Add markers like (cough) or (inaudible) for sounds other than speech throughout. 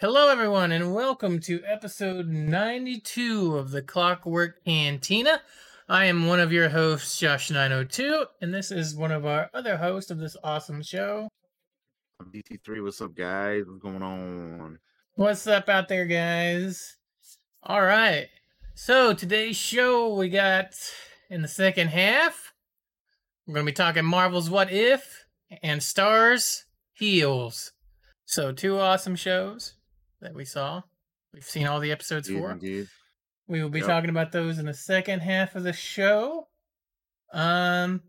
Hello, everyone, and welcome to episode 92 of the Clockwork Cantina. I am one of your hosts, Josh902, and this is one of our other hosts of this awesome show. I'm DT3. What's up, guys? What's going on? What's up out there, guys? All right. So, today's show, we got in the second half, we're going to be talking Marvel's What If and Starz Heels. So, two awesome shows that we saw. We've seen all the episodes Indeed, for. indeed. We will be Yep. talking about those in the second half of the show. Um,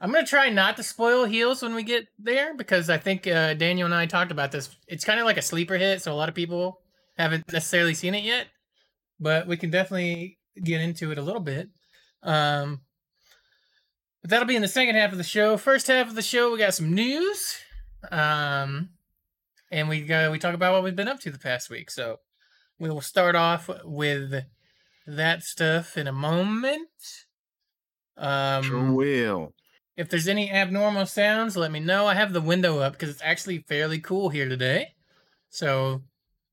I'm gonna try not to spoil heels when we get there because I think uh, Daniel and I talked about this. It's kind of like a sleeper hit, so a lot of people haven't necessarily seen it yet, but we can definitely get into it a little bit. Um, but that'll be in the second half of the show. First half of the show, we got some news. Um, and we got we talk about what we've been up to the past week. So we will start off with that stuff in a moment. Um, Sure will. if there's any abnormal sounds, let me know. I have the window up because it's actually fairly cool here today. So,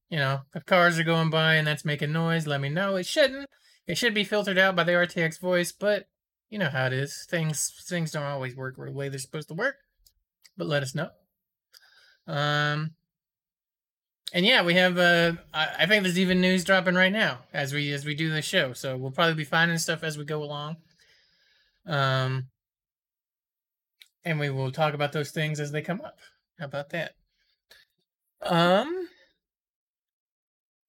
you know, if cars are going by and that's making noise, let me know. It shouldn't. It should be filtered out by the RTX voice, but you know how it is. Things things don't always work the way they're supposed to work. But let us know. Um and yeah, we have uh I, think there's even news dropping right now as we as we do the show. So we'll probably be finding stuff as we go along. Um and we will talk about those things as they come up. How about that? Um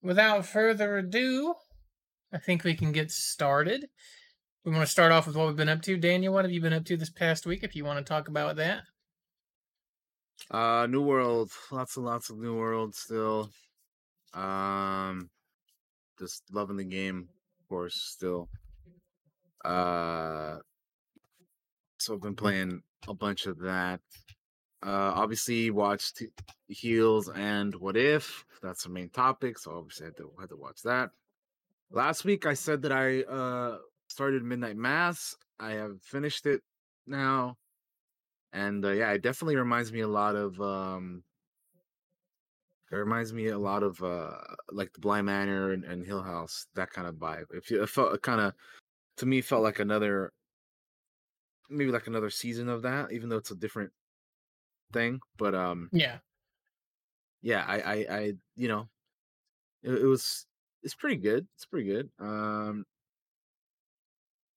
without further ado, I think we can get started. We want to start off with what we've been up to. Daniel, what have you been up to this past week if you want to talk about that? Uh, New World. Lots and lots of New World still. Um, just loving the game, of course, still. Uh, so I've been playing a bunch of that. Uh, obviously watched Heels and What If. That's the main topic, so obviously I had to, had to watch that. Last week I said that I uh started Midnight Mass. I have finished it now, and uh, yeah, it definitely reminds me a lot of um. It reminds me a lot of uh like the Bly Manor and, and Hill House, that kind of vibe. If you it felt kind of to me felt like another maybe like another season of that, even though it's a different thing. But um Yeah. yeah, I I, I you know it, it was it's pretty good. It's pretty good. Um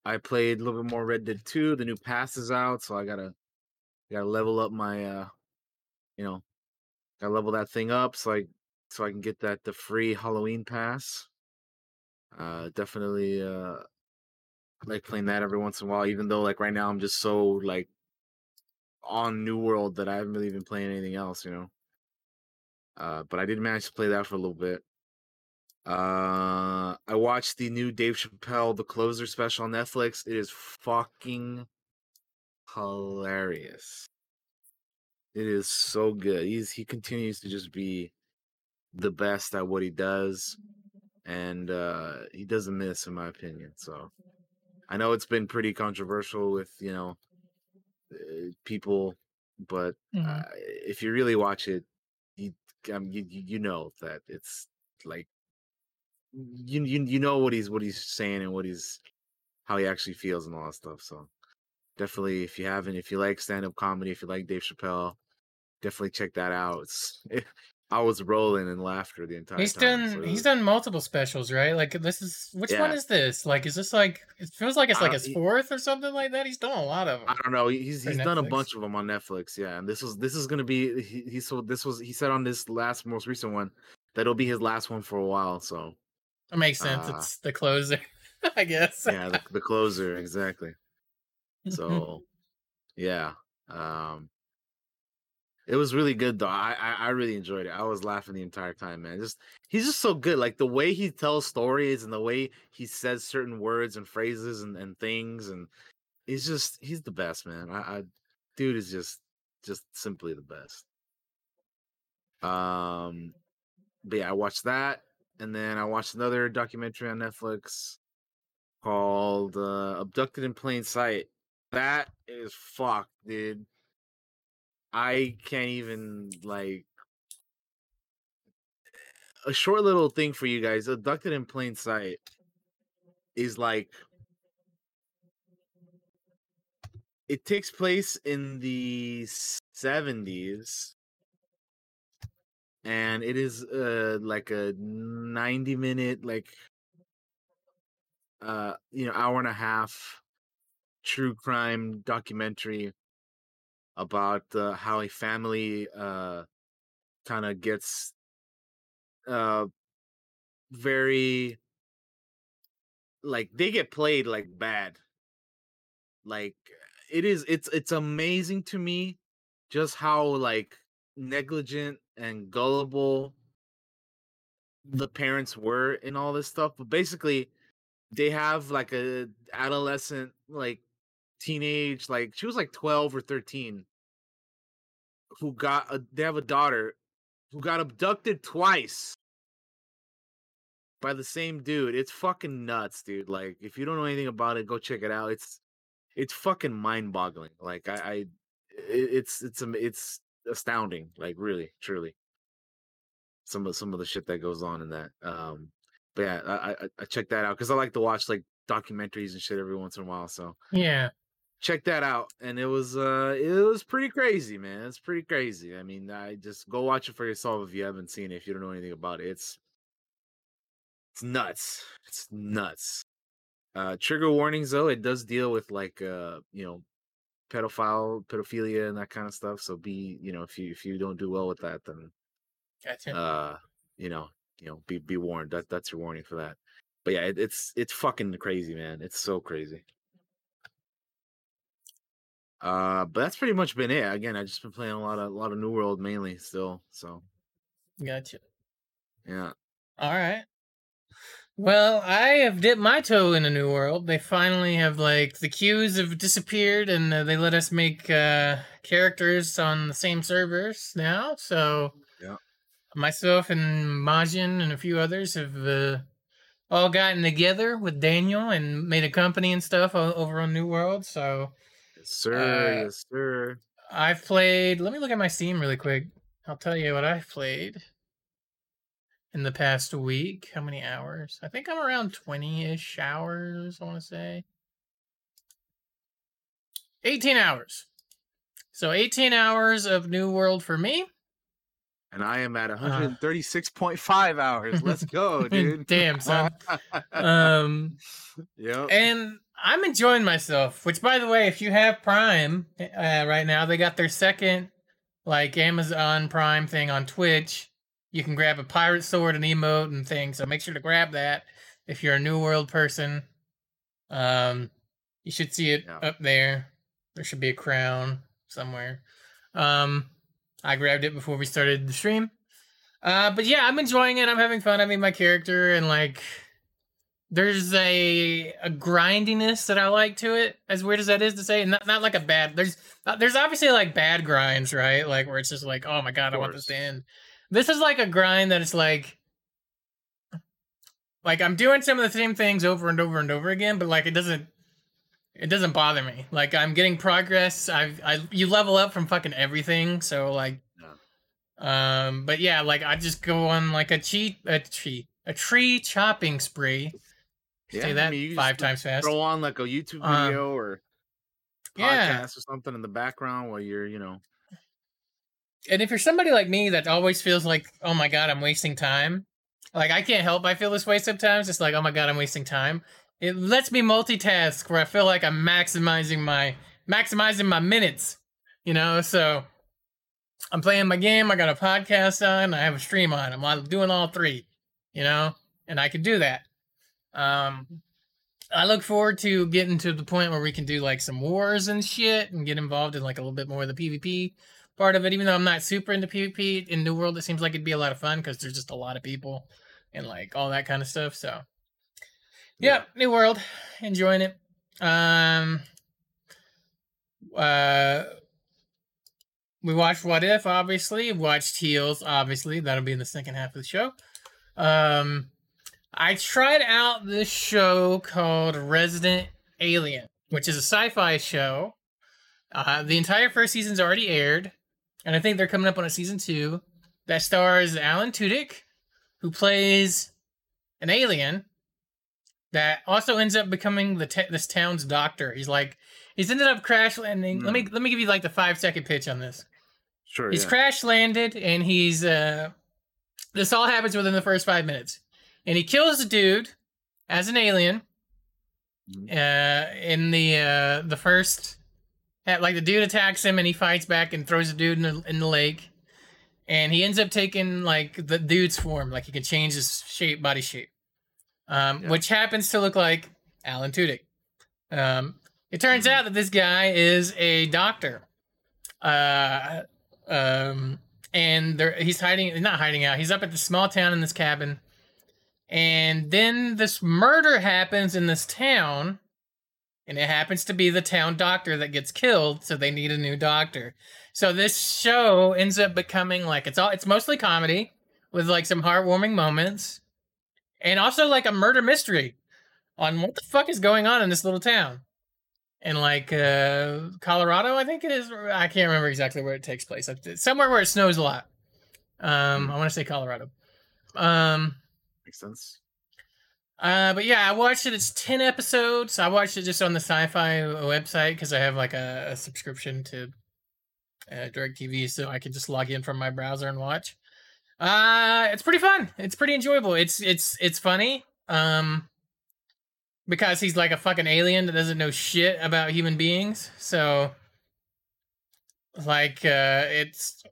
I played a little bit more Red Dead 2. The new pass is out, so I gotta gotta level up my uh you know gotta level that thing up so I so I can get that the free Halloween pass. Uh definitely uh like playing that every once in a while, even though like right now I'm just so like on New World that I haven't really been playing anything else, you know. Uh, but I did manage to play that for a little bit. Uh, I watched the new Dave Chappelle The Closer special on Netflix. It is fucking hilarious. It is so good. He's he continues to just be the best at what he does, and uh, he doesn't miss, in my opinion. So I know it's been pretty controversial with you know uh, people, but Mhm. uh, if you really watch it, you um, you you you know that it's like you you you know what he's what he's saying and what he's how he actually feels and all that stuff. So definitely, if you haven't, if you like stand up comedy, if you like Dave Chappelle, definitely check that out. It's (laughs) I was rolling in laughter the entire He's time. done so he's done multiple specials, right? Like this is which one is this? Like is this like it feels like it's like don't- his he- fourth or something like that? He's done a lot of them. I don't know. He's he's done a bunch of them on Netflix, yeah. And this was this is gonna be he, he so this was he said on this last most recent one that it'll be his last one for a while. So That makes sense. uh, it's the closer, (laughs) I guess. yeah, the, the closer exactly. So yeah, um, it was really good though. I, I I really enjoyed it. I was laughing the entire time, man. Just he's just so good. Like the way he tells stories and the way he says certain words and phrases and, and things, and he's just he's the best, man. I, I dude is just just simply the best. Um, but yeah, I watched that, and then I watched another documentary on Netflix called uh, "Abducted in Plain Sight." That is fucked, dude. I can't even like a short little thing for you guys. Abducted in plain sight is like it takes place in the 70s and it is uh like a 90 minute like uh you know hour and a half true crime documentary about uh, how a family uh kind of gets uh very like they get played like bad. Like it is it's it's amazing to me just how like negligent and gullible the parents were in all this stuff but basically they have like a adolescent like teenage like she was like 12 or 13 who got a, they have a daughter who got abducted twice by the same dude. It's fucking nuts, dude. Like if you don't know anything about it, go check it out. It's it's fucking mind-boggling. Like I, I it's it's it's astounding. Like really, truly. Some of some of the shit that goes on in that. Um, but yeah, I I, I check that out because I like to watch like documentaries and shit every once in a while. So yeah, check that out. And it was uh it was pretty crazy, man. It's pretty crazy. I mean, I just go watch it for yourself if you haven't seen it. If you don't know anything about it, it's it's nuts. It's nuts. Uh trigger warnings though, it does deal with like uh, you know, pedophile, pedophilia and that kind of stuff. So be, you know, if you if you don't do well with that, then gotcha. uh, you know, you know, be be warned. That that's your warning for that. But yeah, it, it's it's fucking crazy, man. It's so crazy. Uh, but that's pretty much been it. Again, I just been playing a lot of a lot of New World mainly still. So gotcha. Yeah. All right. Well, I have dipped my toe in a new world. They finally have like the queues have disappeared, and uh, they let us make uh, characters on the same servers now. So, yeah, myself and Majin and a few others have uh, all gotten together with Daniel and made a company and stuff over on New World. So, yes, sir, uh, yes, sir. I've played. Let me look at my Steam really quick. I'll tell you what I've played in the past week. How many hours? I think I'm around 20 ish hours, I want to say. 18 hours. So 18 hours of New World for me. And I am at 136.5 uh, hours. Let's go, (laughs) dude. Damn, son. (laughs) um, yep. And I'm enjoying myself, which, by the way, if you have Prime uh, right now, they got their second, like, Amazon Prime thing on Twitch you can grab a pirate sword and emote and things. So make sure to grab that if you're a New World person. Um, you should see it yeah. up there. There should be a crown somewhere. Um, I grabbed it before we started the stream. Uh, but yeah, I'm enjoying it. I'm having fun. I mean, my character and like, there's a a grindiness that I like to it. As weird as that is to say, not not like a bad. There's uh, there's obviously like bad grinds, right? Like where it's just like, oh my god, I want this to end. This is like a grind that it's like like I'm doing some of the same things over and over and over again, but like it doesn't it doesn't bother me. Like I'm getting progress. I've I you level up from fucking everything, so like um but yeah, like I just go on like a cheat a tree a tree chopping spree. Yeah, Say that I mean, five times fast. Throw on like a YouTube um, video um, or podcast yeah. or something in the background while you're, you know, and if you're somebody like me that always feels like, oh my god, I'm wasting time, like I can't help I feel this way sometimes. It's like, oh my god, I'm wasting time. It lets me multitask where I feel like I'm maximizing my maximizing my minutes. You know, so I'm playing my game, I got a podcast on, I have a stream on. I'm doing all three, you know, and I can do that. Um I look forward to getting to the point where we can do like some wars and shit and get involved in like a little bit more of the PvP part of it. Even though I'm not super into PvP in New World, it seems like it'd be a lot of fun because there's just a lot of people and like all that kind of stuff. So, yeah, yeah New World, enjoying it. Um, uh, we watched What If, obviously. Watched Heels, obviously. That'll be in the second half of the show. Um, I tried out this show called Resident Alien, which is a sci-fi show. Uh, the entire first season's already aired and I think they're coming up on a season two that stars Alan Tudyk, who plays an alien that also ends up becoming the t- this town's doctor. He's like he's ended up crash landing. Let me let me give you like the five second pitch on this. Sure. He's yeah. crash landed and he's uh this all happens within the first five minutes. And he kills the dude as an alien. Mhm. Uh in the uh the first at, like the dude attacks him and he fights back and throws the dude in the, in the lake. And he ends up taking like the dude's form, like he can change his shape, body shape. Um, Yeah. which happens to look like Alan Tudyk. Um, it turns Mhm. out that this guy is a doctor. Uh, um, and there, he's hiding, not hiding out. He's up at the small town in this cabin. And then this murder happens in this town. And it happens to be the town doctor that gets killed. So they need a new doctor. So this show ends up becoming like it's all, it's mostly comedy with like some heartwarming moments and also like a murder mystery on what the fuck is going on in this little town in like uh colorado i think it is i can't remember exactly where it takes place somewhere where it snows a lot um i want to say colorado um Makes sense. uh but yeah i watched it it's 10 episodes i watched it just on the sci-fi website because i have like a, a subscription to uh, direct tv so i can just log in from my browser and watch uh it's pretty fun it's pretty enjoyable it's it's it's funny um because he's like a fucking alien that doesn't know shit about human beings so like uh it's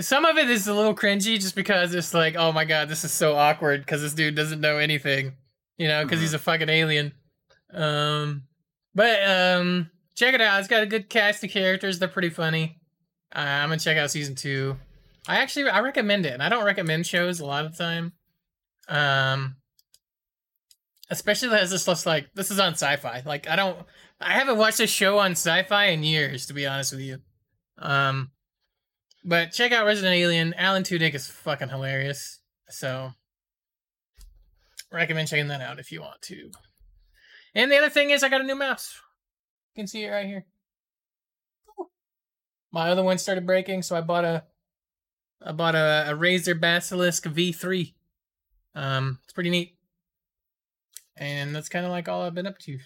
some of it is a little cringy just because it's like oh my god this is so awkward because this dude doesn't know anything you know because he's a fucking alien. Um but um check it out. It's got a good cast of characters. They're pretty funny. Uh, i'm gonna check out season two. I actually i recommend it and i don't recommend shows a lot of the time. Um especially as this looks like this is on sci-fi. Like i don't i haven't watched a show on sci-fi in years to be honest with you. Um but check out resident alien. Alan tudyk is fucking hilarious. So recommend checking that out if you want to. And the other thing is i got a new mouse. You can see it right here. My other one started breaking so i bought a i bought a, a razer basilisk v3 um it's pretty neat. And that's kind of like all I've been up to.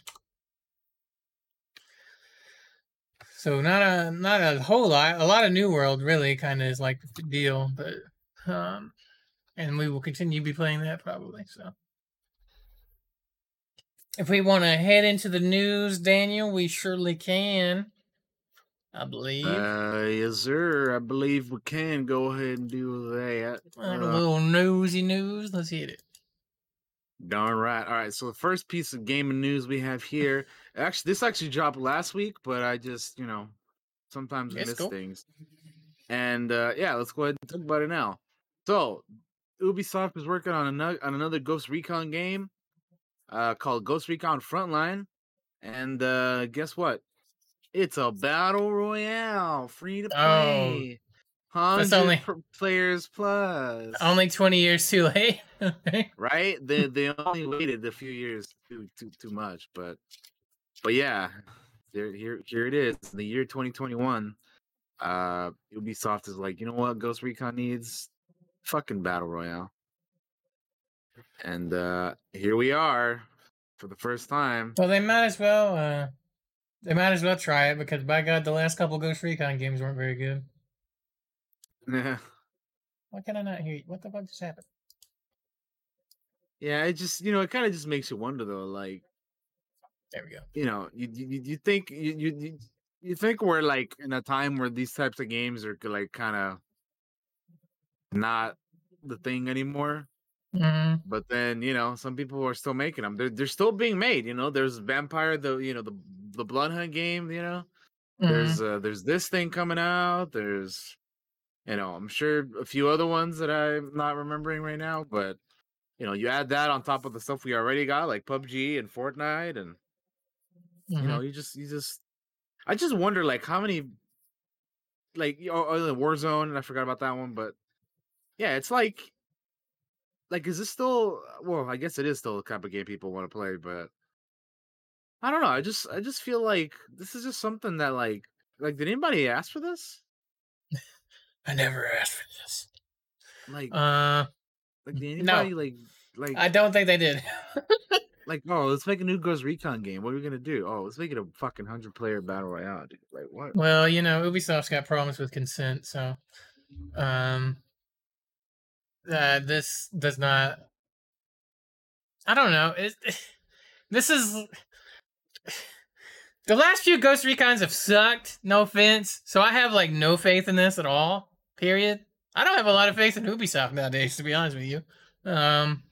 So not a not a whole lot. A lot of New World really kind of is like the deal, but um, and we will continue to be playing that probably. So if we want to head into the news, Daniel, we surely can. I believe. Uh, yes, sir. I believe we can go ahead and do that. Like a Uh, little newsy news. Let's hit it. Darn right. All right. So the first piece of gaming news we have here, actually, this actually dropped last week, but I just, you know, sometimes It's miss cool. things. And uh, yeah, let's go ahead and talk about it now. So Ubisoft is working on another on another Ghost Recon game, uh, called Ghost Recon Frontline, and uh, guess what? It's a battle royale, free to play. Hundred only- pr- players plus. Only twenty years too (laughs) late. right? They they only waited a few years too too too much, but but yeah, there here here it is, the year 2021. Uh, Ubisoft is like, you know what, Ghost Recon needs fucking battle royale, and uh here we are for the first time. Well, they might as well. Uh, they might as well try it because, by God, the last couple Ghost Recon games weren't very good. Yeah, (laughs) Why can I not hear you? What the fuck just happened? yeah, it just you know it kind of just makes you wonder though, like There we go. you know, you you, you think you, you you think we're like in a time where these types of games are like kind of not the thing anymore. hmm But then you know, some people are still making them. They're they're still being made. You know, there's Vampire, the you know the the Blood Hunt game. You know, there's uh there's this thing coming out. There's you know, I'm sure a few other ones that I'm not remembering right now. But you know, you add that on top of the stuff we already got, like PUBG and Fortnite, and you know you just you just i just wonder like how many like know, other than warzone and i forgot about that one but yeah it's like like is this still well i guess it is still the type of game people want to play but i don't know i just i just feel like this is just something that like like did anybody ask for this (laughs) I never asked for this. Like, Uh, like did no. anybody like like I don't think they did. (laughs) like oh let's make a new Ghost Recon game. What are we gonna do? Oh, let's make it a fucking hundred player battle royale, dude. Like what? well, you know, Ubisoft's got problems with consent, so um, uh, this does not. I don't know. It, (sighs) this is (sighs) the last few Ghost Recons have sucked. No offense. So I have like no faith in this at all. Period. I don't have a lot of faith in Ubisoft nowadays, to be honest with you. Um,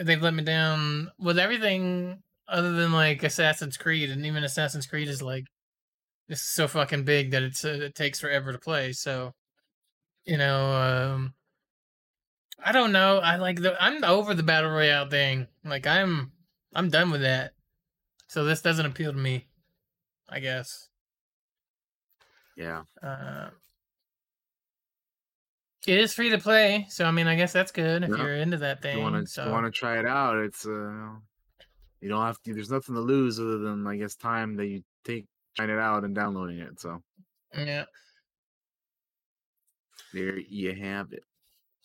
they've let me down with everything other than like Assassin's Creed, and even Assassin's Creed is like this is so fucking big that it's uh, it takes forever to play. So, you know, um, I don't know. I like the I'm over the battle royale thing. Like I'm I'm done with that. So this doesn't appeal to me. I guess. Yeah. Uh, it is free to play, so I mean, I guess that's good if Yeah. you're into that thing. you wanna so. wanna try it out, it's uh you don't have to there's nothing to lose other than I guess time that you take trying it out and downloading it. So yeah, there you have it.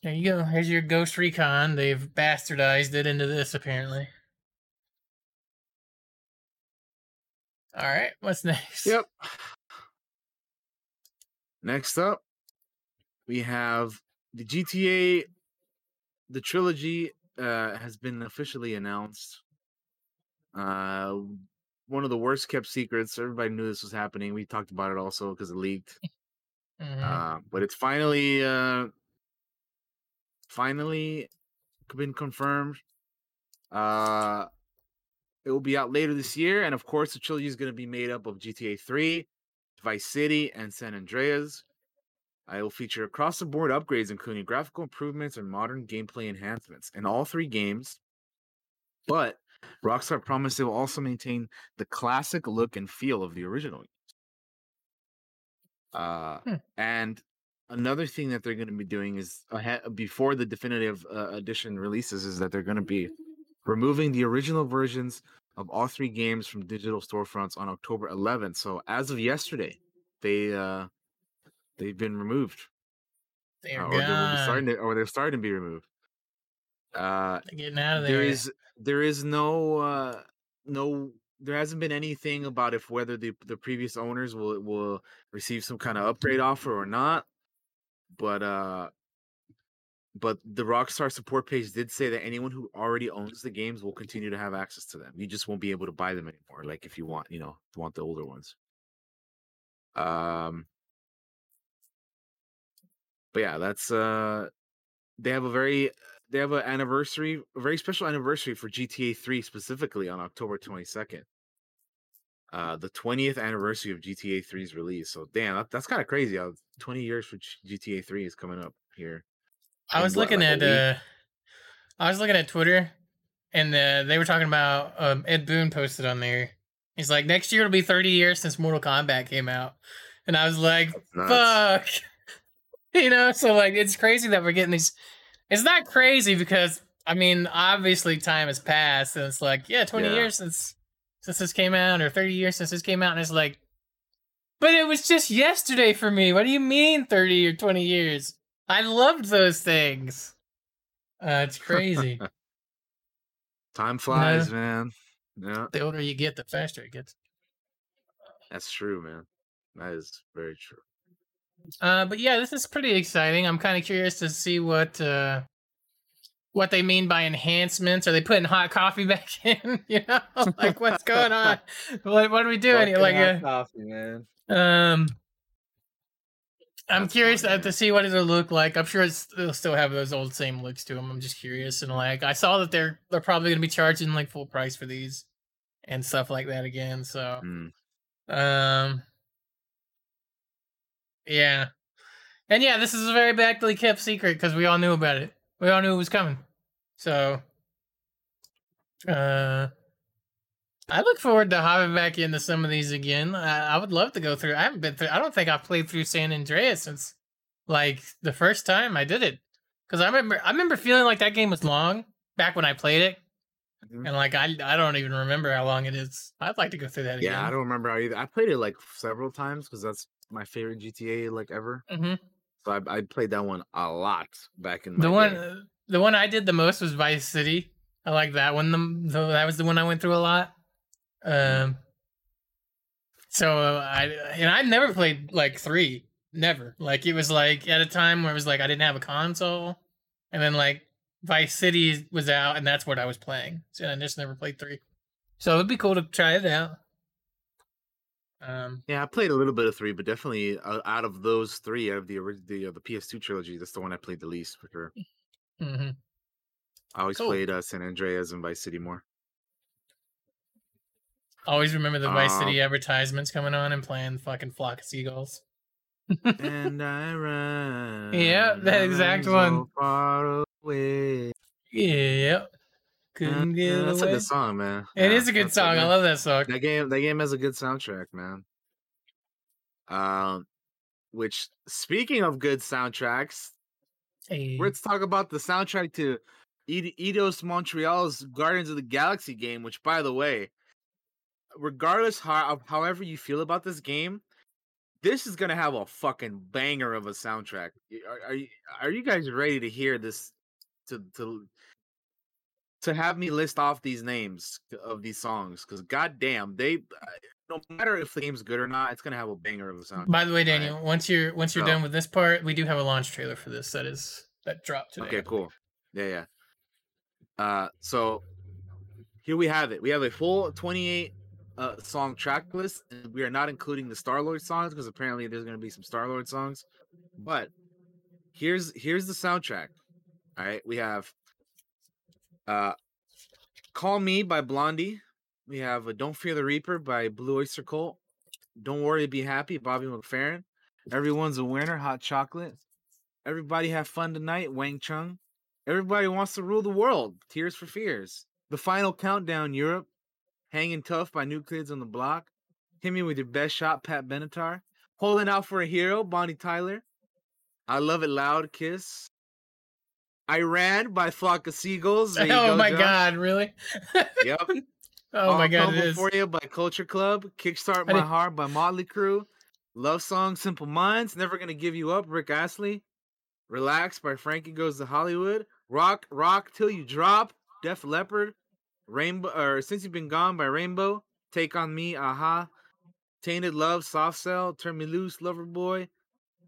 there you go. Here's your Ghost Recon. They've bastardized it into this apparently. All right, what's (laughs) next? Yep. (sighs) Next up, we have the GTA, the trilogy uh, has been officially announced. Uh, one of the worst kept secrets. Everybody knew this was happening. We talked about it also because it leaked. (laughs) Mhm. Uh, but it's finally, uh, finally been confirmed. Uh, it will be out later this year, and of course, the trilogy is going to be made up of GTA 3, Vice City, and San Andreas. It will feature across the board upgrades, including graphical improvements and modern gameplay enhancements in all three games. But Rockstar promised they will also maintain the classic look and feel of the original. Uh, Hmm. And another thing that they're going to be doing is ahead, before the definitive uh, edition releases is that they're going to be removing the original versions of all three games from digital storefronts on October 11th. So as of yesterday, they uh they've been removed, They're uh, or they will be gone. starting to, or they're starting to be removed. Uh, They're getting out of there. there is there is no uh no there hasn't been anything about if whether the the previous owners will will receive some kind of upgrade offer or not but uh but the rockstar support page did say that anyone who already owns the games will continue to have access to them you just won't be able to buy them anymore like if you want you know want the older ones um but yeah that's uh they have a very they have an anniversary, a very special anniversary for GTA 3 specifically on October 22nd. Uh, the 20th anniversary of GTA 3's release. So damn, that, that's kind of crazy. How 20 years for GTA 3 is coming up here. I was what, looking like at uh, I was looking at Twitter, and uh, they were talking about um, Ed Boon posted on there. He's like, next year it'll be 30 years since Mortal Kombat came out, and I was like, fuck, (laughs) you know. So like, it's crazy that we're getting these. It's not crazy because I mean, obviously time has passed, and it's like, yeah, 20 Yeah. years since since this came out, or 30 years since this came out, and it's like, but it was just yesterday for me. What do you mean 30 or 20 years? I loved those things. Uh, it's crazy. (laughs) Time flies, man. Yeah, the older you get, the faster it gets. that's true, man. That is very true. Uh, but yeah, this is pretty exciting. I'm kind of curious to see what uh, what they mean by enhancements. Are they putting hot coffee (laughs) back in? (laughs) you know, (laughs) like what's going on? what what are we doing? here? Like, uh, coffee, man. um, I'm That's curious funny, to see what it'll look like. I'm sure it's, it'll still have those old same looks to them. I'm just curious, and like I saw that they're they're probably gonna be charging like full price for these and stuff like that again. So. Mm. Um. Yeah, and yeah, this is a very badly kept secret because we all knew about it. We all knew it was coming. So, uh, I look forward to hopping back into some of these again. I, I would love to go through. I haven't been through. I don't think I've played through San Andreas since like the first time I did it. Because I remember, I remember feeling like that game was long back when I played it, Mhm. and like I, I don't even remember how long it is. I'd like to go through that again. Yeah, I don't remember how either. I played it like several times because that's my favorite GTA like ever. Mm-hmm. So I, I played that one a lot back in The one, day. uh, the one I did the most was Vice City. I like that one. The, the that was the one I went through a lot. Um. So uh, I and I never played like three. Never. Like it was like at a time where it was like I didn't have a console, and then like Vice City was out, and that's what I was playing. So I just never played three. So it'd be cool to try it out. Um. Yeah, I played a little bit of three, but definitely uh, out of those three, out of the the uh, the PS2 trilogy, that's the one I played the least for sure. (laughs) hmm I always Cool. played uh, San Andreas and Vice City more. Always remember the Vice Um, City advertisements coming on and playing fucking flock of seagulls. and I (laughs) run. Yeah, that exact so one. far away. Yep. Couldn't that's away. a good song, man. It Yeah, is a good song. I love that song. that game. That game has a good soundtrack, man. Um, which speaking of good soundtracks, Hey. let's talk about the soundtrack to Eidos Montreal's Guardians of the Galaxy game. Which, by the way, regardless how, of however you feel about this game, this is gonna have a fucking banger of a soundtrack. Are, are you are you guys ready to hear this? To to to have me list off these names of these songs because goddamn, they no matter if the game's good or not, it's gonna have a banger of a soundtrack. By the way. Daniel, once you're once you're So- done with this part, we do have a launch trailer for this that is that dropped today. Okay, cool. Yeah, yeah. Uh, so here we have it. We have a full 28 uh song track list, and we are not including the Star Lord songs because apparently there's gonna be some Star Lord songs. But here's here's the soundtrack. All right, we have uh Call Me by Blondie. We have uh, Don't Fear the Reaper by Blue Oyster Cult. Don't Worry, Be Happy, Bobby McFerrin. Everyone's a Winner, Hot Chocolate. Everybody Have Fun Tonight, Wang Chung. Everybody Wants to Rule the World, Tears for Fears. The Final Countdown, Europe. Hanging Tough by New Kids on the Block. Hit Me With Your Best Shot, Pat Benatar. Holding Out for a Hero, Bonnie Tyler. I Love It Loud, Kiss. I Ran by Flock of Seagulls. Oh go, my Josh. god, really? (laughs) Yep. (laughs) oh my god, it Coming is. for you by Culture Club, Kickstart My Heart by Motley Crue, Love Song Simple Minds, Never Gonna Give You Up, Rick Astley, Relax by Frankie Goes to Hollywood, Rock Rock Till You Drop, Def Leppard, Rainbow or Since You've Been Gone by Rainbow, Take on Me, Aha, Tainted Love, Soft Cell, Turn Me Loose, Lover Boy,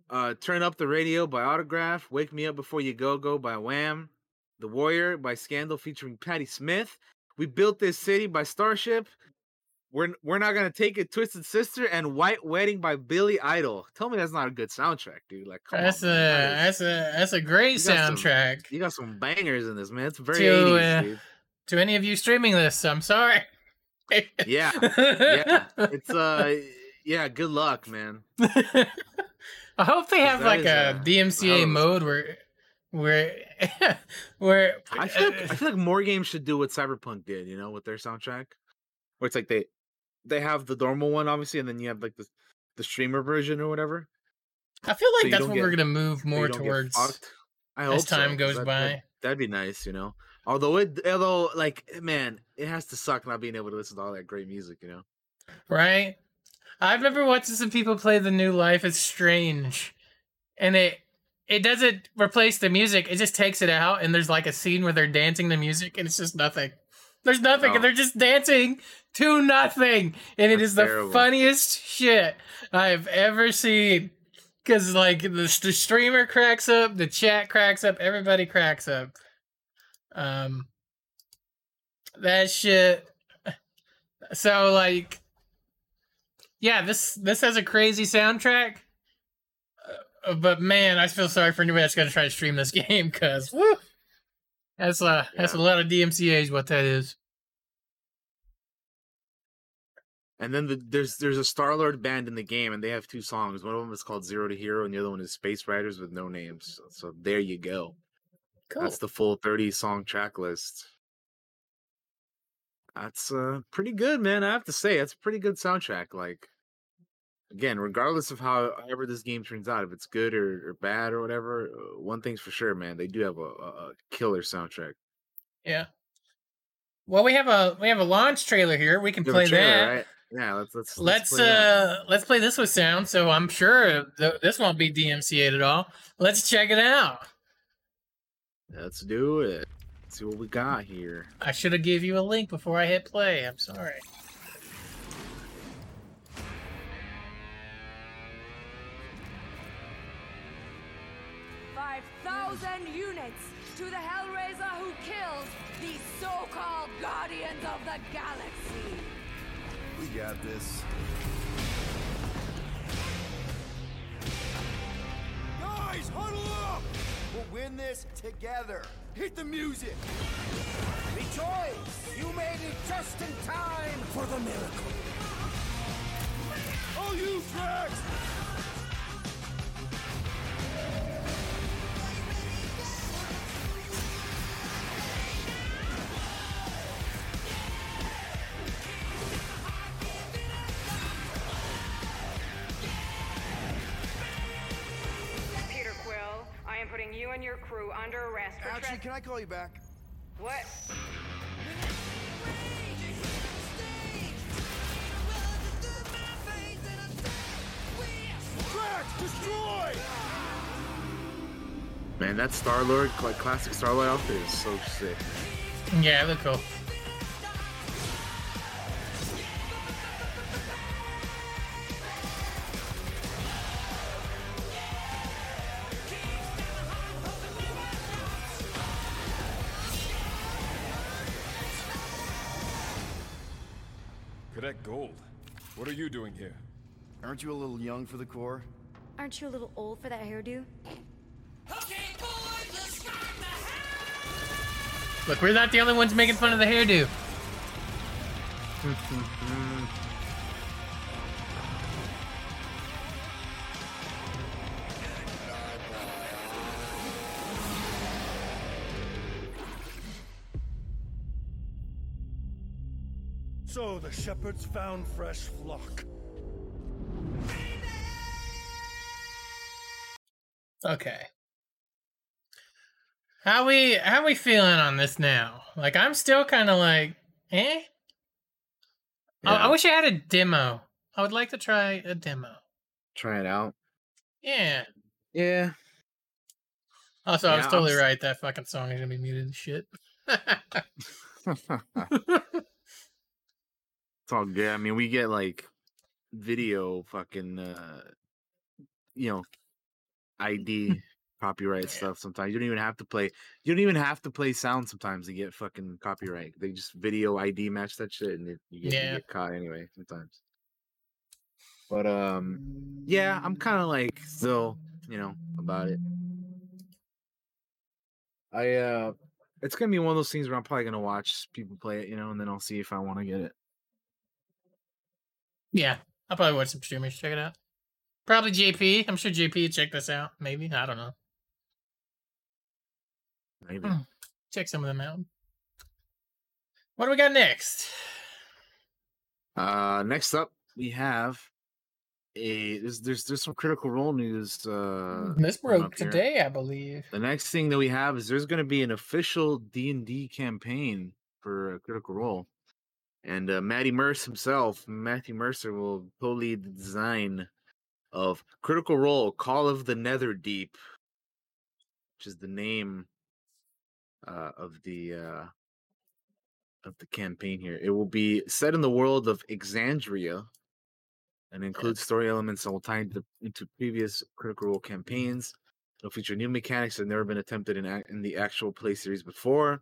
uh, Turn Up the Radio by Autograph, Wake Me Up Before You Go Go by Wham, The Warrior by Scandal featuring Patti Smith. We built this city by Starship. We're we're not gonna take it, Twisted Sister, and White Wedding by Billy Idol. Tell me that's not a good soundtrack, dude. Like, That's a on, man. That is- a that's a great You got some- soundtrack. you got some bangers in this, man. It's very To, 80s, uh, dude. To any of you streaming this, I'm sorry. Yeah, (laughs) yeah. It's uh, yeah. Good luck, man. (laughs) I hope they have like a uh, DMCA mode where where (laughs) where I feel like I feel like more games should do what Cyberpunk did, you know, with their soundtrack, where it's like they they have the normal one, obviously, and then you have like the the streamer version or whatever. I feel like you that's what we're gonna move more don't towards as hope so, time 'cause goes that- by. that- That'd be nice, you know. Although it, although like, man, it has to suck not being able to listen to all that great music, you know. right? I remember watching some people play the new Life is Strange, and it it doesn't replace the music. It just takes it out, and there's like a scene where they're dancing to music, and it's just nothing. There's nothing, Oh. and they're just dancing to nothing, and it That's is the funniest shit I've ever seen. Because like the, the streamer cracks up, the chat cracks up, everybody cracks up. Um, that shit. So like, yeah, this this has a crazy soundtrack. Uh, but man, I feel sorry for anybody that's gonna try to stream this (laughs) game because that's a that's a lot of DMCA's. What that is. And then the, there's there's a Star Lord band in the game, and they have two songs. One of them is called Zero to Hero, and the other one is Space Riders with no names. So, so there you go. Cool. That's the full 30 song track list. That's uh pretty good, man. I have to say, it's a pretty good soundtrack. Like, again, regardless of how ever this game turns out, if it's good or, or bad or whatever, uh, one thing's for sure, man. They do have a, a, killer soundtrack. Yeah. Well, we have a we have a launch trailer here. We can a play trailer, that. right? Yeah, let's let's Let's uh let's play this with sound. So I'm sure th- this won't be DMCA'd at all. Let's check it out. let's do it. Let's see what we got here. I should have gave you a link before I hit play. I'm sorry. Five thousand units to the Hellraiser who kills these so-called Guardians of the Galaxy. We got this. Guys, huddle up! We'll win this together. Hit the music. Rejoice! You made it just in time for the miracle. All you Drax! Can I call you back? What? Drax, destroy! Man, that Star Lord, like classic Star Lord outfit is so sick. Yeah, look cool. Aren't you a little young for the Corps? Aren't you a little old for that hairdo? Look, we're not the only ones making fun of the hairdo. So the shepherds found fresh flock. Okay. How we how we feeling on this now? Like I'm still kind of like, eh. I, I wish I had a demo. I would like to try a demo. Try it out. Yeah. Yeah. Also, I was Yeah, I'm totally right. That fucking song is gonna be muted and shit. (laughs) it's all good. I mean, we get like video fucking, uh, you know, ID (laughs) copyright stuff sometimes. You don't even have to play. You don't even have to play sound sometimes to get fucking copyright. They just video ID match that shit, and it, you, get, Yeah. you get caught anyway sometimes. But um, yeah, I'm kind of like still, you know, about it. I uh, it's gonna be one of those things where I'm probably gonna watch people play it, you know, and then I'll see if I want to get it. yeah, I'll probably watch some streamers. Check it out. Probably JP. I'm sure JP check this out. Maybe I don't know. Maybe. Hmm. Check some of them out. What do we got next? Uh, next up we have a there's there's there's some critical role news. Uh, this broke up here. today, I believe. The next thing that we have is there's going to be an official D and D campaign for Critical Role, and uh, Matty Mercer himself, Matthew Mercer, will co-lead the design of Critical Role: Call of the Nether Deep, which is the name uh, of the uh, of the campaign here. It will be set in the world of Exandria and includes story elements that will tie into, into previous Critical Role campaigns. It'll feature new mechanics that have never been attempted in, in the actual play series before.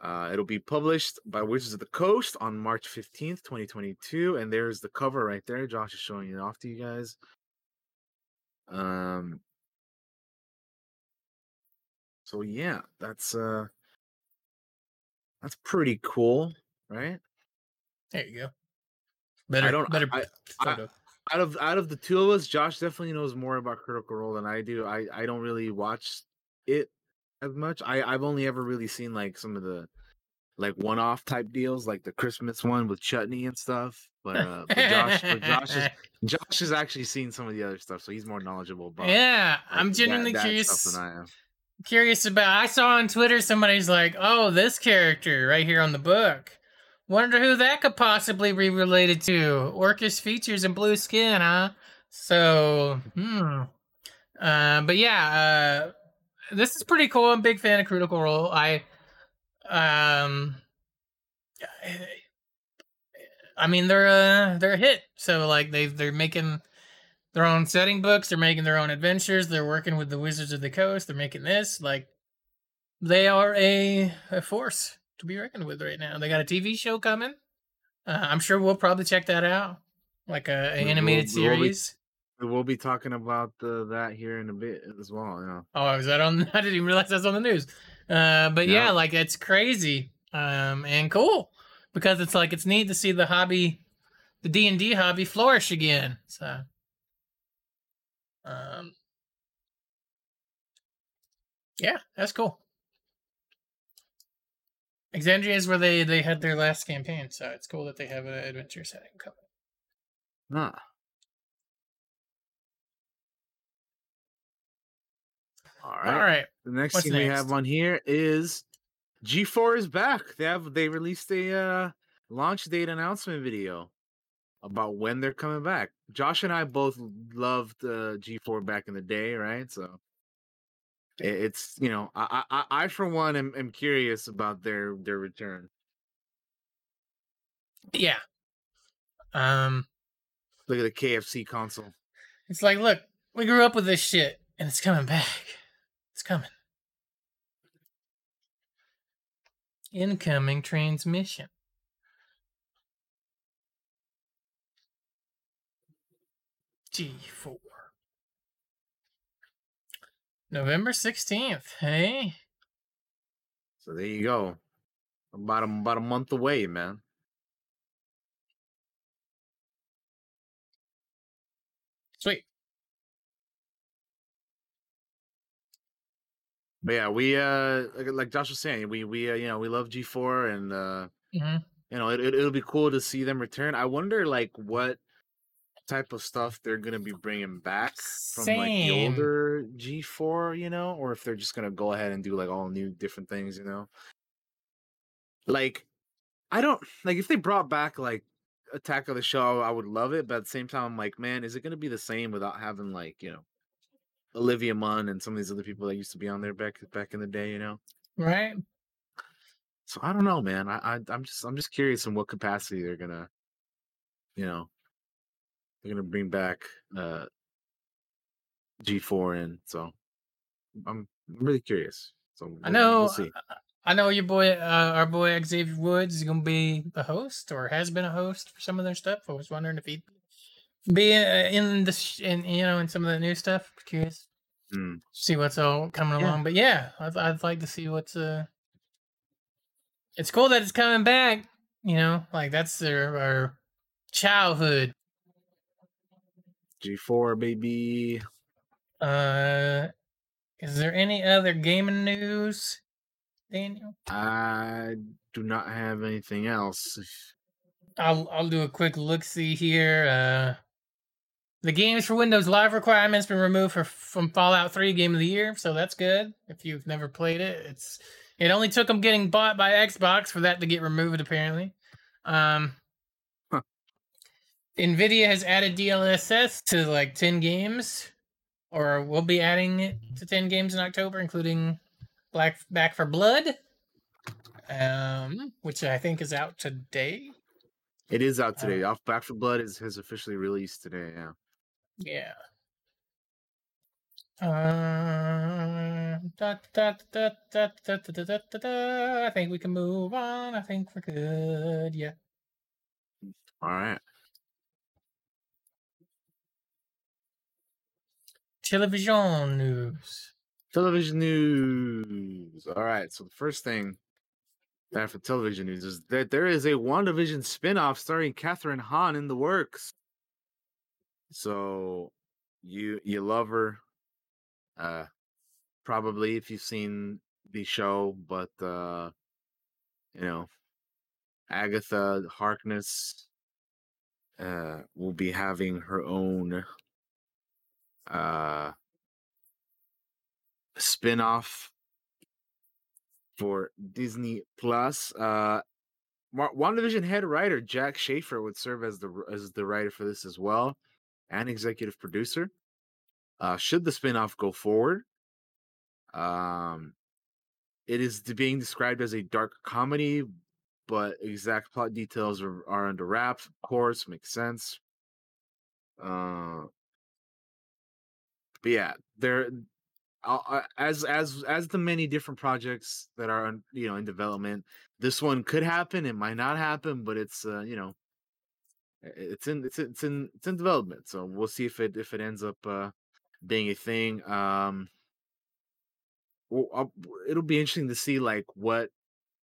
Uh, it'll be published by Wizards of the Coast on March 15th, 2022. And there's the cover right there. Josh is showing it off to you guys. Um, so yeah, that's uh that's pretty cool, right? There you go. Better, I don't- better I- I- out of out of the two of us, Josh definitely knows more about Critical Role than I do. I I don't really watch it as much. I I've only ever really seen like some of the like one-off type deals, like the Christmas one with Chetney and stuff. But uh, but Josh, but Josh is (laughs) Josh has actually seen some of the other stuff, so he's more knowledgeable about. yeah, like, I'm genuinely that curious. stuff than I am. Curious about. I saw on Twitter somebody's like, "Oh, this character right here on the book Wonder who that could possibly be related to. Orcus features and blue skin, huh? So, hmm. Uh, but yeah, uh, this is pretty cool. I'm a big fan of Critical Role. I, um, I mean they're a they're a hit. So like they they're making their own setting books. They're making their own adventures. They're working with the Wizards of the Coast. They're making this like they are a a force to be reckoned with right now. They got a TV show coming. Uh, I'm sure we'll probably check that out, like a, a we'll- animated we will be- series. We'll be talking about the, that here in a bit as well. You know. Oh, is that on? I didn't even realize that's on the news. Uh, but yeah, Yeah. like it's crazy um, and cool because it's like it's neat to see the hobby, the D and D hobby flourish again. So, um, yeah, that's cool. Exandria is where they they had their last campaign, so it's cool that they have an adventure setting coming. Ah. All right. All right, The next What's thing we have on here is G4 is back. They have they released a uh, launch date announcement video about when they're coming back. Josh and I both loved uh, G4 back in the day, right? So it's you know I I, I I, for one am, am curious about their their return. yeah. Um, Look at the KFC console. It's like, look, we grew up with this shit, and it's coming back. It's coming. Incoming transmission. G4. November 16th, hey? So there you go. About a, about a month away, man. But yeah, we uh like, like Josh was saying, we we uh, you know we love G four and uh hmm you know it, it it'll be cool to see them return. I wonder like what type of stuff they're gonna be bringing back from like the older G four, you know, or if they're just gonna go ahead and do like all new different things, you know. Like, I don't like if they brought back like Attack of the Show, I would love it, but at the same time, I'm like, man, is it gonna be the same without having like you know Olivia Munn and some of these other people that used to be on there back back in the day, you know? Right? So I don't know, man. I, I I'm just I'm just curious in what capacity they're gonna, you know, they're gonna bring back uh G4 in. So I'm I'm really curious. So I know. We'll see. I know your boy, uh, our boy Xavier Woods is gonna be a host or has been a host for some of their stuff. I was wondering if he'd be uh, in the sh- in you know in some of the new stuff. Curious, Hmm. see what's all coming Yeah. along. But yeah, I'd, I'd like to see what's uh. It's cool that it's coming back. You know, like that's their our childhood. G4 baby. Uh, is there any other gaming news, Daniel? I do not have anything else. I'll I'll do a quick look see here. Uh, the games for Windows Live requirements been removed for from Fallout 3 Game of the Year, so that's good. If you've never played it, it's it only took them getting bought by Xbox for that to get removed. Apparently, um, Huh. Nvidia has added DLSS to like 10 games, or will be adding it to 10 games in October, including Black Back for Blood, um, which I think is out today. It is out today. Off Back for Blood is has officially released today. Yeah. Yeah. I think we can move on. I think we're good. Yeah. All right. Television news. Television news. All right. So the first thing that for television news is that there is a WandaVision spin-off starring Kathryn Hahn in the works. So you you love her. Uh probably if you've seen the show, but uh you know, Agatha Harkness uh will be having her own uh spin-off for Disney Plus. Uh WandaVision head writer Jac Schaeffer would serve as the as the writer for this as well, and executive producer. Uh, should the spinoff go forward, um, it is being described as a dark comedy, but exact plot details are, are under wraps. Of course, makes sense. Uh, but yeah, there, as as as the many different projects that are you know in development, this one could happen. It might not happen, but it's uh, you know, it's in it's it's in it's in development. So we'll see if it if it ends up uh, being a thing. Um, well, I'll- it'll be interesting to see like what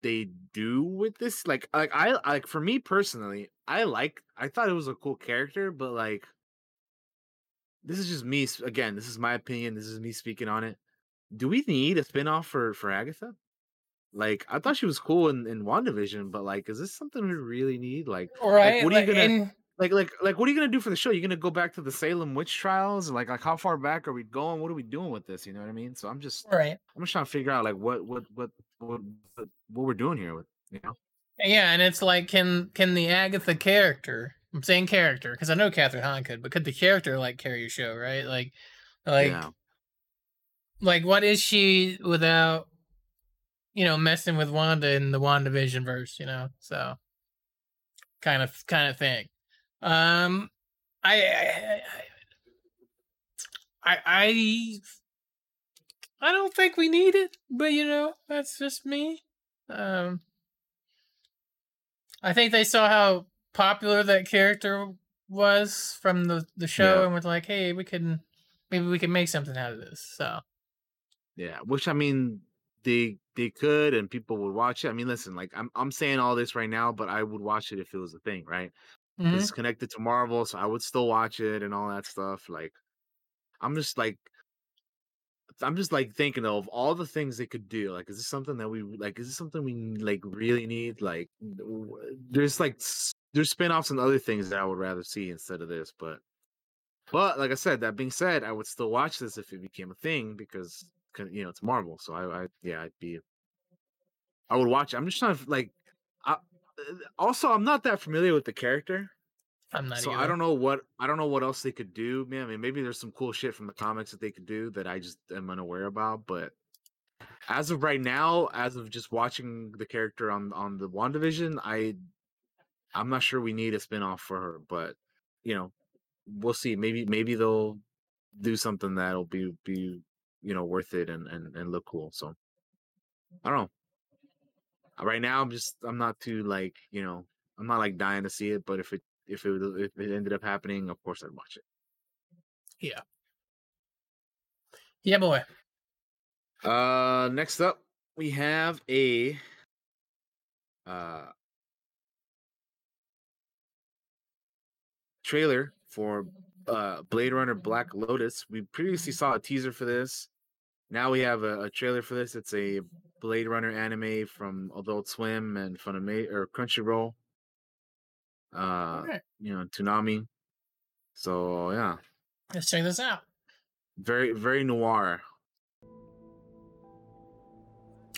they do with this. Like like I like for me personally, I like I thought it was a cool character, but like this is just me again. This is my opinion. This is me speaking on it. Do we need a spinoff for for Agatha? Like I thought she was cool in in Wandavision, but like, is this something we really need? Like, Right. like what are you gonna and- like like like what are you gonna do for the show? You're gonna go back to the Salem witch trials? Like like how far back are we going? What are we doing with this? You know what I mean? So I'm just right. I'm just trying to figure out like what what what what what, what we're doing here with you know. Yeah, and it's like, can can the Agatha character? I'm saying character because I know Kathryn Hahn could, but could the character like carry a show? Right? Like, like, yeah. like, what is she without, you know, messing with Wanda in the WandaVision verse? You know, so kind of kind of thing. Um, I, I, I, I, I don't think we need it, but you know, that's just me. Um, I think they saw how popular that character was from the the show, Yeah. and was like, "Hey, we can maybe we can make something out of this." So Yeah, which I mean, they they could, and people would watch it. I mean, listen, like I'm I'm saying all this right now, but I would watch it if it was a thing, right? mhm. It's connected to Marvel, so I would still watch it and all that stuff. Like, I'm just like, I'm just like thinking of all the things they could do. Like, is this something that we like? Is this something we like really need? Like, there's like there's spin-offs and other things that I would rather see instead of this, but. But like I said, that being said, I would still watch this if it became a thing because 'cause, you know it's Marvel. So I, I yeah, I'd be. I would watch. it. I'm just trying to like. I, also, I'm not that familiar with the character, I'm not. so either. I don't know what I don't know what else they could do. Man, I mean, maybe there's some cool shit from the comics that they could do that I just am unaware about. But as of right now, as of just watching the character on on the Wandavision, I I'm not sure we need a spin-off for her, but you know, we'll see. Maybe maybe they'll do something that'll be be you know worth it and and, and look cool. So I don't know. Right now, I'm just I'm not too like you know I'm not like dying to see it, but if it if it if it ended up happening, of course I'd watch it. Yeah, yeah boy. Uh, next up we have a uh trailer for uh Blade Runner Black Lotus. We previously saw a teaser for this. Now we have a, a trailer for this. It's a Blade Runner anime from Adult Swim and Funimation or Crunchyroll. Uh, Alright. you know, Toonami. So yeah, Let's check this out. very very noir.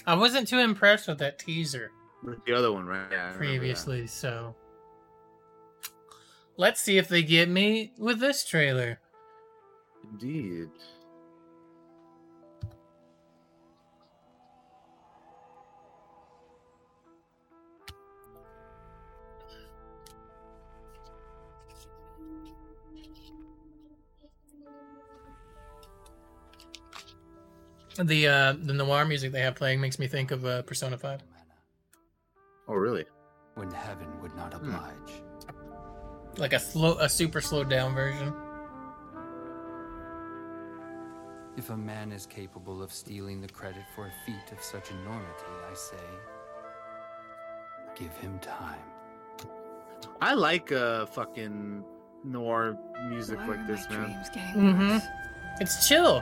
I wasn't too impressed with that teaser With The other one, right? Yeah, I remember that. previously, so let's see if they get me with this trailer. Indeed. The uh the noir music they have playing makes me think of uh, Persona Five. Oh, really? when heaven would not Hmm. oblige. like a slow, a super slowed down version. If a man is capable of stealing the credit for a feat of such enormity, I say, give him time. I like uh fucking noir music Why like this, man. dreams getting Mhm. It's chill.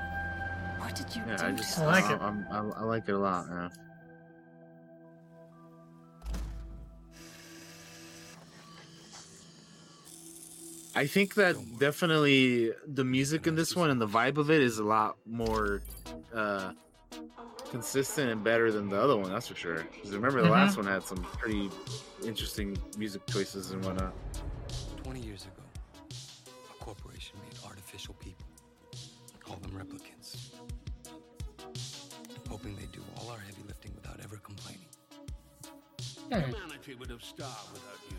What did you Yeah, do I to just I like it. I'm, I, I like it a lot. Yeah. I think that definitely the music in this one and the vibe of it is a lot more uh consistent and better than the other one. That's for sure. Because remember, the Mhm. last one had some pretty interesting music choices and whatnot. Hmm. Humanity would have starved without you.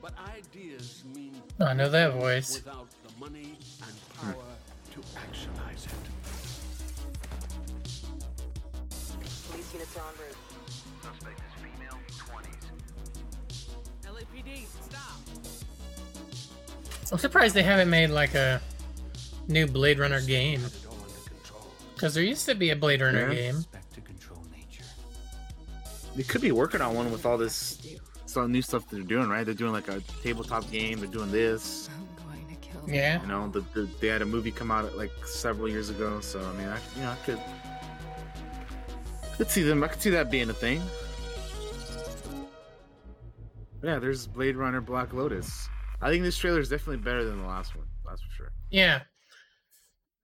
But ideas mean I know that voice. without the money and power to actualize it. Police units are en route. Suspect is female, 20s. LAPD, stop. I'm surprised they haven't made like a new Blade Runner game. Because there used to be a Blade Runner Yeah. game. They could be working on one with all this some new stuff that they're doing, right? They're doing like a tabletop game. They're doing this. I'm going to kill them. Yeah. You know, the, the, they had a movie come out like several years ago. So I mean, I you know, I could could see them. I could see that being a thing. Yeah, there's Blade Runner Black Lotus. I think this trailer is definitely better than the last one. That's for sure. Yeah.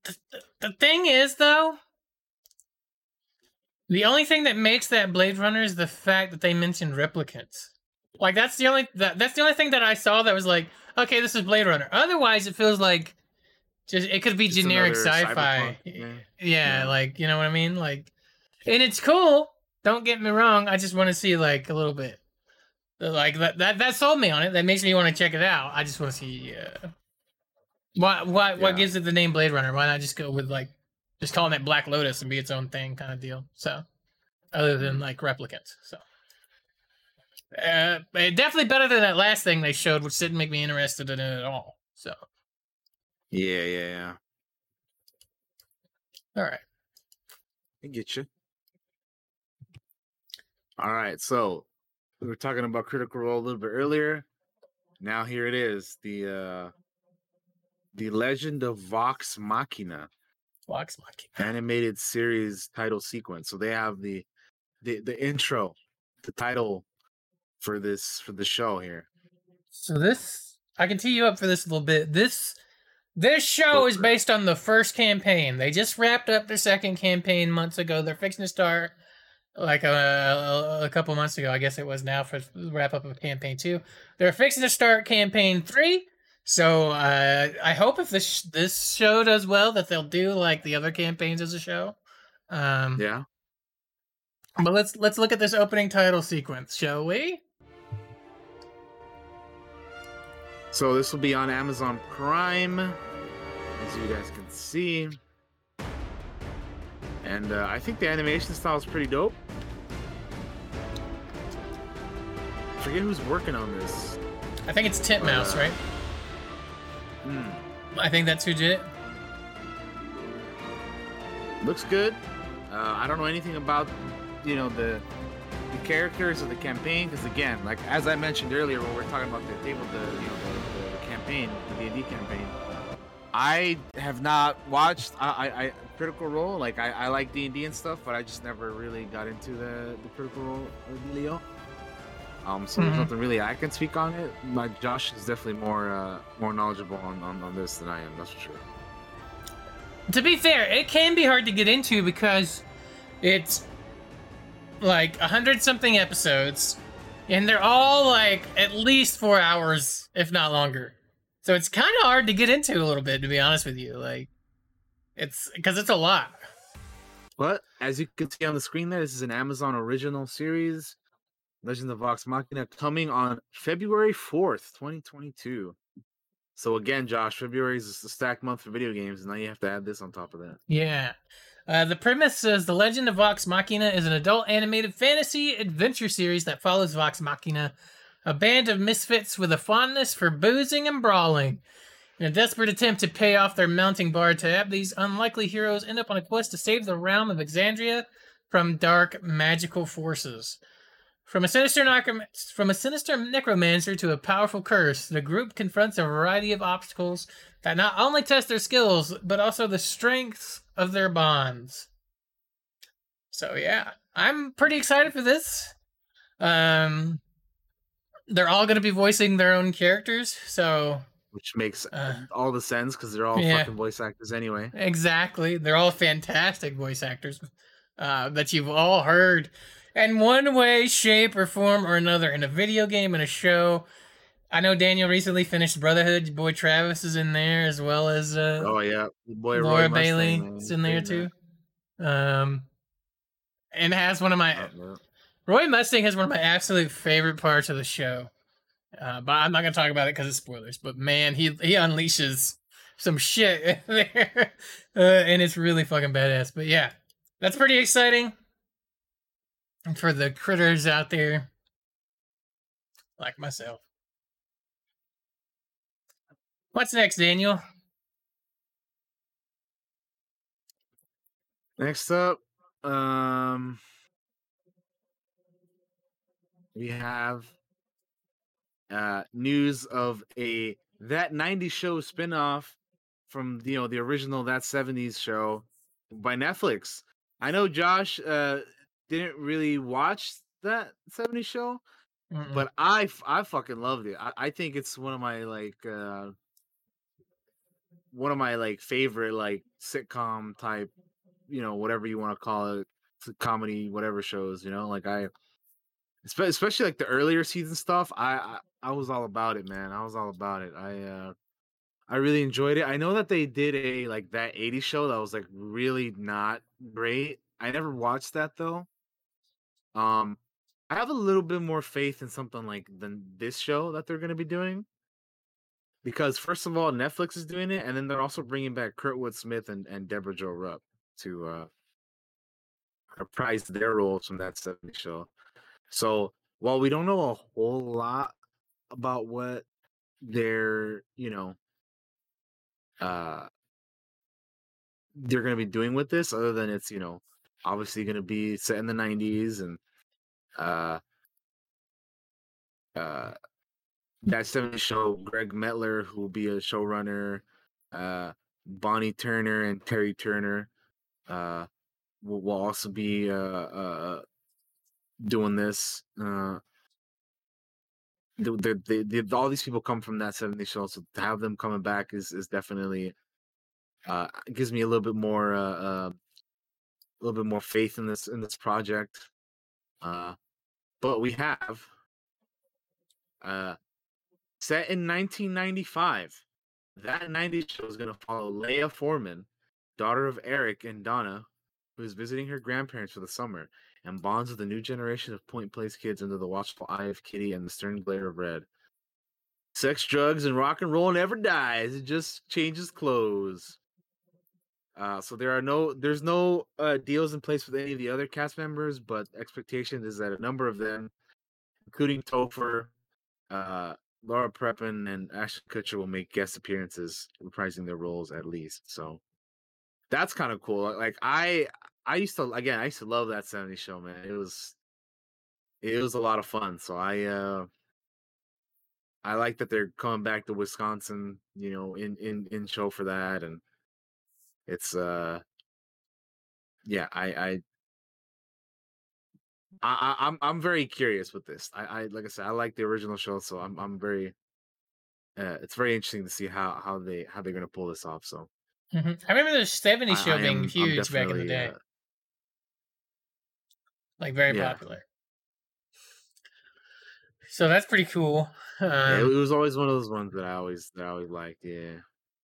The, the, the thing is, though, the only thing that makes that Blade Runner is the fact that they mentioned replicants. Like that's the only that, that's the only thing that I saw that was like, okay, this is Blade Runner. Otherwise, it feels like just it could be Just generic sci-fi. yeah. Yeah, like you know what I mean. Like, and it's cool. Don't get me wrong. I just want to see like a little bit. Like that that that sold me on it. That makes me want to check it out. I just want to see. Uh, what what what gives it the name Blade Runner? Why not just go with like just calling it Black Lotus and be its own thing kind of deal? So, other than like replicants. So, uh, definitely better than that last thing they showed, which didn't make me interested in it at all. So, Yeah, yeah, yeah. all right. I get you. All right, so we were talking about Critical Role a little bit earlier. Now here it is, the uh the Legend of Vox Machina Vox (laughs) animated series title sequence. So they have the the the intro, the title for this for the show here. So this, I can tee you up for this a little bit. This this show is based on the first campaign. They just wrapped up their second campaign months ago. They're fixing to start like uh, a, a, a couple months ago. I guess it was now for wrap up of campaign two. They're fixing to start campaign three. So uh, I hope if this this show does well, that they'll do like the other campaigns as a show. Um, Yeah. But let's let's look at this opening title sequence, shall we? So this will be on Amazon Prime, as you guys can see. And uh, I think the animation style is pretty dope. forget who's working on this. I think it's Titmouse, Uh, right? Hmm. I think that's who did it. Looks good. Uh, I don't know anything about, you know, the the characters of the campaign because again, like as I mentioned earlier when we are talking about the table, the you know the, the campaign, the D and D campaign. I have not watched I, I, I Critical Role. Like I, I like D and stuff, but I just never really got into the the Critical Role uh, Leo. Um, so there's Mhm. nothing really I can speak on it. My Josh is definitely more uh, more knowledgeable on, on, on this than I am. That's for sure. To be fair, it can be hard to get into because it's like a hundred something episodes, and they're all like at least four hours, if not longer. So it's kind of hard to get into a little bit, to be honest with you. Like, it's because it's a lot. But as you can see on the screen there, this is an Amazon original series, Legend of Vox Machina, coming on February 4th, 2022. So again, Josh, February is the stacked month for video games, and now you have to add this on top of that. Yeah. Uh, the premise says The Legend of Vox Machina is an adult animated fantasy adventure series that follows Vox Machina, a band of misfits with a fondness for boozing and brawling. In a desperate attempt to pay off their mounting bar tab, these unlikely heroes end up on a quest to save the realm of Exandria from dark magical forces. From a sinister necrom- from a sinister necromancer to a powerful curse, the group confronts a variety of obstacles that not only test their skills but also the strengths of their bonds. So yeah, I'm pretty excited for this. Um, they're all going to be voicing their own characters, so which makes Uh, all the sense because they're all yeah. fucking voice actors anyway. Exactly. They're all fantastic voice actors uh, that you've all heard in one way, shape, or form or another in a video game, in a show. I know Daniel recently finished Brotherhood. Boy Travis is in there as well as uh, Oh yeah, boy Laura Roy Mustang, Bailey is in there too. Um, and has one of my. Roy Mustang has one of my absolute favorite parts of the show. Uh, but I'm not gonna talk about it because it's spoilers. But man, he he unleashes some shit (laughs) there, uh, and it's really fucking badass. But yeah, that's pretty exciting. And for the critters out there, like myself. What's next, Daniel? Next up, um, we have uh news of a that 90s show spin-off from you know the original that 70s show by Netflix. I know Josh uh didn't really watch that 70s show, Mm-mm. but I I fucking loved it. I, I think it's one of my like uh one of my like favorite like sitcom type, you know, whatever you want to call it, comedy, whatever shows, you know, like I especially like the earlier season stuff, I, I I was all about it, man. I was all about it. I uh I really enjoyed it. I know that they did a like that 80s show that was like really not great. I never watched that though. Um I have a little bit more faith in something like than this show that they're going to be doing. Because first of all, Netflix is doing it and then they're also bringing back Kurtwood Smith and and Debra Jo Rupp to uh reprise their roles from that 70s show. So, while we don't know a whole lot about what they're, you know, uh they're going to be doing with this other than it's, you know, obviously going to be set in the 90s and uh uh that 70s show Gregg Mettler who will be a showrunner uh Bonnie Turner and Terry Turner uh will, will also be uh uh doing this uh all these people come from that 70s show so to have them coming back is is definitely uh gives me a little bit more uh, uh a little bit more faith in this in this project uh but we have uh set in 1995 that 90s show is going to follow leia forman daughter of eric and donna who is visiting her grandparents for the summer and bonds with a new generation of point place kids under the watchful eye of kitty and the stern glare of red. Sex drugs and rock and roll never dies it just changes clothes uh, so there are no there's no uh, deals in place with any of the other cast members, but expectation is that a number of them, including Topher, uh, Laura Prepon, and Ashton Kutcher, will make guest appearances, reprising their roles at least. So that's kind of cool. Like I I used to again I used to love that 70s show, man. It was it was a lot of fun. So I uh I like that they're coming back to Wisconsin, you know, in in in show for that and it's uh yeah i i I, I I'm I'm very curious with this. I, I like I said, I like the original show, so I'm I'm very. Uh, it's very interesting to see how how they how they're gonna pull this off. So Mhm. I remember the 70s I- show I being am- huge back in the day. uh, like very yeah. popular. So that's pretty cool. Um, yeah, it was always one of those ones that I always that I always liked. Yeah,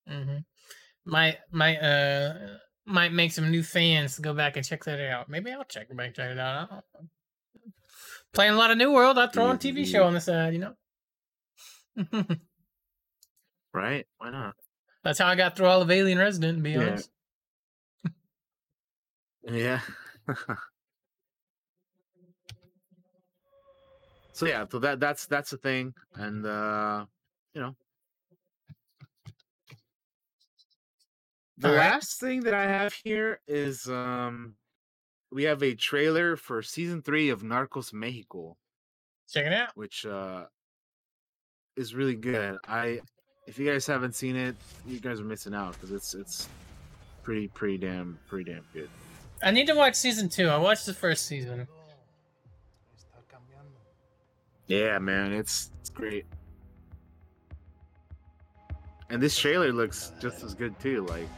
hmm Might might uh might make some new fans go back and check that out. Maybe I'll check back check it out. I don't know. Playing a lot of New World. I'll throw on TV show on the side. You know. (laughs) right? Why not? That's how I got through all of Alien Resident. To be Yeah. honest. Yeah. (laughs) so yeah, so that that's that's the thing, and uh you know, the All right. last thing that I have here is um we have a trailer for season three of Narcos Mexico, Check it out. which uh is really good. I if you guys haven't seen it, you guys are missing out because it's it's pretty pretty damn pretty damn good. I need to watch season two. I watched the first season. Yeah, man, it's it's great. And this trailer looks just as good too. Like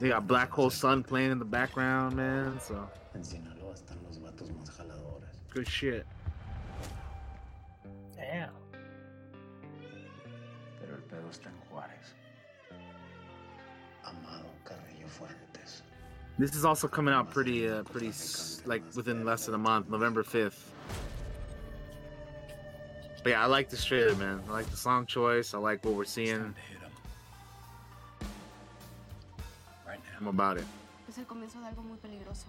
they got Black Hole Sun playing in the background, man. So good shit. Damn. Pero el pedo está en Juárez. Amado Carrillo Fuentes. This is also coming out pretty, uh, pretty like within less than a month, November fifth. But yeah, I like this trailer, man. I like the song choice. I like what we're seeing. I'm about it. Es el comienzo de algo muy peligroso.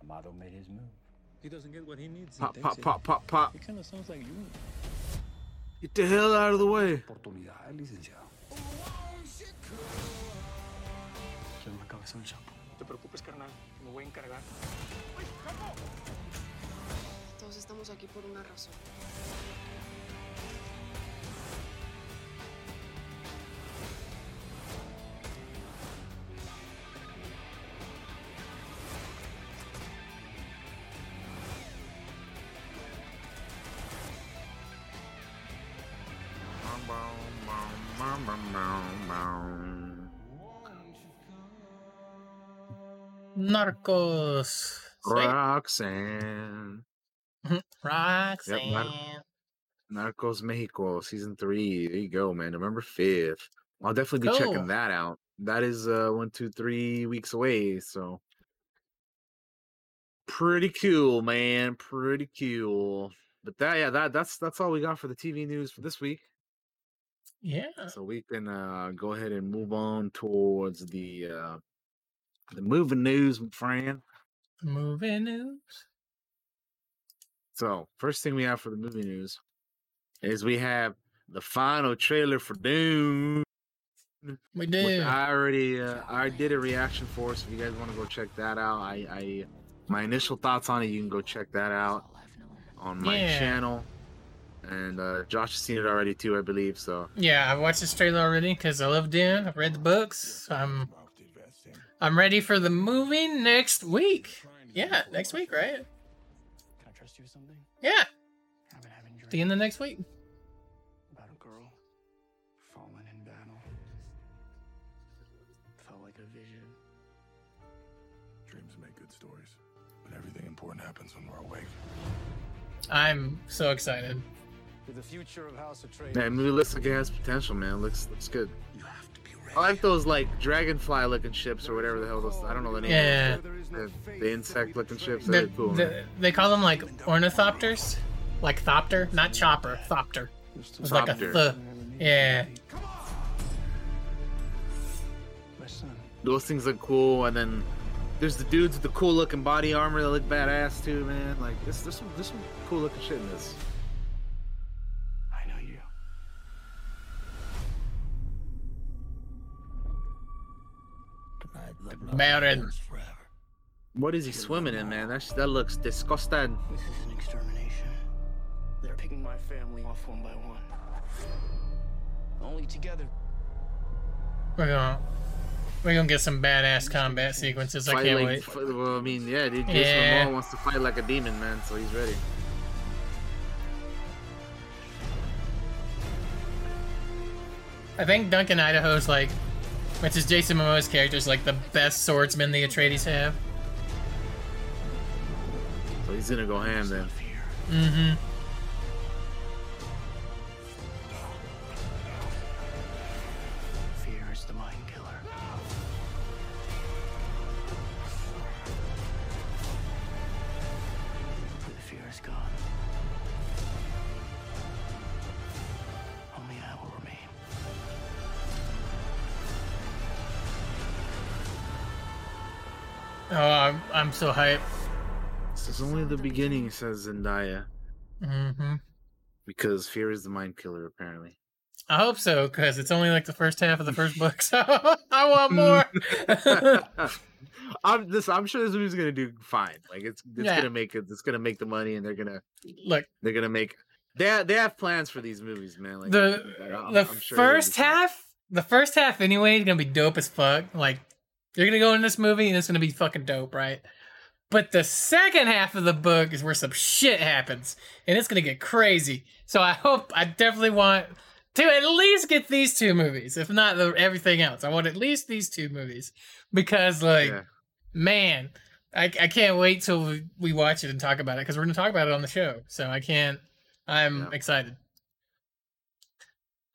Amado made his move. He doesn't get what he needs. Pop, pop, pop, pop, pop. It kind of sounds like you. Get the hell out of the way. Oportunidad, licenciado. Quiero una cabeza de shampoo. No te preocupes, carnal. Me voy a encargar. Todos estamos aquí por una razón. Narcos. Roxanne. Roxanne. Nar- Narcos Mexico season three. There you go, man. November fifth. I'll definitely be checking that out. That is uh one, two, three weeks away. So pretty cool, man. Pretty cool. But that yeah, that that's that's all we got for the TV news for this week. Yeah. So we can uh go ahead and move on towards the uh the movie news, my friend. Movie news. So first thing we have for the movie news is we have the final trailer for Dune. We do. I already uh, I did a reaction for, so if you guys want to go check that out, I, I my initial thoughts on it, you can go check that out on my Yeah. channel. And uh, Josh has seen it already too, I believe. So Yeah, I've watched this trailer already because I love Dune. I've read the books. I'm I'm ready for the movie next week. Yeah, next week, right? Can I trust you with something? Yeah, I've been having dreams the end of next week. about a girl falling in battle. Felt like a vision. Dreams make good stories, but everything important happens when we're awake. I'm so excited. To the future of House Atreides. Man, movie looks like it has potential, man. Looks looks good. I like those like dragonfly looking ships or whatever the hell those. I don't know the name. Yeah. The, the insect looking ships. The- cool. the- they call them like ornithopters, like thopter, not chopper, thopter. It's like a th. Yeah. Those things look cool and then there's the dudes with the cool looking body armor that look badass too man like this some, there's some cool looking shit in this About it. what is he swimming in man that that looks disgusting This is an extermination. They're picking my family off one by one. Only together. We're gonna we're gonna get some badass combat sequences. I Fight can't like- wait. f- well i mean yeah dude jason Yeah. Momoa wants to fight like a demon man so he's ready I think Duncan Idaho's like, which is Jason Momoa's character, is like the best swordsman the Atreides have. so he's gonna go ham then Mm-hmm. Oh, I'm, I'm so hyped. this is only the beginning says zendaya Mm-hmm. because fear is the mind killer apparently I hope so, because it's only like the first half of the first book, (laughs) so I want (laughs) more. (laughs) I'm this. I'm sure this movie's gonna do fine. Like it's it's Yeah. gonna make it. It's gonna make the money, and they're gonna Look, they're gonna make. They have, they have plans for these movies, man. Like the I'm- the I'm sure first half, the first half anyway is gonna be dope as fuck. Like you're gonna go in this movie and it's gonna be fucking dope, right? But the second half of the book is where some shit happens, and it's gonna get crazy. So I hope, I definitely want to at least get these two movies, if not the, everything else. I want at least these two movies because, like, Yeah. man, I, I can't wait till we, we watch it and talk about it because we're gonna talk about it on the show. So I can't. I'm Yeah. excited.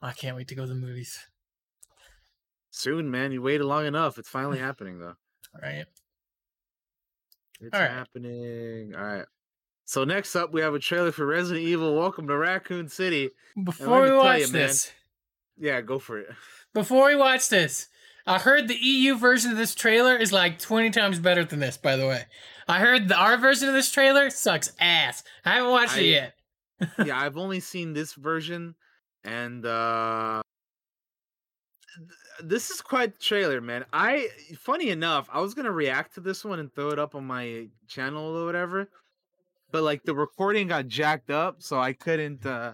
I can't wait to go to the movies. Soon, man. You waited long enough. It's finally (laughs) happening, though. All right. It's All right. happening. All right. So next up, we have a trailer for Resident Evil: Welcome to Raccoon City. Before we watch you, man, this, yeah, go for it. before we watch this, I heard the EU version of this trailer is like 20 times better than this, by the way. I heard the our version of this trailer sucks ass. I haven't watched I- it yet. yeah, (laughs) I've only seen this version, and uh this is quite the trailer, man. I funny enough, I was gonna react to this one and throw it up on my channel or whatever, but like the recording got jacked up, so I couldn't. uh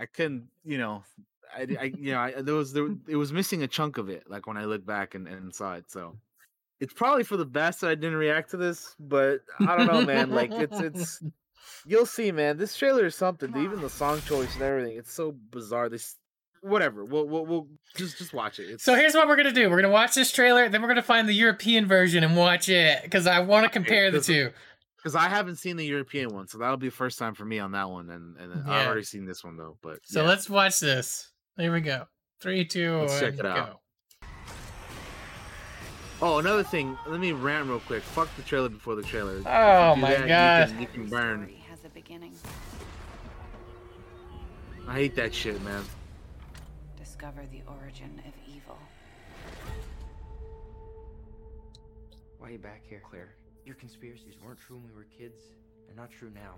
I couldn't, you know. I, I you know, I, there was there, it was missing a chunk of it. Like when I look back and, and saw it, so it's probably for the best that I didn't react to this. But I don't know, man. Like it's it's (laughs) You'll see, man. This trailer is something. Even the song choice and everything. It's so bizarre. This, whatever. We'll we'll, we'll just just watch it. It's, So here's what we're gonna do. We're gonna watch this trailer, then we're gonna find the European version and watch it because I want to compare the two. because I haven't seen the European one, so that'll be the first time for me on that one. And and Yeah. I've already seen this one though. But So yeah. let's watch this. Here we go. Three, two, Let's check one, it out. Oh, another thing. Let me rant real quick. Fuck the trailer before the trailer. Oh my that, God. You can, you can burn. has a beginning. I hate that shit, man. Discover the origin of evil. Why are you back here, Claire? Your conspiracies weren't true when we were kids. They're not true now.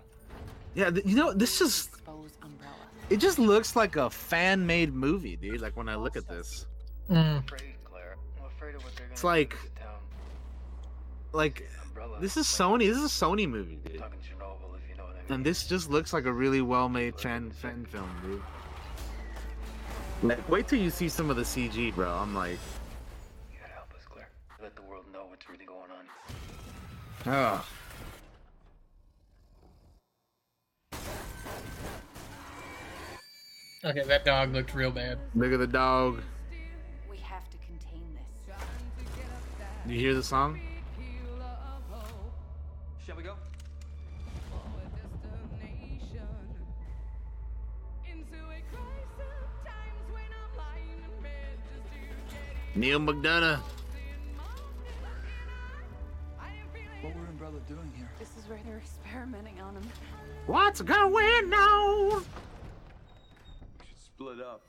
Yeah, th- you know this Just... Umbrella. It just looks like a fan made movie, dude. Like when I look at this, Mm. Claire. I'm afraid of what they're it's like like this is Sony. This is a Sony movie, dude. And this just looks like a really well made fan fan film, dude. Like, wait till you see some of the CG, bro. I'm like, You gotta help us, Claire. Let the world know what's really going on. oh. Okay, that dog looked real bad. Look at the dog. We have to contain this. You hear the song? Neal McDonough. What were Umbrella doing here? This is where they're experimenting on him. What's going on? We should split up.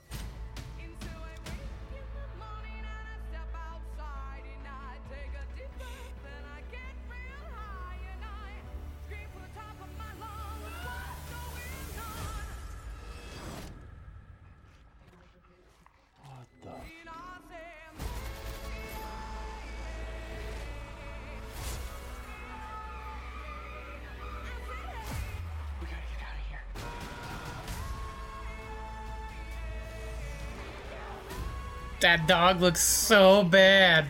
That dog looks so bad.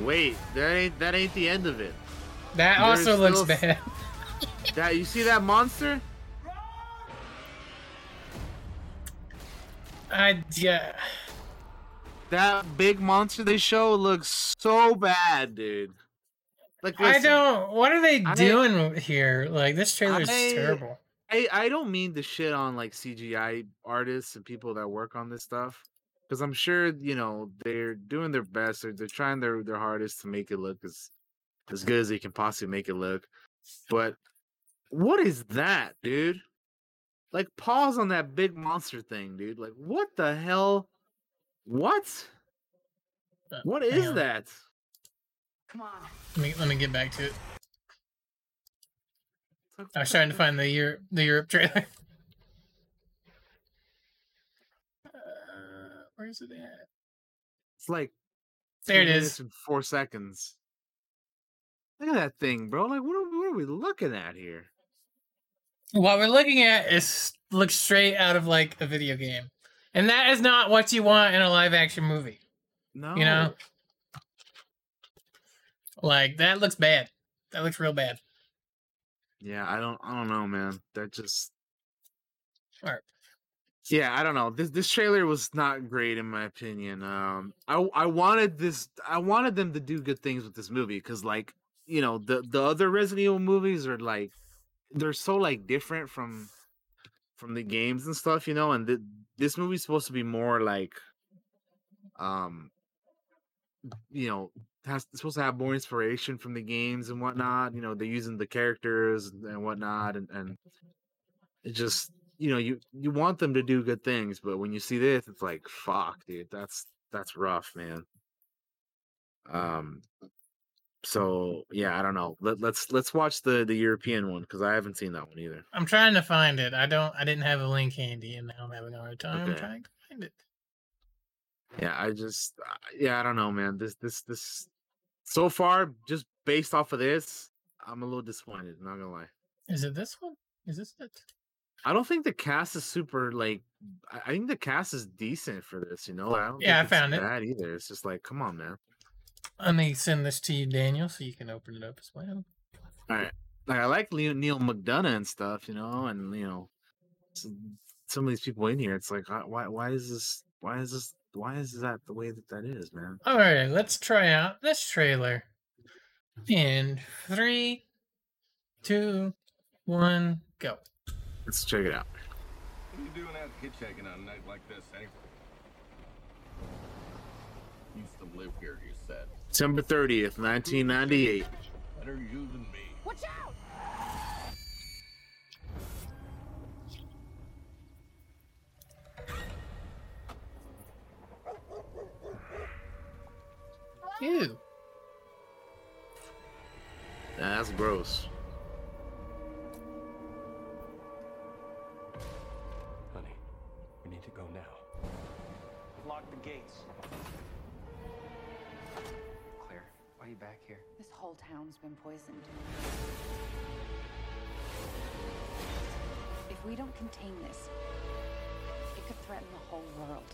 Wait, that ain't that ain't the end of it. That There's also looks still- bad. That you see that monster? I yeah. That big monster they show looks so bad, dude. Like I don't. What are they I- doing here? Like this trailer is terrible. I, I don't mean to shit on like CGI artists and people that work on this stuff because I'm sure you know they're doing their best. They're, they're trying their, their hardest to make it look as as good as they can possibly make it look. But what is that, dude? Like pause on that big monster thing, dude. Like what the hell? What? Uh, what is hang is on. that? Come on. Let me let me get back to it. I was trying to find the Europe the Europe trailer. (laughs) Where's it at? It's like There it is. is. and four seconds. Look at that thing, bro. Like, what are, what are we looking at here? What we're looking at is looks straight out of like a video game, and that is not what you want in a live action movie. No, You know, like that looks bad. That looks real bad. Yeah, I don't, I don't know, man. That just, Alright. Yeah, I don't know. This this trailer was not great in my opinion. Um, I I wanted this, I wanted them to do good things with this movie because, like, you know, the the other Resident Evil movies are like, they're so like different from from the games and stuff, you know. And th- this movie's supposed to be more like, um, you know, has supposed to have more inspiration from the games and whatnot. You know, they're using the characters and whatnot, and and it just you know you you want them to do good things, but when you see this, it's like fuck, dude, that's that's rough, man. Um. So yeah, I don't know. Let, let's let's watch the the European one because I haven't seen that one either. I'm trying to find it. I don't. I didn't have a link handy, and now I'm having a hard time Okay. trying to find it. Yeah, I just uh, yeah, I don't know, man. This this this so far just based off of this, I'm a little disappointed. Not gonna lie. Is it this one? Is this it? I don't think the cast is super like. I think the cast is decent for this. You know, I don't. Yeah, I found it. Bad either. It's just like, come on, man. Let me send this to you, Daniel, so you can open it up as well. All right, like I like Leo, Neal McDonough and stuff, you know, and you know, some of these people in here. It's like, why why is this? Why is this? Why is that the way that that is, man? All right, let's try out this trailer. In three, two, one, go. Let's check it out. What are you doing out hitchhiking on a night like this, eh? Used to live here, you said. September thirtieth, nineteen ninety eight. Better you than me. Watch out! Ew. That's gross. Gates. Claire, why are you back here? This whole town's been poisoned. If we don't contain this, it could threaten the whole world.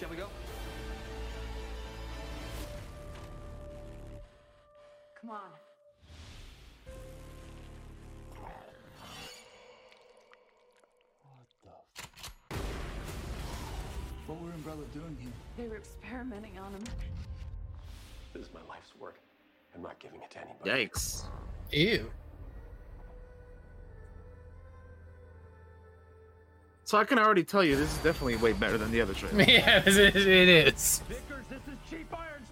Shall we go? Come on. What were Umbrella doing here? They were experimenting on him. This is my life's work. I'm not giving it to anybody. Yikes. Ew. So I can already tell you this is definitely way better than the other trailer. (laughs) Yeah, it is- it is. Vickers, this is Chief Irons.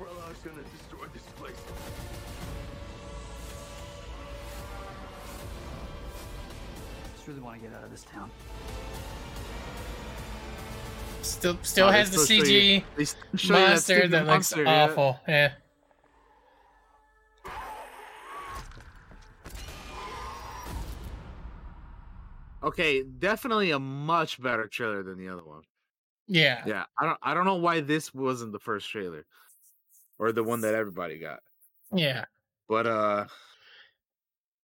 Umbrella is gonna destroy this place. Just really want to get out of this town. Still, still Oh, has the still show you- CG show you monster stupid that, looks monster, yeah. awful. Yeah. Okay, definitely a much better trailer than the other one. Yeah. Yeah, I don't I don't know why this wasn't the first trailer or the one that everybody got. Yeah. But uh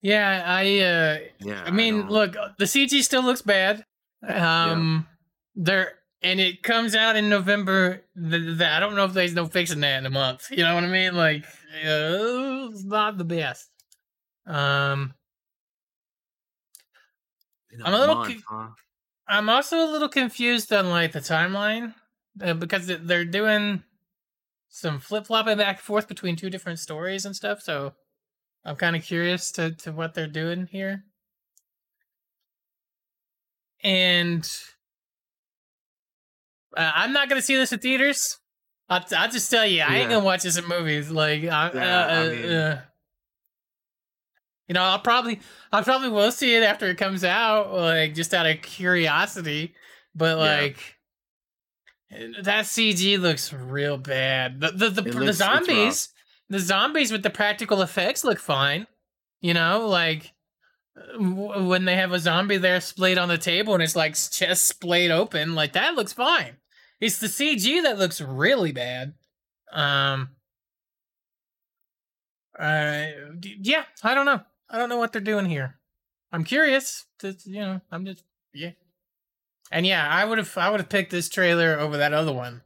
Yeah, I uh yeah, I mean, look, uh, the CG still looks bad. Um there and it comes out in November. Th- th- I don't know if there's no fixing that in a month. You know what I mean? Like uh, it's not the best. Um I'm a little month, co- huh? I'm also a little confused on like the timeline uh, because they're doing some flip flopping back and forth between two different stories and stuff. So I'm kind of curious to to what they're doing here. And uh, I'm not gonna see this in theaters. I'll, I'll just tell you, I ain't gonna watch this in movies. Like, I, Yeah, uh, I uh, mean- uh, you know, I'll probably, I probably will see it after it comes out, like just out of curiosity. But Yeah. That CG looks real bad. The the the, the looks- it's zombies, the zombies with the practical effects look fine. You know, like w- when they have a zombie there splayed on the table and it's like chest splayed open, like that looks fine. It's the CG that looks really bad. Um. Uh, yeah, I don't know. I don't know what they're doing here. I'm curious. To, you know, I'm just yeah. And yeah, I would have I would have picked this trailer over that other one.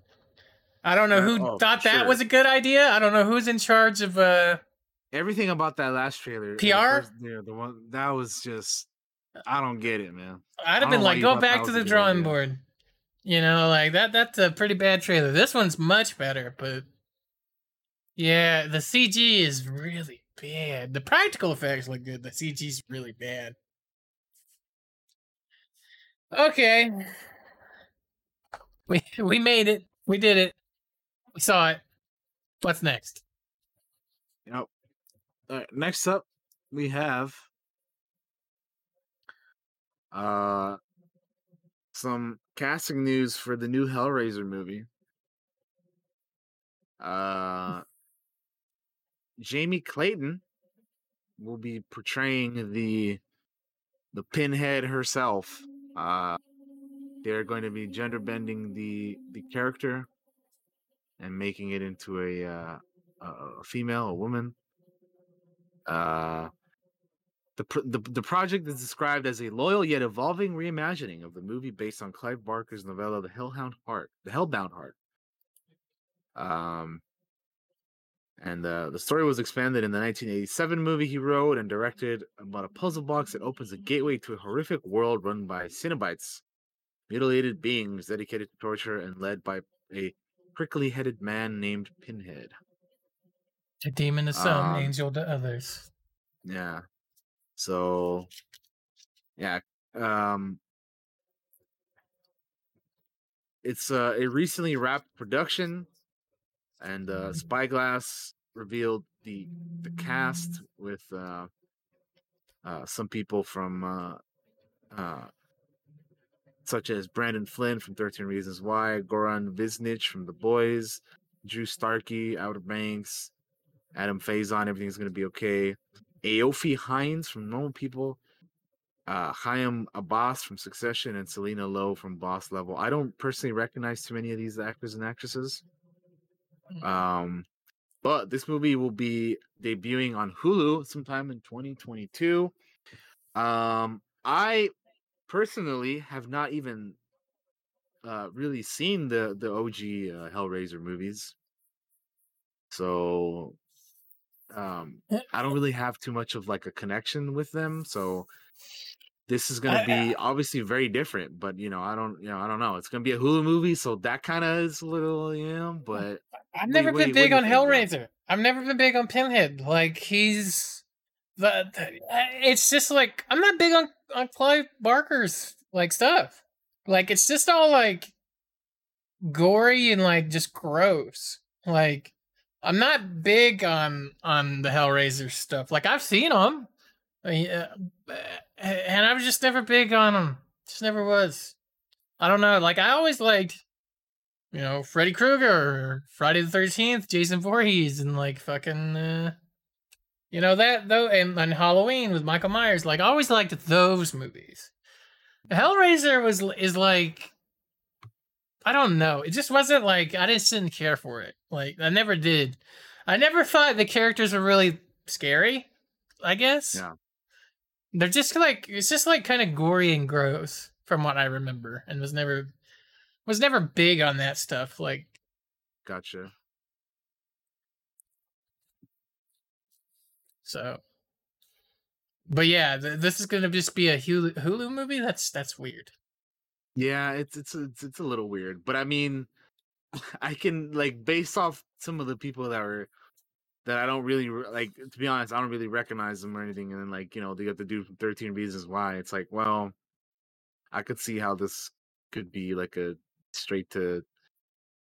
I don't know who oh, thought that sure. was a good idea. I don't know who's in charge of uh Everything about that last trailer, the PR? first- yeah, the one that was just, I don't get it, man. I'd have been like, go back to the drawing idea. board. You know, like that that's a pretty bad trailer. This one's much better, but yeah, the CG is really bad. The practical effects look good. The CG's really bad. Okay. (sighs) We (laughs) we made it. We did it. We saw it. What's next? Yep. All right, next up, we have uh some casting news for the new Hellraiser movie. Uh Jamie Clayton will be portraying the the pinhead herself. Uh they're going to be gender bending the the character and making it into a uh a female, a woman. Uh, the, the the project is described as a loyal yet evolving reimagining of the movie based on Clive Barker's novella, The Hellhound Heart, The Hellbound Heart. Um, and uh, the story was expanded in the 1987 movie he wrote and directed about a puzzle box that opens a gateway to a horrific world run by Cenobites, mutilated beings dedicated to torture and led by a prickly-headed man named Pinhead. A demon to some, Um, angel to others. Yeah. So yeah, um it's uh, a recently wrapped production and uh Spyglass revealed the the cast with uh uh some people from uh uh such as Brandon Flynn from 13 Reasons Why, Goran Visnjic from The Boys, Drew Starkey, Outer Banks, Adam Faison, everything's gonna be okay. Aoife Hinds from Normal People, uh, Hiam Abbass from Succession, and Selina Lo from Boss Level. I don't personally recognize too many of these actors and actresses. Um, but this movie will be debuting on Hulu sometime in 2022. Um, I personally have not even uh, really seen the the OG uh, Hellraiser movies, so um (laughs) I don't really have too much of like a connection with them. So this is gonna I- be obviously very different, but you know, I don't you know, I don't know. It's gonna be a Hulu movie, so that kind of is a little, you know, but I've never do been what big on? Hellraiser. I've never been big on Pinhead. Like he's the, the- it's just like I'm not big on on Clive Barker's like stuff. Like it's just all like gory and like just gross. Like I'm not big on on the Hellraiser stuff. Like I've seen them, and I was just never big on them. Just never was. I don't know. Like I always liked you know, Freddy Krueger, Friday the Thirteenth, Jason Voorhees, and like fucking, uh, you know that though, and, and Halloween with Michael Myers. Like, I always liked those movies. Hellraiser was is like, I don't know, it just wasn't like I just didn't care for it. Like, I never did. I never thought the characters were really scary. I guess. Yeah. They're just like it's just like kind of gory and gross from what I remember, and was never was never big on that stuff. Like, Gotcha. so. But yeah, th- this is gonna just be a Hulu, Hulu movie. That's that's weird. Yeah, it's it's it's it's a little weird, but I mean, (laughs) I can like based off some of the people that were that I don't really like. To be honest, I don't really recognize them or anything. And then like you know they got the dude from Thirteen Reasons Why. It's like, well, I could see how this could be like a straight to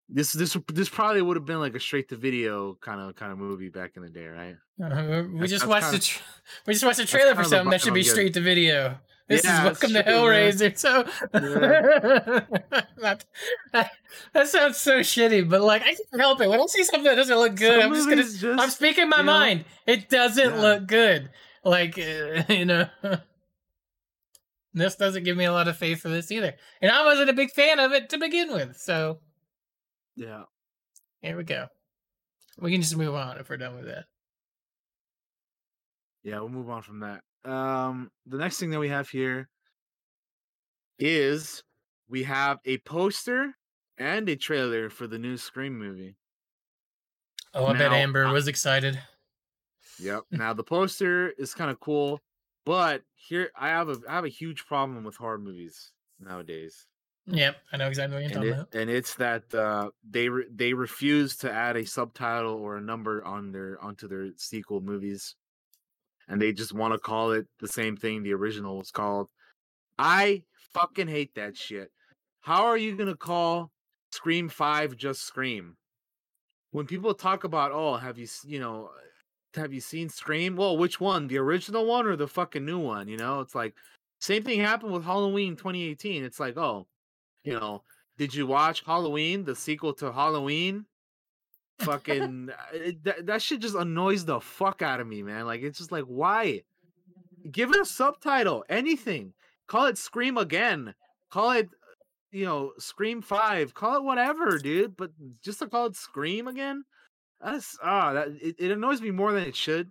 this this this probably would have been like a straight to video kind of kind of movie back in the day, right? Uh, we That's- just that's watched the kinda- tra- (laughs) we just watched the that's trailer for something that should be straight to video. This Yeah, is Welcome to it's true, man. Hellraiser. So (laughs) that, that, that sounds so shitty, but like I can't help it. When I see something that doesn't look good, Some I'm just gonna. Just, I'm speaking my you know, mind. It doesn't Yeah. look good. Like uh, (laughs) you know. This doesn't give me a lot of faith for this either. And I wasn't a big fan of it to begin with. So Yeah. here we go. We can just move on if we're done with that. Yeah, we'll move on from that. Um, the next thing that we have here is we have a poster and a trailer for the new Scream movie. Oh, I bet Amber I- was excited. Yep. (laughs) Now the poster is kind of cool, but here I have a I have a huge problem with horror movies nowadays. Yep, I know exactly what you're and, talking it, about. and it's that uh, they re- they refuse to add a subtitle or a number on their onto their sequel movies, and they just want to call it the same thing the original was called. I fucking hate that shit. How are you gonna call Scream Five just Scream? When people talk about, oh, have you you know, have you seen Scream? Well, which one, the original one or the fucking new one? You know, it's like same thing happened with Halloween 2018. It's like, oh, you know, did you watch Halloween, the sequel to Halloween? Fucking uh, it, that, that shit just annoys the fuck out of me, man. Like it's just like why? Give it a subtitle, anything. Call it Scream again. Call it you know, Scream 5. Call it whatever, dude, but just to call it Scream again? That's ah, that it, it annoys me more than it should.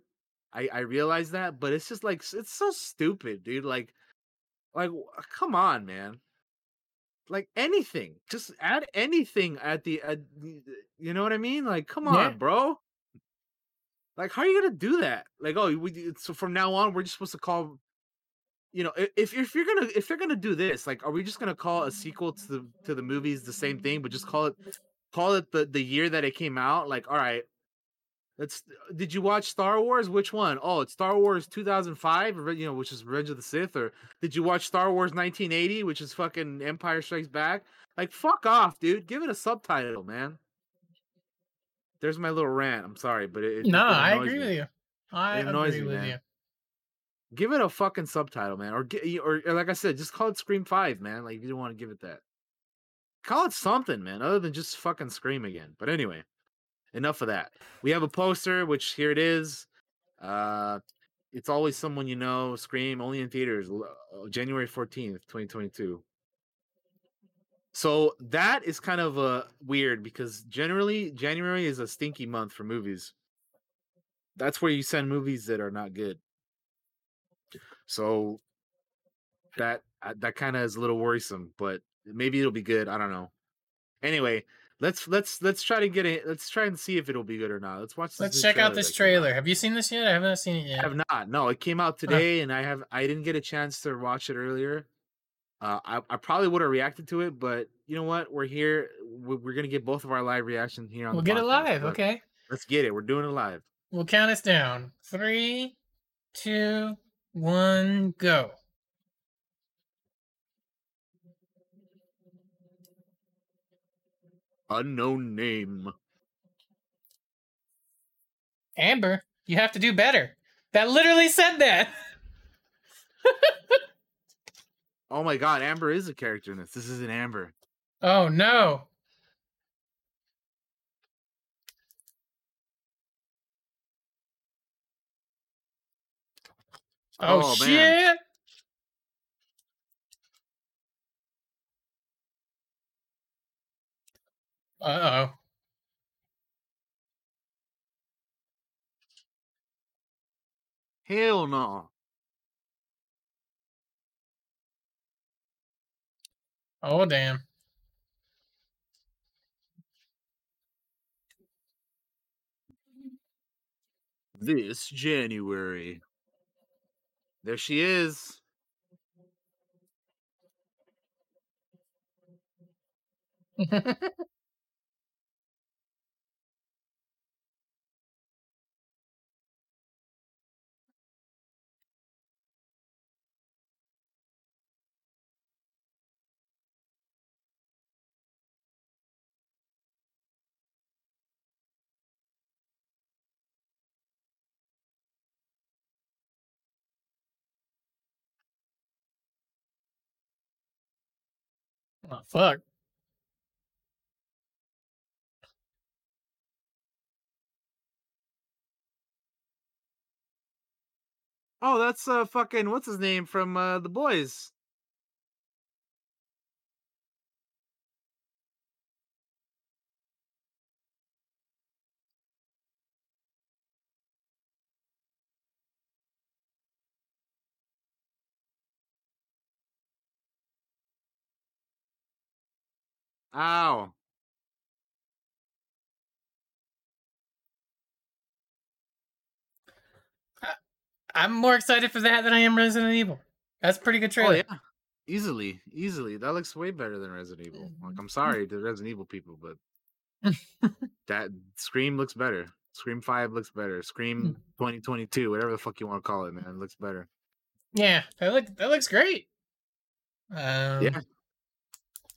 I I realize that, but it's just like it's so stupid, dude. Like like come on, man like anything just add anything at the at you know what i mean? Like come on Yeah. bro. Like how are you gonna do that? Like oh we so from now on we're just supposed to call you know if if you're gonna if you're gonna do this like are we just gonna call a sequel to the to the movies the same thing but just call it call it the the year that it came out? Like all right Let's. Uh, did you watch Star Wars? Which one? Oh, it's Star Wars 2005, or, you know, which is Revenge of the Sith. Or did you watch Star Wars 1980, which is fucking Empire Strikes Back? Like, fuck off, dude. Give it a subtitle, man. There's my little rant. I'm sorry, but it. it No, I agree me. with you. I agree me, with man. you. Give it a fucking subtitle, man, or or, or like I said, just call it Scream Five, man. Like if you don't want to give it that, call it something, man, other than just fucking Scream again. But anyway, enough of that. We have a poster, which here it is. Uh, it's always someone you know. Scream only in theaters, uh, January fourteenth, twenty twenty two. So that is kind of uh, weird because generally January is a stinky month for movies. That's where you send movies that are not good. So that uh, that kind of is a little worrisome, but maybe it'll be good. I don't know. Anyway, let's let's let's try to get it. Let's try and see if it'll be good or not. Let's watch. This Let's check out this trailer. Have you seen this yet? I haven't seen it yet. I have not. No, it came out today, and I have. I didn't get a chance to watch it earlier. Uh, I I probably would have reacted to it, but you know what? We're here. We're, We're gonna get both of our live reaction here on. We'll the get it live. Okay. Let's get it. We're doing it live. We'll count us down. Three, two, one, go. Unknown name. Amber, you have to do better. That literally said that. (laughs) Oh my God, Amber is a character in this. This isn't Amber. Oh no. Oh, Oh, shit. man. Uh oh. Hell no. Oh damn. This January. There she is. (laughs) Oh fuck. Oh, that's uh fucking what's his name from uh the boys. Ow. I'm more excited for that than I am Resident Evil. That's a pretty good trailer. Oh trailer. yeah. Easily, easily. That looks way better than Resident Evil. Like I'm sorry to Resident Evil people, but (laughs) that Scream looks better. Scream 5 looks better. Scream 2022, whatever the fuck you want to call it, man, it looks better. Yeah, that look that looks great. Um, yeah.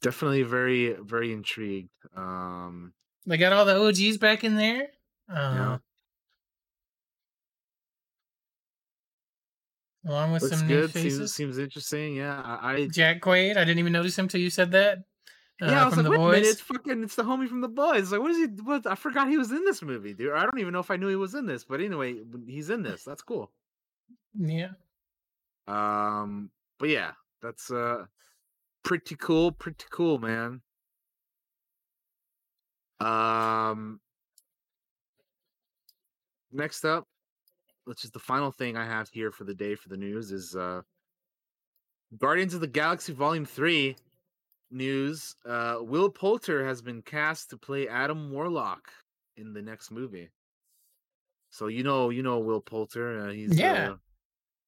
Definitely very very intrigued. Um They got all the OGs back in there. Uh, yeah. Along with Looks some new good. Seems, faces. seems interesting. Yeah. I, I Jack Quaid. I didn't even notice him till you said that. Uh, yeah, I was like, the wait a minute, boys. it's fucking, it's the homie from the boys. Like, what is he? What? I forgot he was in this movie, dude. I don't even know if I knew he was in this, but anyway, he's in this. That's cool. Yeah. Um, but yeah, that's uh pretty cool, pretty cool, man. Um, next up, which is the final thing I have here for the day for the news is uh Guardians of the Galaxy Volume 3 news. Uh Will Poulter has been cast to play Adam Warlock in the next movie. So you know, you know Will Poulter. Uh, he's Yeah. uh,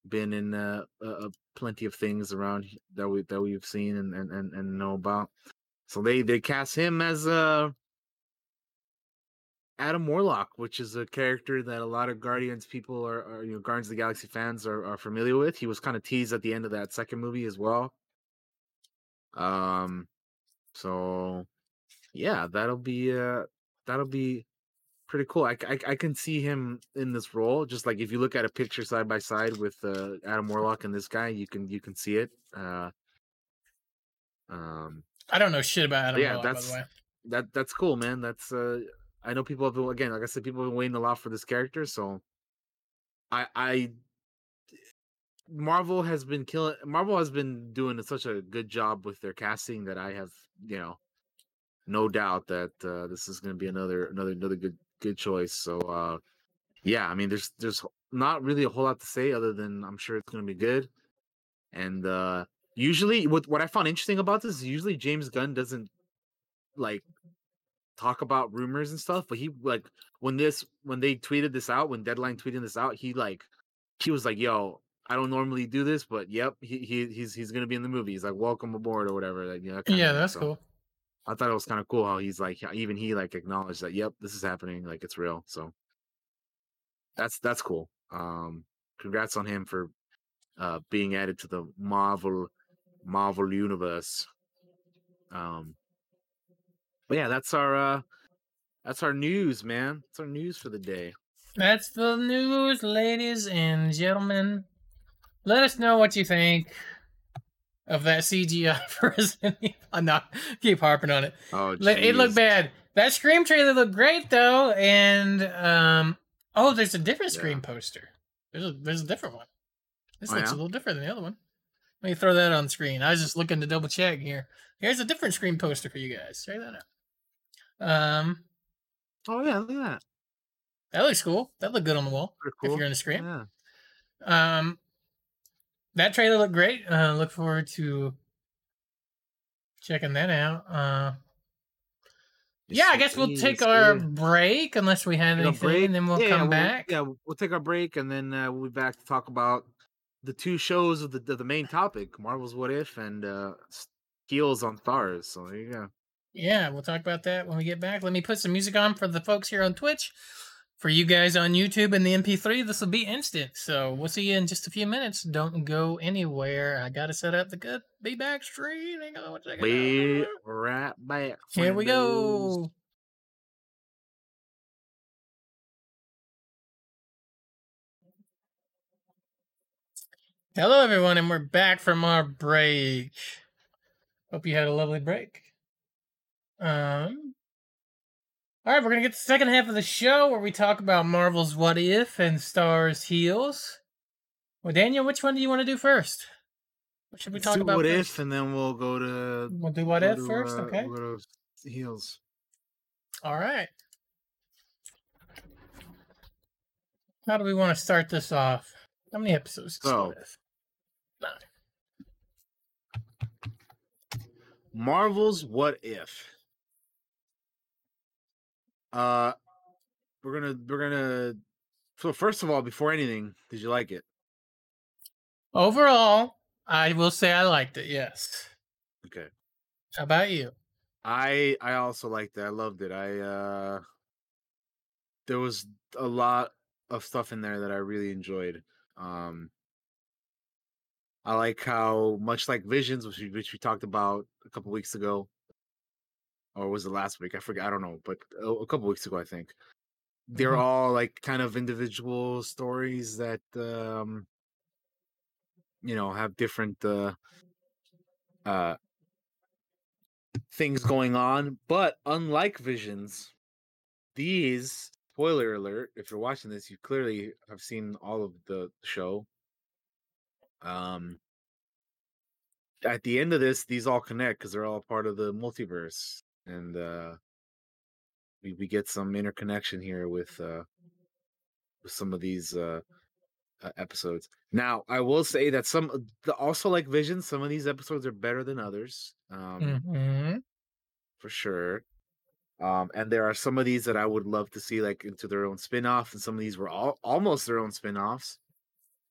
been in uh, uh, uh, plenty of things around that we that we've seen and and and, and know about. So they they cast him as uh Adam Warlock, which is a character that a lot of Guardians people are, are you know Guardians of the Galaxy fans are, are familiar with. He was kind of teased at the end of that second movie as well. Um, so yeah, that'll be uh that'll be pretty cool. I I can see him in this role. Just like if you look at a picture side by side with uh, Adam Warlock and this guy, you can you can see it. Uh, um, I don't know shit about Adam yeah, Warlock, by that's the way. that that's cool, man. That's uh, I know people have been again, like I said, people have been waiting a lot for this character. So, I I Marvel has been killing. Marvel has been doing such a good job with their casting that I have, you know, no doubt that uh, this is going to be another another another good good choice. So, uh, yeah, I mean, there's there's not really a whole lot to say other than I'm sure it's going to be good. And uh, usually, what what I found interesting about this is usually James Gunn doesn't like talk about rumors and stuff, but he like when this when they tweeted this out, when Deadline tweeted this out, he like he was like, "Yo, I don't normally do this, but yep, he, he he's he's gonna be in the movie. He's like, welcome aboard or whatever. Like, you know, that Yeah, thing. that's So, cool. I thought it was kind of cool how he's like, even he like acknowledged that, yep, this is happening, like it's real. So that's that's cool. Um, congrats on him for uh being added to the Marvel Marvel universe. Um, but yeah, that's our uh that's our news, man. That's our news for the day. That's the news, ladies and gentlemen. Let us know what you think of that CGI (laughs) for Resident Evil. I'm not keep harping on it. Oh, Le- It looked bad. That Scream trailer looked great though, and um, oh, there's a different Scream poster. There's a there's a different one. This Oh, looks yeah? a little different than the other one. Let me throw that on screen. I was just looking to double check here. Here's a different Scream poster for you guys. Check that out. Um, Oh yeah, look at that. that looks cool. That looked good on the wall. Pretty If you're in a Scream. Yeah. Um, that trailer looked great. Uh, look forward to checking that out. Uh, yeah, I guess we'll take our break unless we have anything, and then we'll Yeah, come we'll- back. Yeah, we'll- take our break and then uh, we'll be back to talk about the two shows of the the, the main topic: Marvel's What If and uh, Heels on Starz. So there you go. Yeah, we'll talk about that when we get back. Let me put some music on for the folks here on Twitch. For you guys on YouTube and the MP3, this will be instant. So we'll see you in just a few minutes. Don't go anywhere. I gotta set up the good be back stream. Hang on one second. Be right back. Here we go. Hello, everyone, and we're back from our break. Hope you had a lovely break. Um. All right, we're gonna get the second half of the show where we talk about Marvel's What If and Starz Heels. Well, Daniel, which one do you want to do first? What should we Let's talk do about what first? if, and then we'll go to We'll do what go if to, first, uh, okay? we'll go to heels. All right. How do we want to start this off? How many episodes? is So-? Nine. Marvel's What If. Uh, we're gonna we're gonna. So first of all, before anything, did you like it? Overall, I will say I liked it. Yes. Okay. How about you? I I also liked it. I loved it. I uh there was a lot of stuff in there that I really enjoyed. Um I like how much like Visions, which we, which we talked about a couple weeks ago, or was it last week? I forget. I don't know, but a, a couple weeks ago, I think they're Mhm. all like kind of individual stories that um you know have different uh uh things going on. But unlike Visions, these spoiler alert, if you're watching this, you clearly have seen all of the show. Um at the end of this, these all connect because they're all part of the multiverse. And uh we, we get some interconnection here with uh with some of these uh uh, episodes. Now, I will say that some the also like Vision, some of these episodes are better than others. Um hmm for sure. Um, and there are some of these that I would love to see like into their own spin-off, and some of these were all almost their own spin-offs.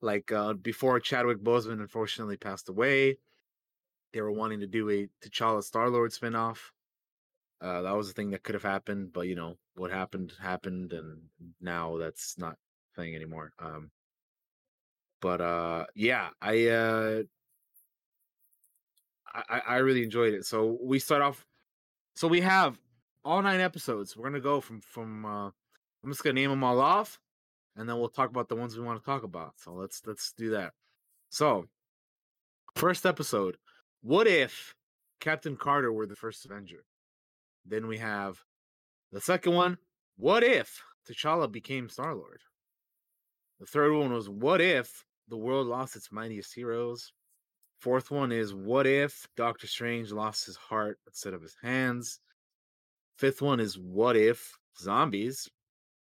Like uh before Chadwick Boseman unfortunately passed away, they were wanting to do a T'Challa Star-Lord spin-off. Uh that was a thing that could have happened, but you know, what happened happened and now that's not thing anymore. Um but uh yeah, I uh I, I I really enjoyed it. So we start off so we have all nine episodes. We're gonna go from from. uh I'm just gonna name them all off, and then we'll talk about the ones we want to talk about. So let's let's do that. So, first episode. What if Captain Carter were the first Avenger? Then we have the second one. What if T'Challa became Star Lord? The third one was what if the world lost its mightiest heroes? Fourth one is what if Doctor Strange lost his heart instead of his hands? Fifth one is what if zombies?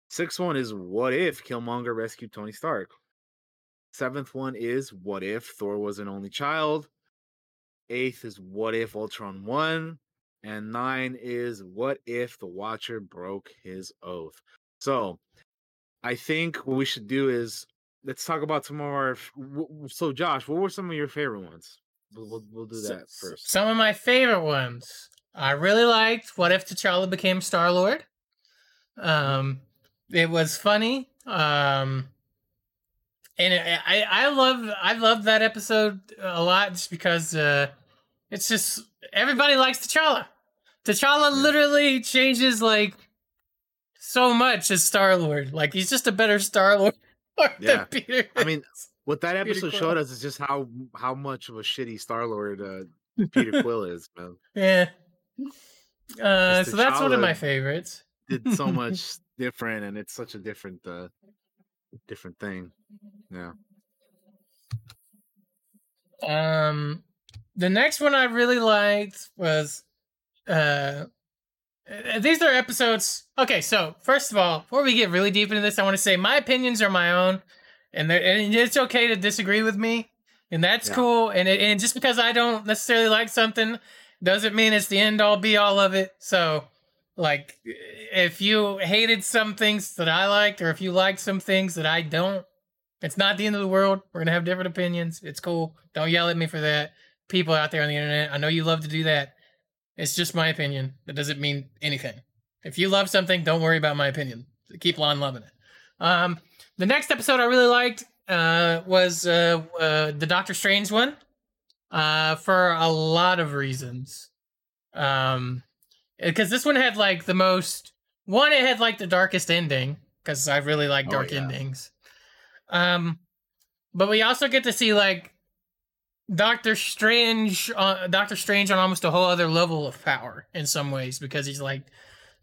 Sixth one is what if Killmonger rescued Tony Stark? Seventh one is what if Thor was an only child? Eighth is what if Ultron won? And nine is what if the Watcher broke his oath? So I think what we should do is let's talk about some of our. f- w- w- So, Josh, what were some of your favorite ones? We'll, we'll, we'll do So- that first. Some of my favorite ones. I really liked What If T'Challa Became Star Lord. Um, it was funny. Um, and it, I I love I love that episode a lot just because uh, it's just everybody likes T'Challa. T'Challa literally changes like so much as Star Lord. Like he's just a better Star Lord (laughs) Yeah. than Peter. I mean, what that episode showed us is just how how much of a shitty Star Lord uh, Peter (laughs) Quill is, man. Yeah. Uh, so that's one of my favorites. Did so much (laughs) different, and it's such a different, uh, different thing. Yeah. Um, the next one I really liked was, uh, uh, these are episodes. Okay, so first of all, before we get really deep into this, I want to say my opinions are my own, and and it's okay to disagree with me, and that's Yeah. cool. And it, and just because I don't necessarily like something doesn't mean it's the end all be all of it. So, like, if you hated some things that I liked, or if you liked some things that I don't, it's not the end of the world. We're gonna have different opinions. It's cool. Don't yell at me for that. People out there on the internet, I know you love to do that. It's just my opinion. That doesn't mean anything. If you love something, don't worry about my opinion. Keep on loving it. Um, the next episode I really liked uh, was uh, uh, the Doctor Strange one uh, for a lot of reasons. Um, because this one had like the most one, it had like the darkest ending because I really like Oh, dark yeah. endings. Um, but we also get to see like Doctor Strange, uh, Doctor Strange on almost a whole other level of power in some ways because he's like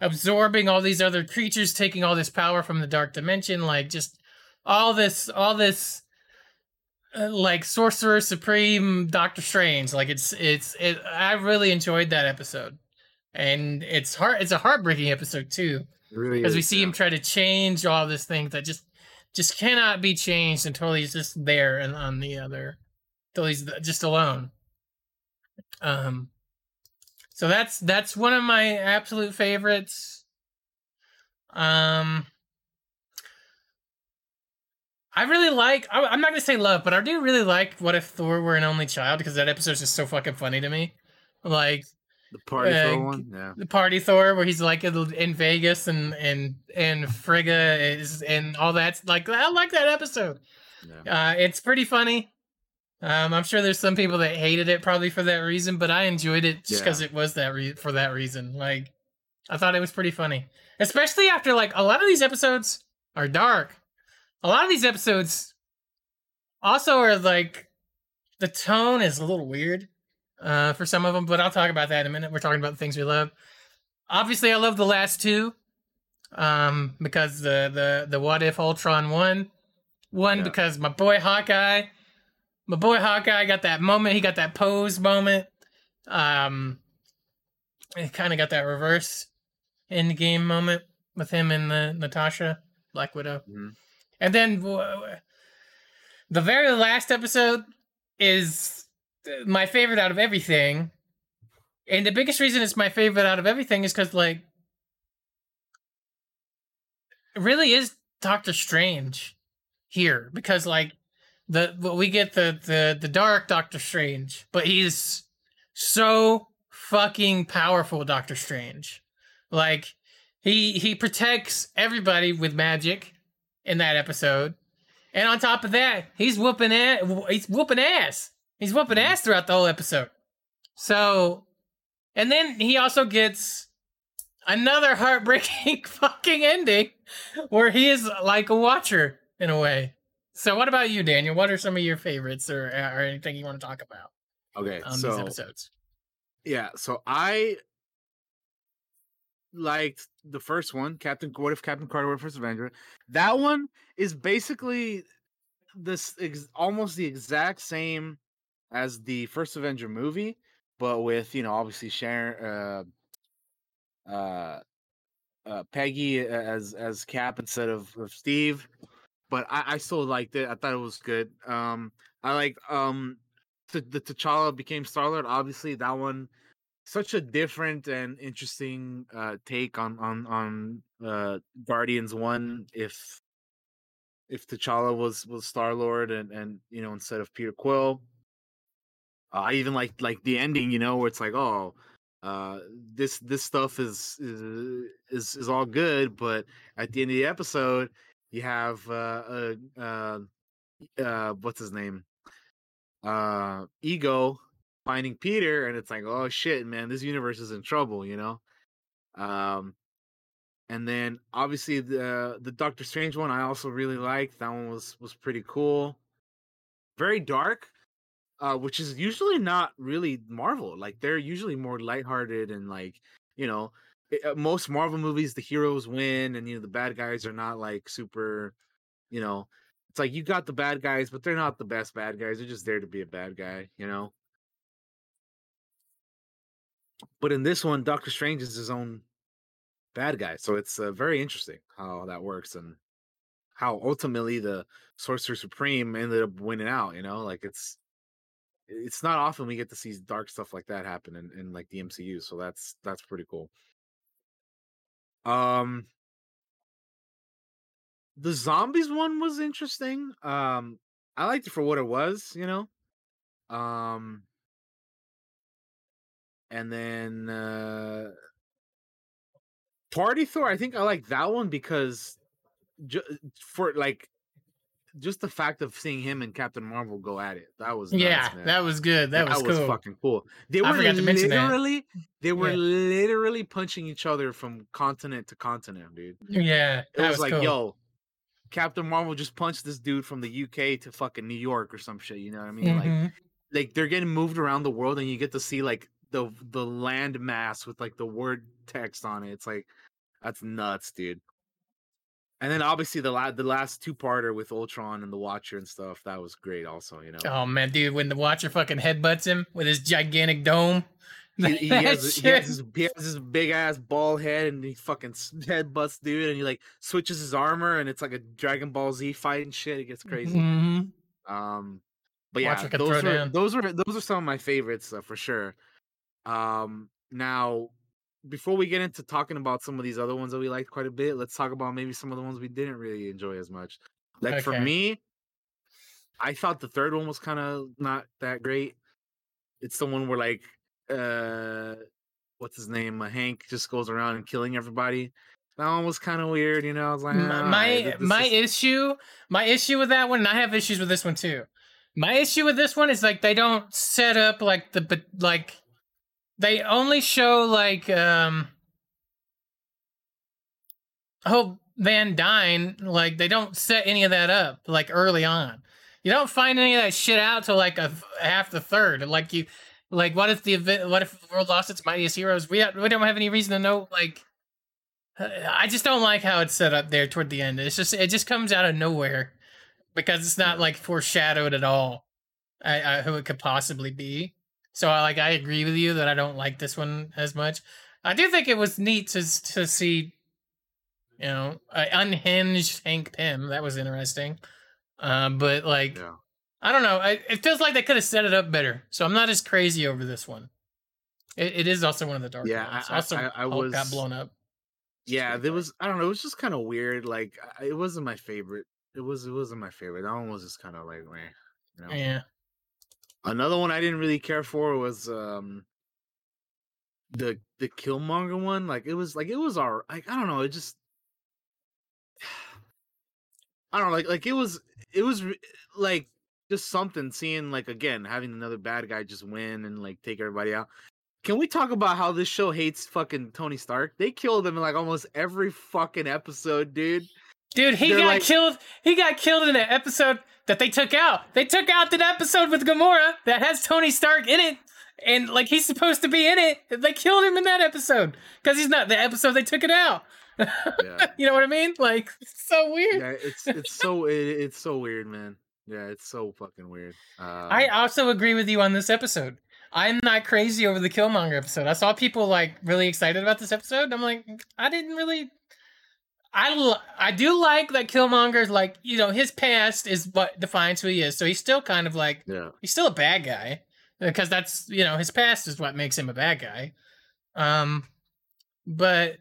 absorbing all these other creatures, taking all this power from the dark dimension, like just all this, all this, uh, like Sorcerer Supreme Doctor Strange. Like it's, it's, it. I really enjoyed that episode, and it's heart, it's a heartbreaking episode too, It really because we see him try to change all these things that just, just cannot be changed until he's just there and on the other till he's just alone. Um, so that's that's one of my absolute favorites. Um, I really like. I, I'm not gonna say love, but I do really like what if Thor were an only child because that episode's just so fucking funny to me. Like The party uh, Thor one, yeah. the party Thor where he's like in Vegas and and and Frigga is and all that's like I like that episode. Uh, it's pretty funny. Um, I'm sure there's some people that hated it probably for that reason, but I enjoyed it just because Yeah. it was that re- for that reason. Like, I thought it was pretty funny, especially after like a lot of these episodes are dark. A lot of these episodes also are like the tone is a little weird uh, for some of them, but I'll talk about that in a minute. We're talking about the things we love. Obviously, I love the last two um, because the the the What If Ultron one, one because my boy Hawkeye, my boy Hawkeye got that moment. He got that pose moment. Um, he kind of got that reverse Endgame moment with him and the Natasha Black Widow. And then w- the very last episode is my favorite out of everything. And the biggest reason it's my favorite out of everything is because, like, it really is Doctor Strange here because, like, the well, we get the the the dark Doctor Strange, but he's so fucking powerful, Doctor Strange. Like, he he protects everybody with magic in that episode. And on top of that, he's whooping ass. He's whooping ass. He's whooping mm-hmm. ass throughout the whole episode. So, and then he also gets another heartbreaking (laughs) fucking ending where he is like a watcher in a way. So, what about you, Daniel? What are some of your favorites or, or anything you want to talk about Okay, on so these episodes? yeah, so I liked the first one, Captain. What if Captain Carter were first Avenger? That one is basically this ex- almost the exact same as the first Avenger movie, but with you know obviously Sharon, uh, uh, uh, Peggy as as Cap instead of, of Steve. But I, I still liked it. I thought it was good. Um, I like um, the, the T'Challa became Star Lord. Obviously, that one such a different and interesting uh take on on on uh Guardians one if if T'Challa was was Star Lord and and you know instead of Peter Quill. Uh, I even like like the ending, you know, where it's like, oh, uh, this this stuff is is is, is all good, but at the end of the episode, you have uh, uh, uh, uh what's his name, uh, Ego finding Peter, and it's like, oh shit, man, this universe is in trouble, you know. Um, and then obviously the the Doctor Strange one I also really liked. That one was was pretty cool. Very dark, uh, which is usually not really Marvel. Like they're usually more lighthearted and like you know i- uh, most Marvel movies the heroes win and you know the bad guys are not like super, you know. It's like you got the bad guys, but they're not the best bad guys. They're just there to be a bad guy, you know. But in this one, Doctor Strange is his own bad guy, so it's uh, very interesting how that works and how ultimately the Sorcerer Supreme ended up winning out. You know, like it's it's not often we get to see dark stuff like that happen in, in like the MCU, so that's that's pretty cool. Um, the zombies one was interesting. Um, I liked it for what it was, you know. Um, and then uh Party Thor, I think I like that one because ju- for like just the fact of seeing him and Captain Marvel go at it. That was nuts, Yeah, man. that was good. That was cool. fucking cool. They were forgot to mention that. literally they were Yeah. literally punching each other from continent to continent, dude. Yeah, It was, was like, cool. yo, Captain Marvel just punched this dude from the UK to fucking New York or some shit. You know what I mean? Like Mhm. like they're getting moved around the world, and you get to see like the the land mass with like the word text on it. It's like that's nuts, dude. And then obviously the la- the last two parter with Ultron and the Watcher and stuff that was great. Also, you know, Oh man, dude, when the Watcher fucking headbutts him with his gigantic dome. (laughs) he, he has, he, has this, he has this big ass bald head and he fucking (laughs) headbutts dude and he like switches his armor and it's like a Dragon Ball Z fight and shit. It gets crazy. Mhm. Um, but yeah, those were those were those are some of my favorites uh, for sure. Um, now before we get into talking about some of these other ones that we liked quite a bit, let's talk about maybe some of the ones we didn't really enjoy as much. Like for me, I thought the third one was kind of not that great. It's the one where like uh what's his name? Uh, Hank just goes around and killing everybody. That one was kind of weird, you know. I was like, "Ah, my my is- issue my issue with that one and i have issues with this one too my issue with this one is like they don't set up like the but like they only show like um hope van dyne like they don't set any of that up like early on you don't find any of that shit out till like a half the third like you like what if the event what if the world lost its mightiest heroes we, we don't have any reason to know like uh, I just don't like how it's set up there toward the end. It's just it just comes out of nowhere because it's not like foreshadowed at all. I, I, who it could possibly be. So I like I agree with you that I don't like this one as much. I do think it was neat to to see, you know, unhinged Hank Pym. That was interesting. Um, but like Yeah. I don't know. I, it feels like they could have set it up better. So I'm not as crazy over this one. It, it is also one of the dark Yeah, ones. I- also, I- I Hulk got was- blown up. yeah there was i don't know it was just kind of weird like it wasn't my favorite it was it wasn't my favorite that one was just kind of like meh, you know? Yeah. Another one i didn't really care for was um the the killmonger one like it was like it was our like i don't know it just (sighs) i don't know like like it was it was like just something seeing like again having another bad guy just win and like take everybody out can we talk about how this show hates fucking Tony Stark? They killed him in like almost every fucking episode, dude. Dude, he They're got like- killed. He got killed in an episode that they took out. They took out that episode with Gamora that has Tony Stark in it, and like he's supposed to be in it. They killed him in that episode because he's not the episode. They took it out. Yeah. (laughs) you know what I mean? Like it's so weird. yeah, it's it's so it, it's so weird, man. Yeah, it's so fucking weird. Um, I also agree with you on this episode. I'm not crazy over the Killmonger episode. I saw people like really excited about this episode. I'm like, I didn't really. I I do like that Killmonger's like you know his past is what defines who he is. So he's still kind of like yeah, he's still a bad guy because that's you know his past is what makes him a bad guy. Um, but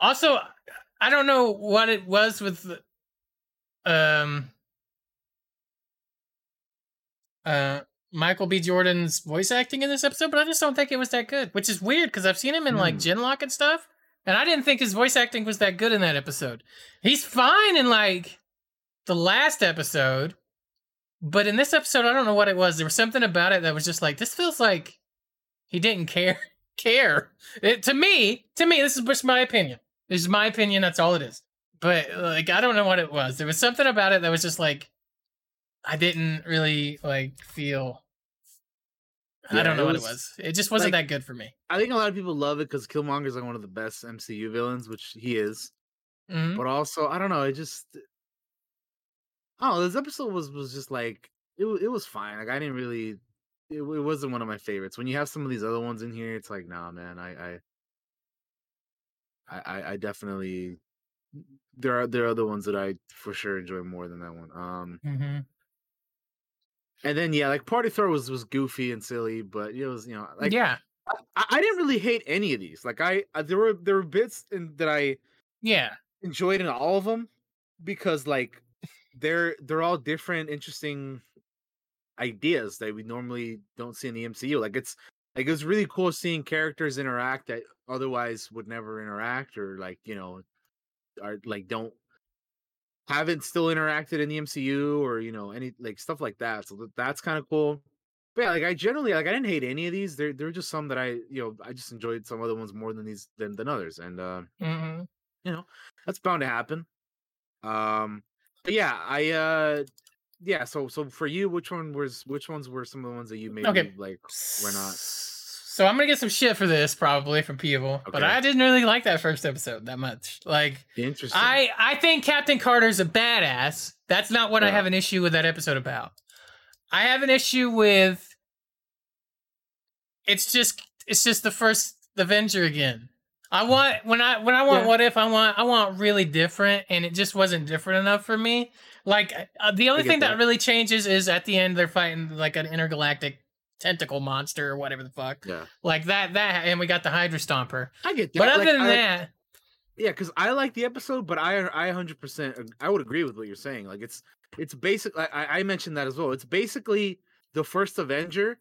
also I don't know what it was with the- um uh Michael B. Jordan's voice acting in this episode, but I just don't think it was that good, which is weird because I've seen him in like Hmm. Genlock and stuff, and I didn't think his voice acting was that good in that episode. He's fine in like the last episode, but in this episode, I don't know what it was. There was something about it that was just like this feels like he didn't care. (laughs) Care it, to me. To me, this is just my opinion. This is my opinion. That's all it is. But like, I don't know what it was. There was something about it that was just like I didn't really like feel. I don't know it what it was. It just wasn't like- that good for me. I think a lot of people love it because Killmonger's like one of the best MCU villains, which he is. Mhm. But also, I don't know. It just, oh, this episode was was just like it. It was fine. Like I didn't really. It, it wasn't one of my favorites. When you have some of these other ones in here, it's like, nah, man. I, I, I, I- I definitely. There are there are other ones that I for sure enjoy more than that one. Um, Mm-hmm. And then yeah, like Party Thor was was goofy and silly, but it was you know like yeah, I, I didn't really hate any of these. Like I, I there were there were bits in, that I yeah, enjoyed in all of them because like they're they're all different, interesting ideas that we normally don't see in the MCU. Like it's like it was really cool seeing characters interact that otherwise would never interact or like you know are like don't haven't still interacted in the MCU or you know any like stuff like that. So that's kind of cool. But yeah, like I generally like I didn't hate any of these. There there were just some that I you know I just enjoyed some other ones more than these than than others. And uh mm-hmm. you know that's bound to happen um but yeah i uh yeah. So so for you, which one was which ones were some of the ones that you maybe Okay. like were not? So I'm gonna get some shit for this probably from people, but I didn't really like that first episode that much. Like, Interesting. I I think Captain Carter's a badass. That's not what I have an issue with that episode about. I have an issue with. It's just it's just the first Avenger again. I want when I when I want Yeah. what if I want I want really different and it just wasn't different enough for me. Like uh, the only thing that. that. really changes is at the end they're fighting like an intergalactic tentacle monster or whatever the fuck. Yeah. Like that that and we got the Hydra Stomper. I get that. But other like, than I- that, Yeah, because I like the episode, but I I hundred percent I would agree with what you're saying. Like it's it's basic. I, I mentioned that as well. It's basically the first Avenger,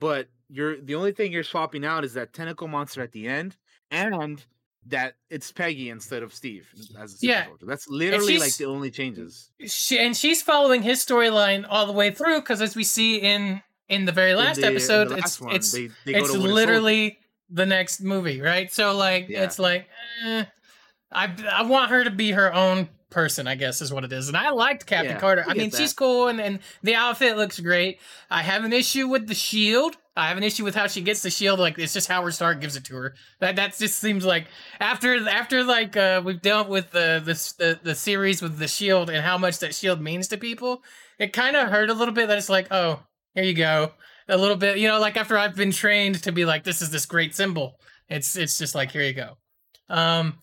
but you're the only thing you're swapping out is that tentacle monster at the end, and that it's Peggy instead of Steve as Yeah. soldier. That's literally like the only changes. she, and she's following his storyline all the way through because as we see in in the very last the- episode, last it's one, it's they- they go it's to Winter Soldier. literally the next movie, right? So like Yeah. it's like eh, I I want her to be her own person, I guess is what it is. And I liked Captain Yeah, Carter. I mean, get she's cool and, and the outfit looks great. I have an issue with the shield. I have an issue with how she gets the shield. Like it's just Howard Stark gives it to her. That that just seems like after after like uh, we've dealt with the, the the the series with the shield and how much that shield means to people. It kind of hurt a little bit that it's like, oh, here you go. A little bit, you know, like after I've been trained to be like, this is this great symbol. It's it's just like here you go. Um,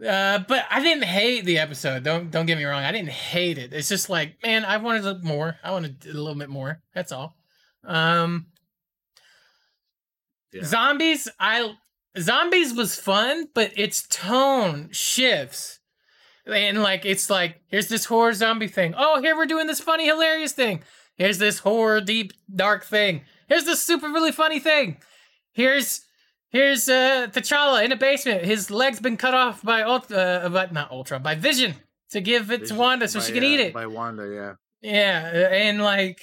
uh, but I didn't hate the episode. Don't don't get me wrong. I didn't hate it. It's just like, man, I wanted a- more. I wanted a little bit more. That's all. Um, zombies. I zombies was fun, but its tone shifts, and like it's like here's this horror zombie thing. Oh, here we're doing this funny, hilarious thing. Here's this horror, deep, dark thing. Here's this super, really funny thing. Here's Here's uh T'Challa in a basement. His leg's been cut off by Ultra, uh, by, not Ultra, by Vision to give it to Wanda so she by, can eat uh, it. by Wanda. Yeah. Yeah, uh, and like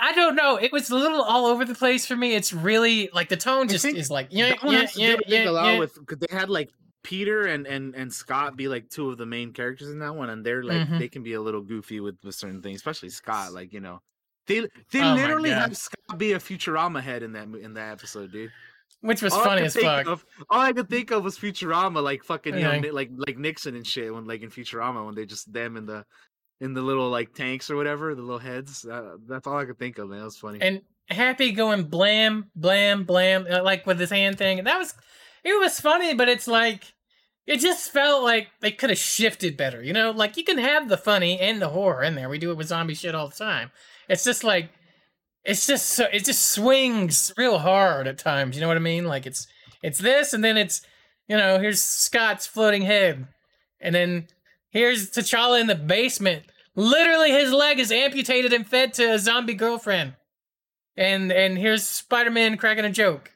I don't know, it was a little all over the place for me. It's really like the tone just is like yeah, yeah, has to do, yeah, I yeah, yeah. with because they had like Peter and and and Scott be like two of the main characters in that one, and they're like Mhm. they can be a little goofy with, with certain things, especially Scott. Like you know, they they Oh literally have Scott be a Futurama head in that in that episode, dude. Which was All funny as think fuck. Of, all I could think of was Futurama, like fucking you know, Yeah. Ni- like like Nixon and shit, when like in Futurama when they just them in the in the little like tanks or whatever, the little heads. Uh, that's all I could think of, man. It was funny. and Happy going blam, blam, blam, uh, like with his hand thing. And that was, it was funny, but it's like, it just felt like they could have shifted better. You know, like you can have the funny and the horror in there. We do it with zombie shit all the time. It's just like, it's just so, it just swings real hard at times. You know what I mean? Like it's, it's this, and then it's, you know, here's Scott's floating head, and then here's T'Challa in the basement. Literally, his leg is amputated and fed to a zombie girlfriend and and here's Spider-Man cracking a joke.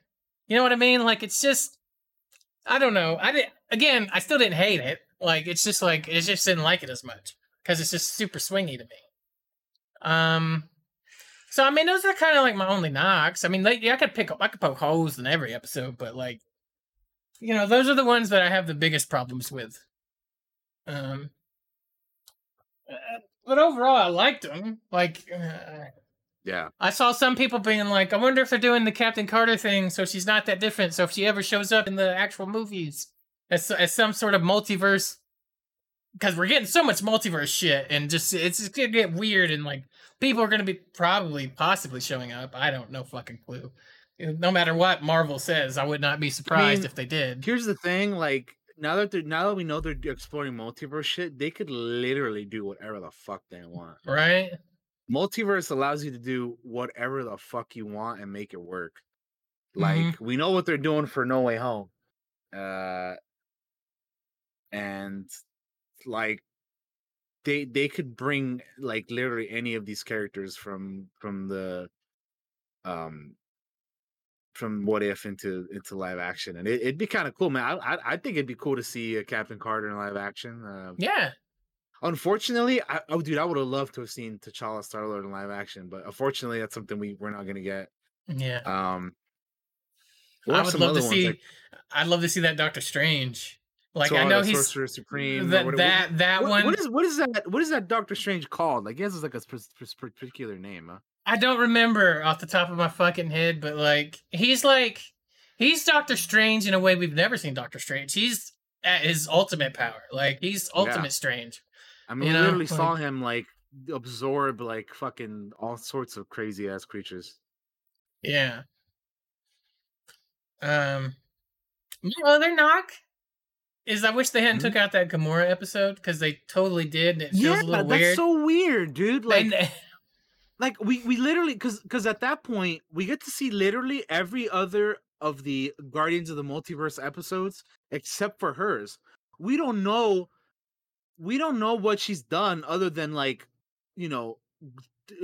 You know what I mean? Like it's just I don't know. I did again, I still didn't hate it. Like it's just like it just didn't like it as much cuz it's just super swingy to me. Um so I mean those are kind of like my only knocks. I mean like I could pick up I could poke holes in every episode, but like you know, those are the ones that I have the biggest problems with. Um uh, but overall I liked them. Like uh, yeah. I saw some people being like, I wonder if they're doing the Captain Carter thing, so she's not that different. So if she ever shows up in the actual movies as, as some sort of multiverse, because we're getting so much multiverse shit, and just it's just gonna get weird, and like people are gonna be probably possibly showing up. I don't know fucking clue. No matter what Marvel says, I would not be surprised mean, if they did. Here's the thing, like now that they're now that we know they're exploring multiverse shit, they could literally do whatever the fuck they want. Right? Multiverse allows you to do whatever the fuck you want and make it work. Mhm. Like we know what they're doing for No Way Home. Uh and like they they could bring like literally any of these characters from from the um from what if into into live action and it, it'd be kind of cool man I, I i think it'd be cool to see a captain carter in live action uh, Yeah. Unfortunately I, oh dude i would have loved to have seen t'challa star lord in live action but unfortunately that's something we we're not gonna get Yeah. um I would love to see. like- I'd love to see that Doctor Strange. Like I uh, know the he's Sorcerer Supreme. or that what- that what- that what- one. What is what is that? What is that Doctor Strange called? Like, he it's like a particular name. Huh? I don't remember off the top of my fucking head, but like he's like he's Doctor Strange in a way we've never seen Doctor Strange. He's at his ultimate power. Like he's ultimate Yeah. strange. I mean, You know, literally saw him like absorb like fucking all sorts of crazy ass creatures. Yeah. Um my other knock is I wish they hadn't took out that Gamora episode because they totally did and it feels Yeah, a little weird. that's weird. so weird, dude. Like, And- (laughs) like we we literally because because at that point we get to see literally every other of the Guardians of the Multiverse episodes except for hers. We don't know. We don't know what she's done other than like, you know,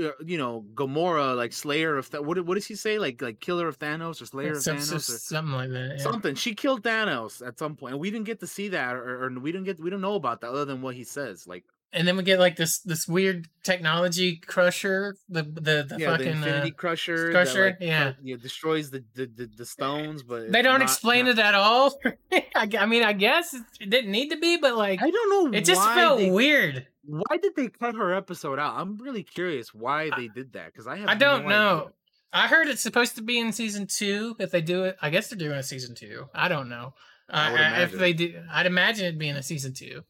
uh, you know, Gamora, like Slayer of Th- what? What does he say? Like like Killer of Thanos or Slayer of Some- Thanos? or- something like that. yeah. Something. She killed Thanos at some point, and we didn't get to see that, or, or we didn't get we don't know about that other than what he says. Like, And then we get like this this weird technology crusher, the the, the yeah, fucking the Infinity uh, Crusher, Crusher, that, like, yeah. cru- yeah, destroys the the, the, the stones, but They don't not- explain not- it at all. (laughs) I, I mean, I guess it it didn't need to be, but like I don't know. it just felt they- weird. Why did they cut her episode out? I'm really curious why they did that because I have I don't no know. idea. I heard it's supposed to be in season two. If they do it, I guess they're doing a season two. I don't know. I Uh, if they do, I'd imagine it being a season two.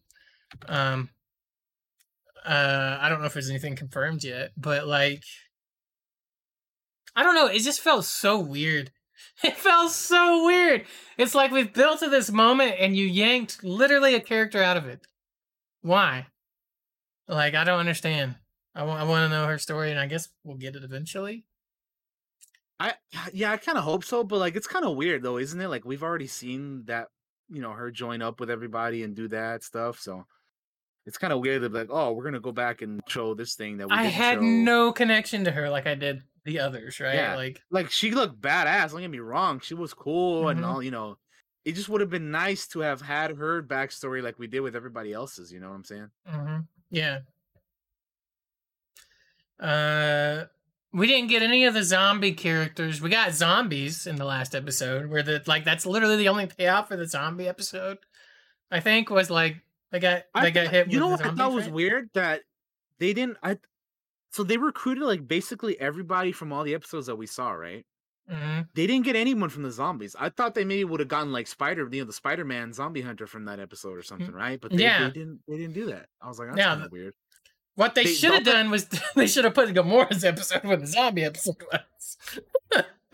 Um, uh, I don't know if there's anything confirmed yet, but like, I don't know. It just felt so weird. (laughs) It felt so weird. It's like we've built to this moment and you yanked literally a character out of it. Why? Like, I don't understand. I I want to know her story, and I guess we'll get it eventually. I (sighs) yeah, I kind of hope so, but like it's kind of weird though, isn't it? Like we've already seen that, you know, her join up with everybody and do that stuff. So it's kind of weird that like, oh, we're gonna go back and show this thing that we I had show. no connection to her like I did the others, right? Yeah, Like, like she looked badass. Don't get me wrong, she was cool and Mhm. all. You know, it just would have been nice to have had her backstory like we did with everybody else's. You know what I'm saying? hmm yeah. Uh, we didn't get any of the zombie characters. We got zombies in the last episode, where the like that's literally the only payoff for the zombie episode. I think was like they got they I got hit. You know what the I thought was right? weird that they didn't. I so they recruited like basically everybody from all the episodes that we saw, right? Mhm. They didn't get anyone from the zombies. I thought they maybe would have gotten like Spider, you know, the Spider Man zombie hunter from that episode or something, right? But they, yeah. they didn't. They didn't do that. I was like, that's Yeah, kind of weird. What they, They- should have done was (laughs) they should have put Gamora's episode with the zombie episode was.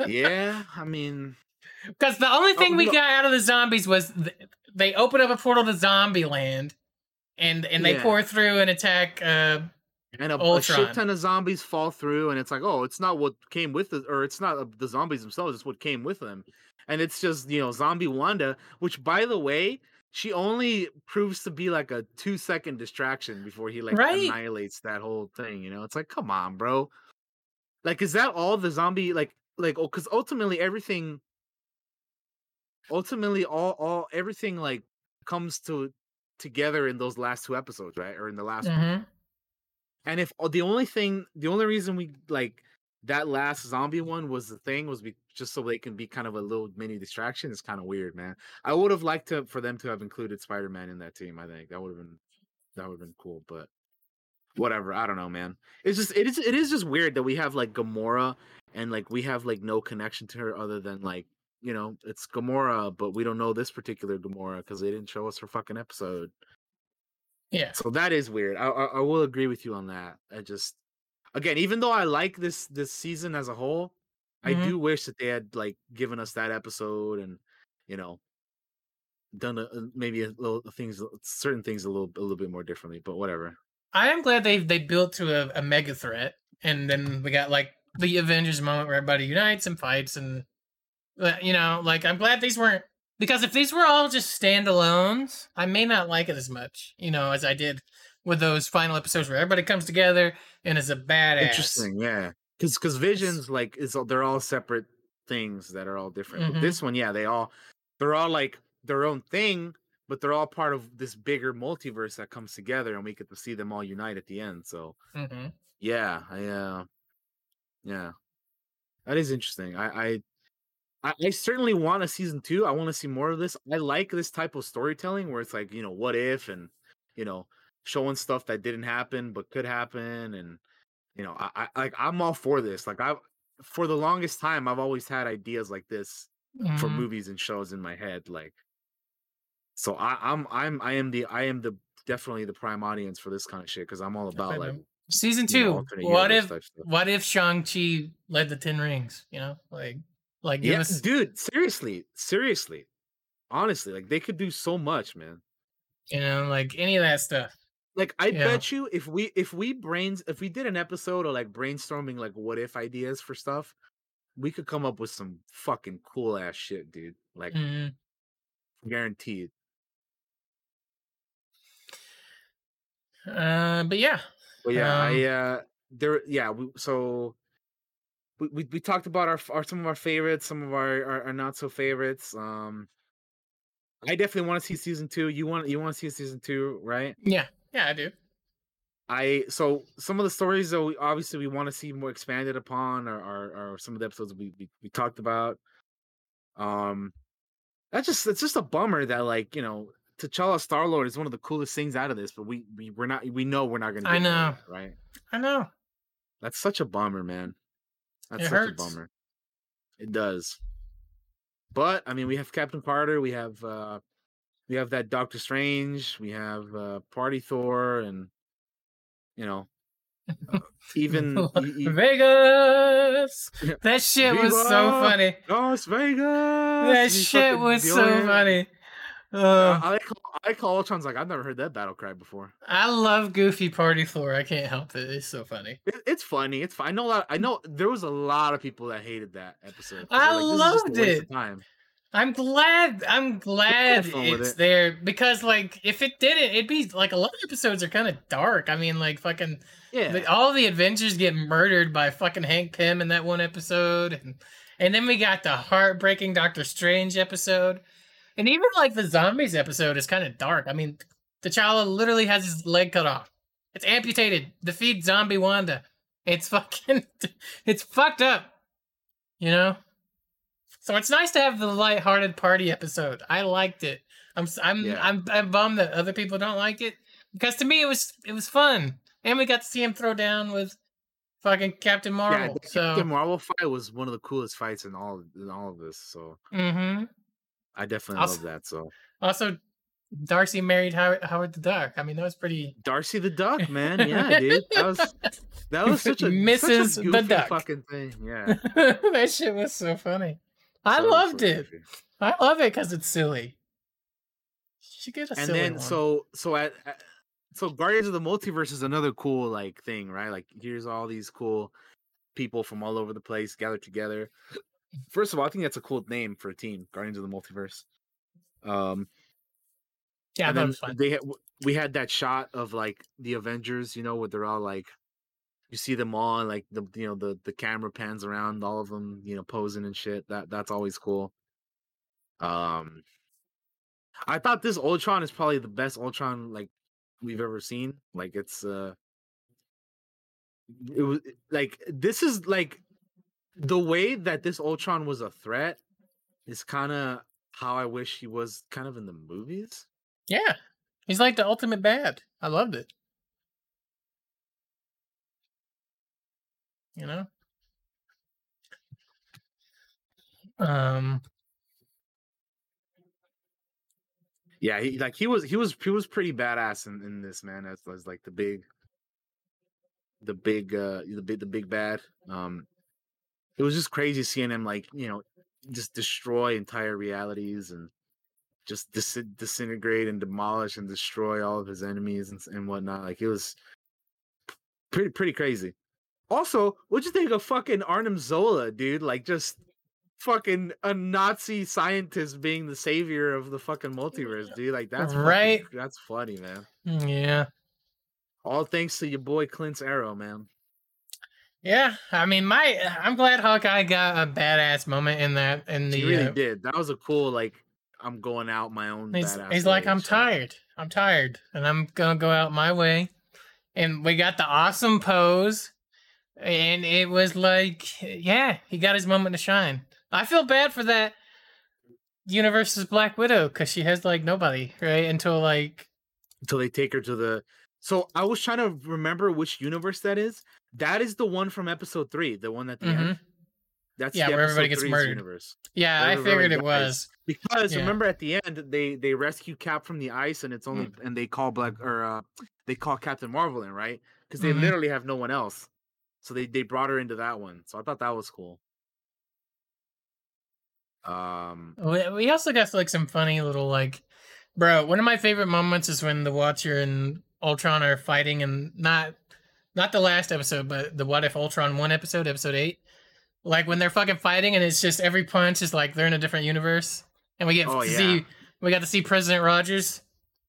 yeah, I mean, (laughs) Because the only thing Oh, we no. got out of the zombies was th- they open up a portal to Zombie Land, and and they Yeah. pour through and attack. Uh, and a, a shit ton of zombies fall through, and it's like, oh, it's not what came with it, or it's not uh, the zombies themselves; it's what came with them. And it's just you know, zombie Wanda, which by the way, she only proves to be like a two second distraction before he like Right. annihilates that whole thing. You know, it's like, come on, bro. Like, is that all the zombie like like? Oh, because ultimately everything, ultimately all all everything like comes to together in those last two episodes, right? Or in the last one. mhm. And if uh, the only thing, the only reason we like that last zombie one was the thing was be, just so they can be kind of a little mini distraction. It's kind of weird, man. I would have liked to for them to have included Spider Man in that team. I think that would have been that would have been cool, but whatever. I don't know, man. It's just it is it is just weird that we have like Gamora and like we have like no connection to her other than like you know it's Gamora, but we don't know this particular Gamora because they didn't show us her fucking episode. Yeah. So that is weird. I, I I will agree with you on that. I just again, even though I like this this season as a whole, I Mhm. do wish that they had like given us that episode and you know done a, maybe a little things certain things a little a little bit more differently. But whatever. I am glad they they built to a, a mega threat, and then we got like the Avengers moment where everybody unites and fights, and you know, like I'm glad these weren't because if these were all just standalones, I may not like it as much, you know, as I did with those final episodes where everybody comes together and is a badass. Interesting, yeah. Because because visions like is all- they're all separate things that are all different. Mhm. This one, yeah, they all they're all like their own thing, but they're all part of this bigger multiverse that comes together, and we get to see them all unite at the end. So hmm yeah, I uh, yeah, that is interesting. I I I, I certainly want a season two. I want to see more of this. I like this type of storytelling where it's like, you know, what if and you know, showing stuff that didn't happen but could happen and you know, I, I like I'm all for this. Like I for the longest time I've always had ideas like this for Mhm. movies and shows in my head. Like so I, I'm I'm I am the I am the definitely the prime audience for this kind of shit because I'm all about like. Season you know, two. what if what if Shang Chi led the Ten Rings? You know, like like give yeah, us dude, seriously, seriously. Honestly, like they could do so much, man. you know like any of that stuff. Like I Yeah. bet you if we if we brains if we did an episode of like brainstorming like what if ideas for stuff, we could come up with some fucking cool ass shit, dude. Like Mhm. guaranteed. Uh, but yeah, But yeah, I Um, uh there yeah, we, so we, we we talked about our, our some of our favorites, some of our, our, our not so favorites. Um I definitely want to see season 2. You want you want to see season 2, right? yeah, yeah, I do. I so some of the stories that we obviously we want to see more expanded upon are, are, are some of the episodes we, we we talked about. Um, that's just it's just a bummer that like you know T'Challa Star Lord is one of the coolest things out of this, but we we we're not we know we're not gonna. I know. right? I know. That's such a bummer, man. That's It such hurts. a bummer. It does. But I mean, we have Captain Carter, we have uh we have that Doctor Strange, we have uh Party Thor, and you know, uh, (laughs) even e- Vegas. (laughs) That shit was so funny. Las Vegas. That shit was so funny. Uh, Uh, I call, I like Ultron's like I've never heard that battle cry before. I love Goofy Party Thor. I can't help it. It's so funny. It, it's funny. It's fine. I know a lot. I know there was a lot of people that hated that episode. I like, "This is just a loved it. Time. I'm glad. I'm glad it's it. there because, like, if it didn't, it'd be like a lot of episodes are kind of dark. I mean, like, fucking, Yeah. the- all the Avengers get murdered by fucking Hank Pym in that one episode, and and then we got the heartbreaking Doctor Strange episode, and even like the zombies episode is kind of dark. I mean, T'Challa literally has his leg cut off. It's amputated. Defeat zombie Wanda. It's fucking, (laughs) it's fucked up. You know. So it's nice to have the light-hearted party episode. I liked it. I'm I'm Yeah. I'm I'm bummed that other people don't like it because to me it was it was fun, and we got to see him throw down with fucking Captain Yeah, Marvel. the so Captain Marvel fight was one of the coolest fights in all in all of this. So hmm I definitely Also- love that. So also Darcy married Howard, Howard the Duck. I mean that was pretty. Darcy the Duck, man, yeah, dude, that (laughs) was that was such a Mrs. such a the Duck. fucking thing. (laughs) Yeah, that shit was so funny. I So- loved it. goofy. I love it because it's silly. She get a and silly then one. so so at, at so Guardians of the Multiverse is another cool like thing, right? Like here's all these cool people from all over the place gathered together. First of all, I think that's a cool name for a team, Guardians of the Multiverse. Um, yeah, that was fun. they had, we had that shot of like the Avengers, you know, where they're all like, you see them all, and like the you know the the camera pans around all of them, you know, posing and shit. That that's always cool. Um, I thought this Ultron is probably the best Ultron like we've ever seen. Like it's uh, it was like this is like the way that this Ultron was a threat is kind of how I wish he was kind of in the movies. Yeah. He's like the ultimate bad. I loved it. You know? Um Yeah, he like he was he was he was pretty badass in, in this man as, as like the big the big uh the big the big bad. Um it was just crazy seeing him like, you know, just destroy entire realities and just dis- disintegrate and demolish and destroy all of his enemies and, and whatnot. Like it was pretty pretty crazy. Also, what'd you think of fucking Arnim Zola, dude? Like just fucking a Nazi scientist being the savior of the fucking multiverse, (laughs) dude. Like that's fucking- Right. that's funny, man. Mm, yeah. All thanks to your boy Clint's arrow, man. Yeah. I mean my I'm glad Hawkeye got a badass moment in that in the he really uh, did. That was a cool like I'm going out my own. He's, badass he's like, I'm shit. tired. I'm tired. And I'm going to go out my way. And we got the awesome pose. And it was like, yeah, he got his moment to shine. I feel bad for that universe's Black Widow because she has like nobody, right? Until like until they take her to the. So I was trying to remember which universe that is. That is the one from episode three, the one at the end. That's Mm-hmm. Yeah, the where everybody gets murdered. Universe. Yeah, I figured it was. because Yeah. remember at the end they they rescue Cap from the ice and it's only Mm. and they call Black or uh they call Captain Marvel in right because they Mhm. literally have no one else, so they they brought her into that one. So I thought that was cool. Um, We, we also got like some funny little like, bro. One of my favorite moments is when the Watcher and Ultron are fighting, and not not the last episode, but the What If Ultron one episode, episode eight. Like when they're fucking fighting, and it's just every punch is like they're in a different universe, and we get Oh, to yeah. see we got to see President Rogers.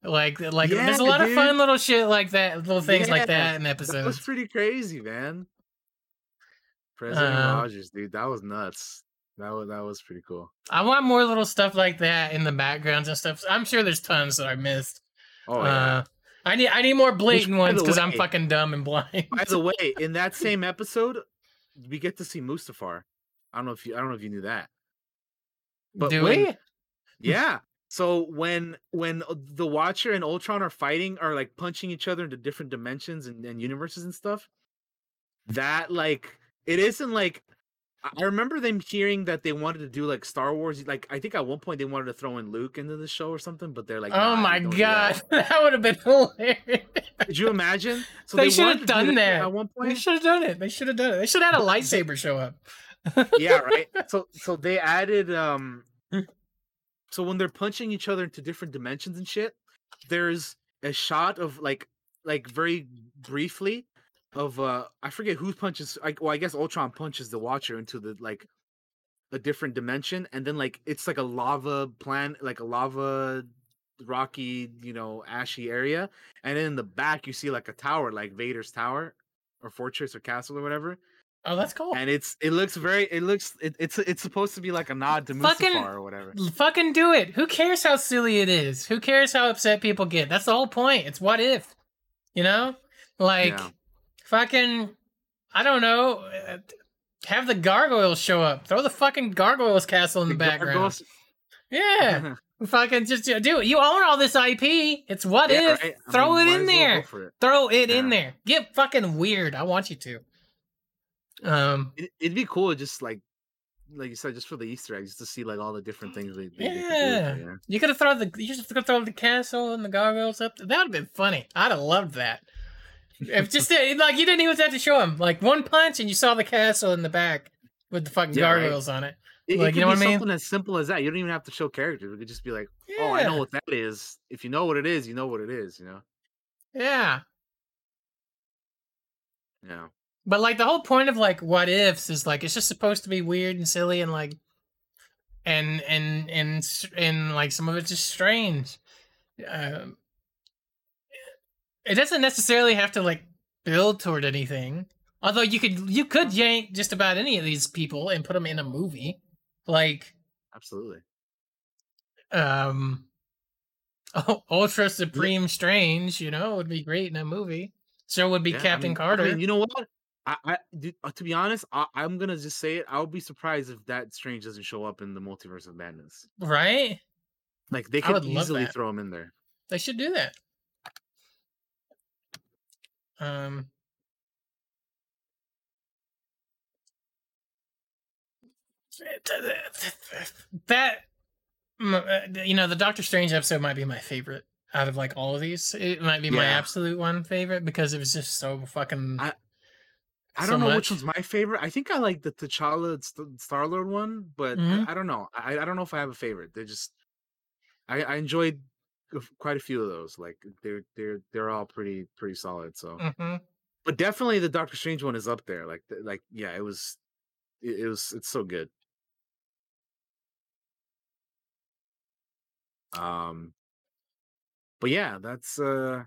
Like like there's a Yeah, lot of fun little shit like that, little things like that in That was pretty crazy, man. President Um, Rogers, dude, that was nuts. That was that was pretty cool. I want more little stuff like that in the backgrounds and stuff. I'm sure there's tons that I missed. Oh yeah. Uh, I need I need more blatant by ones because I'm fucking dumb and blind. By the way, (laughs) in that same episode, we get to see Mustafar. I don't know if you I don't know if you knew that. But Do when- we? (laughs) Yeah. So when when uh, the Watcher and Ultron are fighting are like punching each other into different dimensions and, and universes and stuff, that like it isn't like I remember them hearing that they wanted to do like Star Wars. Like I think at one point they wanted to throw in Luke into the show or something, but they're like, oh "Nah, my god, (laughs) that, would have been hilarious. Could you imagine? So they should have to do done that. at one point. They should have done it. They should have done it. They should have had a lightsaber show up. yeah, right. (laughs) So so they added um so when they're punching each other into different dimensions and shit, there's a shot of like like very briefly of uh I forget who punches like well I guess Ultron punches the Watcher into the like a different dimension and then like it's like a lava plan like a lava rocky, you know, ashy area and then in the back you see like a tower like Vader's tower or fortress or castle or whatever Oh, that's cool. and it's it looks very it looks it, it's it's supposed to be like a nod to Fucking- Mustafar or whatever. Fucking do it. Who cares how silly it is? Who cares how upset people get? That's the whole point. It's what if, you know, like Yeah. Fucking. I don't know. uh, Have the gargoyles show up. Throw the fucking gargoyles castle in the, background. Gargoyles- Yeah. (laughs) Fucking just do it. You own all this IP. It's what Yeah, if. right? I Throw mean, it in there. it. Throw it in there. Get fucking weird. I want you to. Um. It, it'd be cool just like like you said, just for the Easter eggs, just to see like all the different things they, they, they could do Yeah. You could have thrown the you should have thrown the castle and the gargoyles up. That would have been funny. I'd have loved that. If just uh, like you didn't even have to show him like one punch and you saw the castle in the back with the fucking Yeah, right. gargoyles on it. It, it like could you know what I mean? something as simple as that. You don't even have to show characters. We could just be like, "Oh, I know what that is." If you know what it is, you know what it is. You know? Yeah. Yeah. But like the whole point of like what ifs is like it's just supposed to be weird and silly and like and and and s- and like some of it's just strange. Um, it doesn't necessarily have to like build toward anything. Although you could you could yank just about any of these people and put them in a movie, like Absolutely. um, (laughs) Ultra Supreme Strange. You know, would be great in a movie. So would be Yeah, I Captain mean- I Carter. mean, you know what? I, I dude, uh, to be honest, I, I'm gonna just say it. I would be surprised if that Strange doesn't show up in the Multiverse of Madness. right? Like they could easily throw him in there. They should do that. Um. (laughs) That uh, you know, the Doctor Strange episode might be my favorite out of like all of these. It might be my absolute one favorite because it was just so fucking. I- I so don't know much. which one's my favorite. I think I like the T'Challa Star Lord one, but I- Mhm. I, don't know. I, I don't know if I have a favorite. They're just I, I enjoyed quite a few of those. Like they're they're they're all pretty pretty solid. So, Mhm. but definitely the Doctor Strange one is up there. Like like yeah, it was it, it was it's so good. Um, but yeah, that's uh.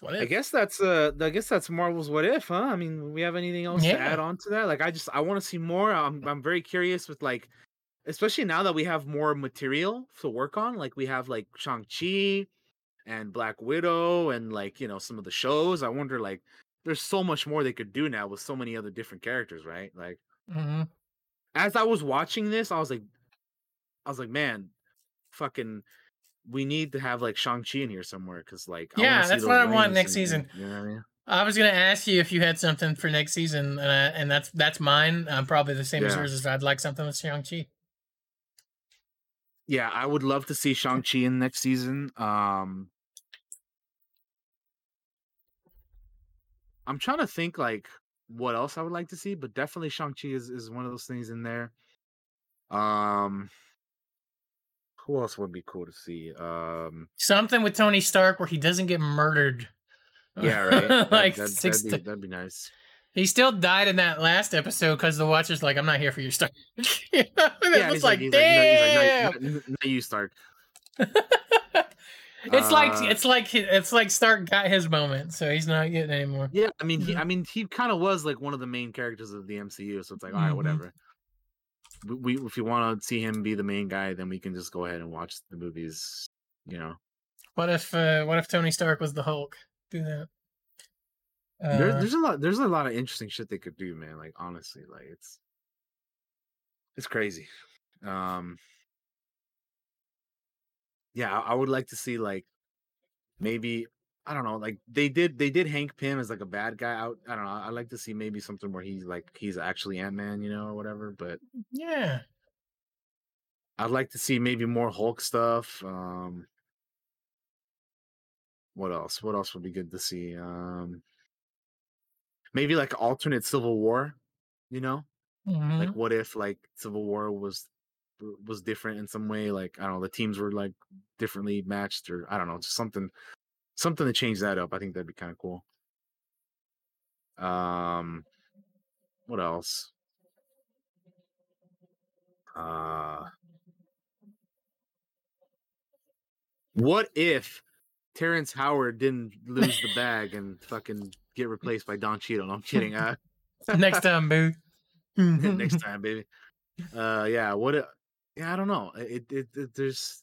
What I guess that's uh I guess that's Marvel's what if, huh? I mean, we have anything else to add on to that? Like I just I want to see more. I'm I'm very curious with like especially now that we have more material to work on. Like we have like Shang-Chi and Black Widow and like, you know, some of the shows. I wonder like there's so much more they could do now with so many other different characters, right? Like Mhm. as I was watching this, I was like, I was like, man, fucking, we need to have like Shang Chi in here somewhere because like, I Yeah, see that's what I want next season. you know I mean? I was gonna ask you if you had something for next season, uh, and that's that's mine. Um, probably the same as yours. Is I'd like something with Shang Chi. Yeah, I would love to see Shang Chi in next season. Um, I'm trying to think like what else I would like to see, but definitely Shang Chi is is one of those things in there. Um, who else would be cool to see? Um, Something with Tony Stark where he doesn't get murdered. yeah, right. (laughs) Like that, six. that'd, be, that'd be nice. He still died in that last episode because the Watcher's like, "I'm not here for your Stark." (laughs) You know? And Yeah, it's he's like, he's damn. no, he's like, no, no, not you, Stark. (laughs) It's like Uh, it's like it's like Stark got his moment, so he's not getting anymore. Yeah, I mean, he, Mhm. I mean, he kind of was like one of the main characters of the MCU, so it's like, all right, Mhm. whatever. We, we if you want to see him be the main guy, then we can just go ahead and watch the movies. You know, What if uh, what if Tony Stark was the Hulk? Do that. There, Uh, there's a lot, there's a lot of interesting shit they could do, man. Like honestly, like it's it's crazy. Um, yeah, I, I would like to see like maybe I don't know, like they did they did Hank Pym as like a bad guy out. I don't know. I like to see maybe something where he's like he's actually Ant Man, you know, or whatever. But yeah. I'd like to see maybe more Hulk stuff. Um, what else? What else would be good to see? Um, maybe like alternate Civil War. You know, Mhm. like what if like Civil War was was different in some way? Like I don't know, the teams were like differently matched, or I don't know, just something something to change that up. I think that'd be kind of cool. Um, what else? Uh, what if Terrence Howard didn't lose the bag and fucking get replaced by Don Cheadle? No, I'm kidding. Uh, (laughs) Next time, boo. (laughs) next time, baby. Uh, yeah. What? a- Yeah, I don't know. It, it, it there's.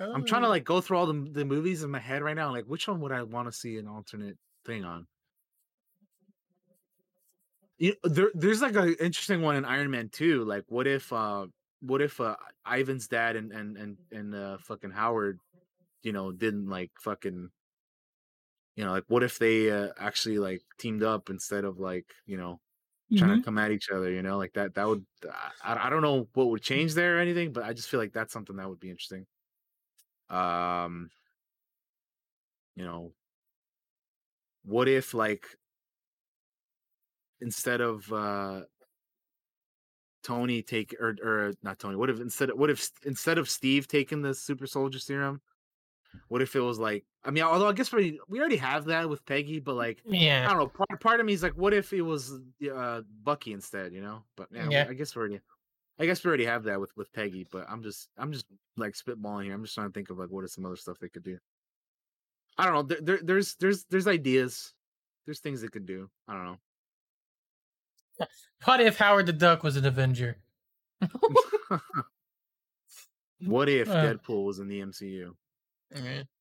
I'm trying Oh. to like go through all the the movies in my head right now. Like, which one would I want to see an alternate thing on? You there, there's like an interesting one in Iron Man 2. Like, what if, uh, what if uh, Ivan's dad and and and and uh, fucking Howard, you know, didn't like fucking, you know, like what if they uh, actually like teamed up instead of like you know trying Mhm. to come at each other? You know, like that. That would. I, I don't know what would change there or anything, but I just feel like that's something that would be interesting um you know what if like instead of uh tony take or or not tony what if instead of what if instead of steve taking the super soldier serum what if it was like i mean although i guess we we already have that with peggy but like yeah, i don't know part, part of me is like what if it was uh bucky instead you know but yeah, Yeah. i guess we already I guess we already have that with with Peggy, but I'm just I'm just like spitballing here. I'm just trying to think of like what is some other stuff they could do. I don't know. There, there there's there's there's ideas. There's things they could do. I don't know. What if Howard the Duck was an Avenger? (laughs) (laughs) What if Uh. Deadpool was in the MCU?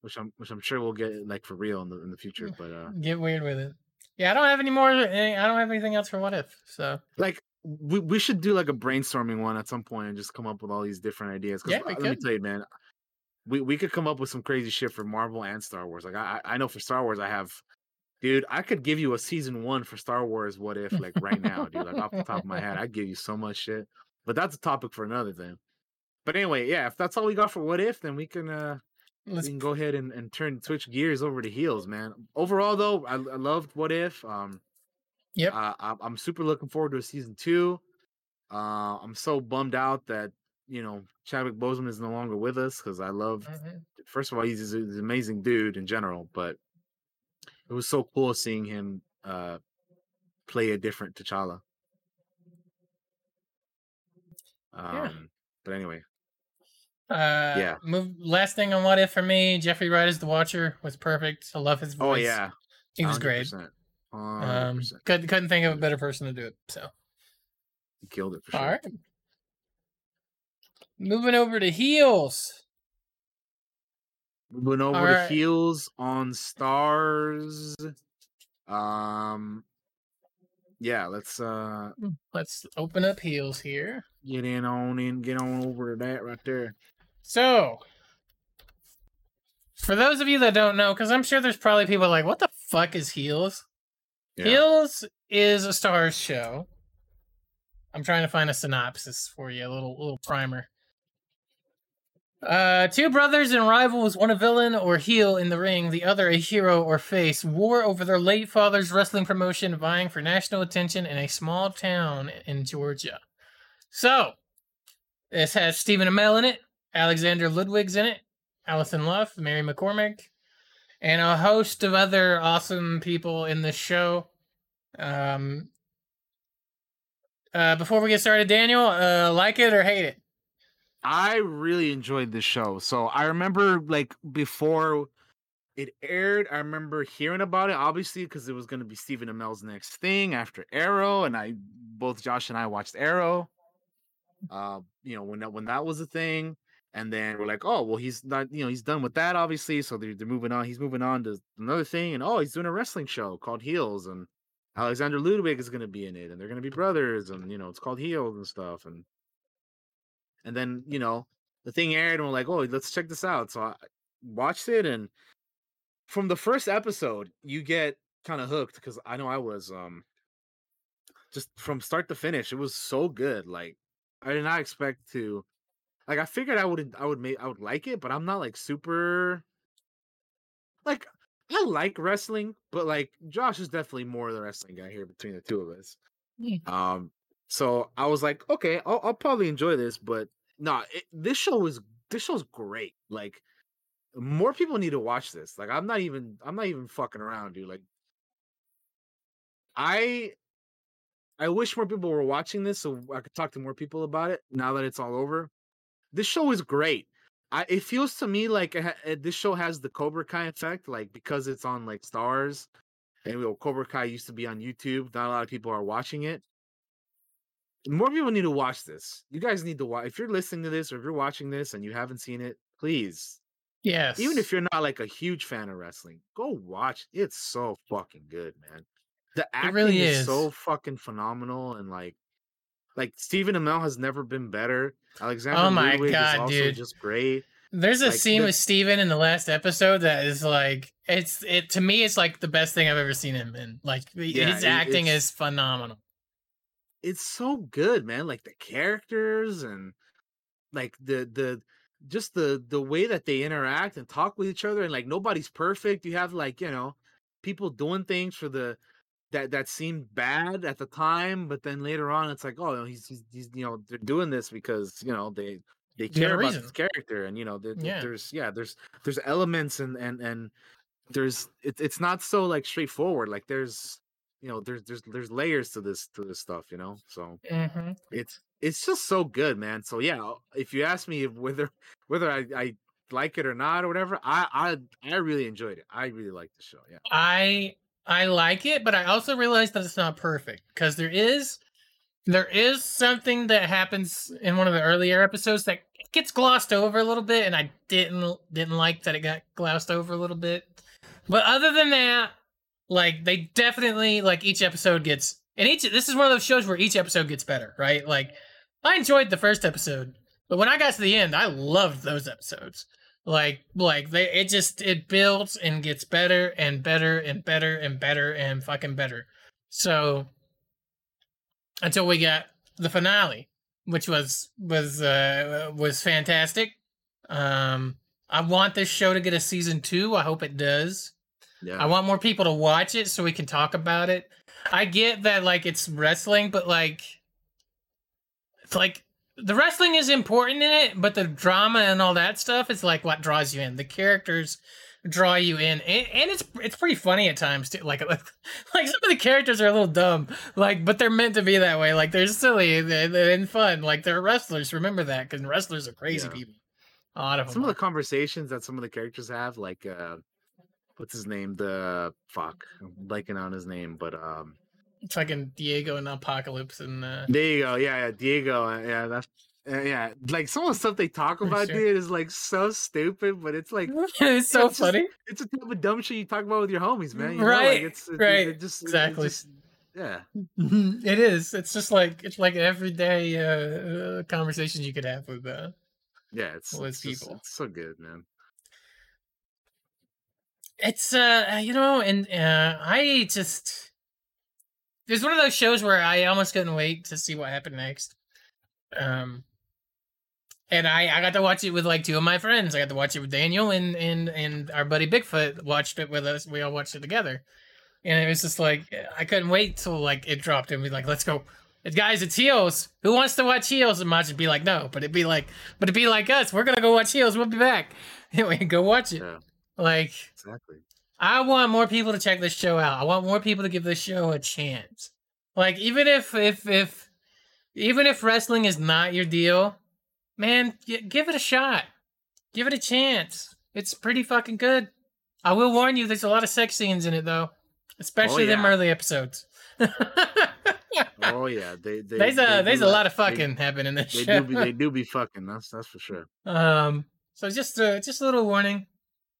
Which I'm which I'm sure we'll get like for real in the in the Mm. future. But uh Get weird with it. Yeah, I don't have any more. eh, I don't have anything else for what if. So like we, we should do like a brainstorming one at some point and just come up with all these different ideas. Yeah, we let me tell you, man, we we could come up with some crazy shit for Marvel and Star Wars. Like I I I know for Star Wars, I have, dude, I could give you a season one for Star Wars. What if like right now, dude? Like off the top of my head, I'd give you so much shit. But that's a topic for another thing. But anyway, yeah, if that's all we got for what if, then we can uh Let's- we can go ahead and, and turn switch gears over to heels, man. Overall, though, I, I loved what if. Um, Yep. uh, I'm, I'm super looking forward to a season two. Uh, I'm so bummed out that you know Chadwick Boseman is no longer with us because I love. Mhm. First of all, he's, he's an amazing dude in general, but it was so cool seeing him uh play a different T'Challa. Um, but anyway, Uh, Yeah. Move. Last thing on what if for me, Jeffrey Wright as the Watcher was perfect. I love his voice. oh yeah, he was great. 100%, Um, 100%. couldn't couldn't think of a better person to do it. So he killed it for sure. all right. Moving over to heels. Moving over to Alright. heels on Starz. Um yeah, let's uh Let's open up heels here. get in on in, get on over to that right there. So, for those of you that don't know, because I'm sure there's probably people like, what the fuck is Heels? Yeah. Heels is a Starz show. I'm trying to find a synopsis for you, a little little primer. Uh, two brothers and rivals, one a villain or heel in the ring, the other a hero or face, war over their late father's wrestling promotion, vying for national attention in a small town in Georgia. So, this has Stephen Amell in it, Alexander Ludwig's in it, Allison Luff, Mary McCormack, and a host of other awesome people in this show. Um, uh, before we get started, Daniel, uh, like it or hate it? I really enjoyed this show. So I remember like before it aired, I remember hearing about it, obviously, because it was going to be Stephen Amell's next thing after Arrow, and I both Josh and I watched Arrow. Uh, you know when that when that was a thing, and then we're like, oh well, he's not, you know, he's done with that, obviously. So they're, they're moving on. He's moving on to another thing, and oh, he's doing a wrestling show called Heels, and Alexander Ludwig is going to be in it, and they're going to be brothers, and you know, it's called Heels and stuff, and and then you know the thing aired, and we're like, oh, let's check this out. So I watched it, and from the first episode, you get kind of hooked because I know I was um just from start to finish, it was so good. Like I did not expect to like I figured I would I would make I would like it, but I'm not like super like I like wrestling, but like Josh is definitely more the wrestling guy here between the two of us. Um, so I was like, okay, I'll, I'll probably enjoy this, but no, it, this show is this show's great. Like, more people need to watch this. Like, I'm not even I'm not even fucking around, dude. Like, I I wish more people were watching this so I could talk to more people about it. Now that it's all over, this show is great. I it feels to me like it ha- eh, this show has the Cobra Kai effect, like because it's on like Starz, and know, Cobra Kai used to be on YouTube. Not a lot of people are watching it. More people need to watch this. You guys need to watch. If you're listening to this or if you're watching this and you haven't seen it, please. Yes. Even if you're not like a huge fan of wrestling, go watch. It's so fucking good, man. The acting really is. is. so fucking phenomenal, and like, like Stephen Amell has never been better. Oh Alexander Oh my Ludwig God, is also dude. just great. There's a Like, scene the- with Steven in the last episode that is like it's it to me it's like the best thing I've ever seen him in. Like Yeah, his it- acting is phenomenal. it's so good, man. Like the characters and like the the just the the way that they interact and talk with each other and like nobody's perfect. You have like, you know, people doing things for the that that seemed bad at the time, but then later on it's like, oh, he's he's, he's you know, they're doing this because, you know, they they care about reason. this character and you know, there- Yeah. there's yeah, there's there's elements and and and there's it, it's not so like straightforward. Like there's you know, there's there's there's layers to this to this stuff, you know. So Mm-hmm. it's it's just so good, man. So yeah, if you ask me whether (laughs) whether I, I like it or not or whatever, I I I really enjoyed it. I really like the show. Yeah. I I like it, but I also realize that it's not perfect because there is there is something that happens in one of the earlier episodes that gets glossed over a little bit, and I didn't didn't like that it got glossed over a little bit. But other than that, like they definitely like each episode gets and each this is one of those shows where each episode gets better, right? Like I enjoyed the first episode, but when I got to the end, I loved those episodes. Like like they it just it builds and gets better and better and better and better and fucking better. So until we got the finale, which was was uh was fantastic. Um I want this show to get a season 2. I hope it does. Yeah. I want more people to watch it so we can talk about it. I get that like it's wrestling, but like it's like the wrestling is important in it, but the drama and all that stuff is like what draws you in. The characters draw you in, and, and it's it's pretty funny at times too. Like (laughs) like some of the characters are a little dumb, like but they're meant to be that way. Like they're silly they're and fun. Like they're wrestlers. Remember that because wrestlers are crazy Yeah. people. A lot of them. Some of the conversations that some of the characters have, like uh what's his name? The fuck. I'm blanking on his name, but um fucking Diego and Apocalypse and uh, there you go. Yeah, yeah, Diego. uh, Yeah, that's uh, yeah, like some of the stuff they talk about, Sure. dude, is like so stupid, but it's like (laughs) it's so just- funny. it's a type of dumb shit you talk about with your homies, man. you know, Right, Like, it's, it- right, It just, it exactly. just- Yeah. (laughs) it is. It's just like it's like everyday uh, uh, conversations you could have with uh, Yeah, it's, with it's just- people. it's so good, man. It's uh you know, and uh I just there's one of those shows where I almost couldn't wait to see what happened next. Um and I, I got to watch it with like two of my friends. I got to watch it with Daniel and and and our buddy Bigfoot watched it with us. We all watched it together. And it was just like I couldn't wait till like it dropped and be like, let's go. It, guys, it's Heels. Who wants to watch Heels? And Maj would be like, no. But it'd be like, but it'd be like us. We're gonna go watch Heels. We'll be back. (laughs) Anyway, go watch it. Like Exactly. I want more people to check this show out. I want more people to give this show a chance. Like even if if if even if wrestling is not your deal, man, give it a shot. Give it a chance. It's pretty fucking good. I will warn you, there's a lot of sex scenes in it though, especially them yeah. early episodes. (laughs) Oh yeah, they, they There's a they there's a lot of they- fucking happening in this They show. do be they (laughs) do be fucking. That's that's for sure. um, so just a just a little warning.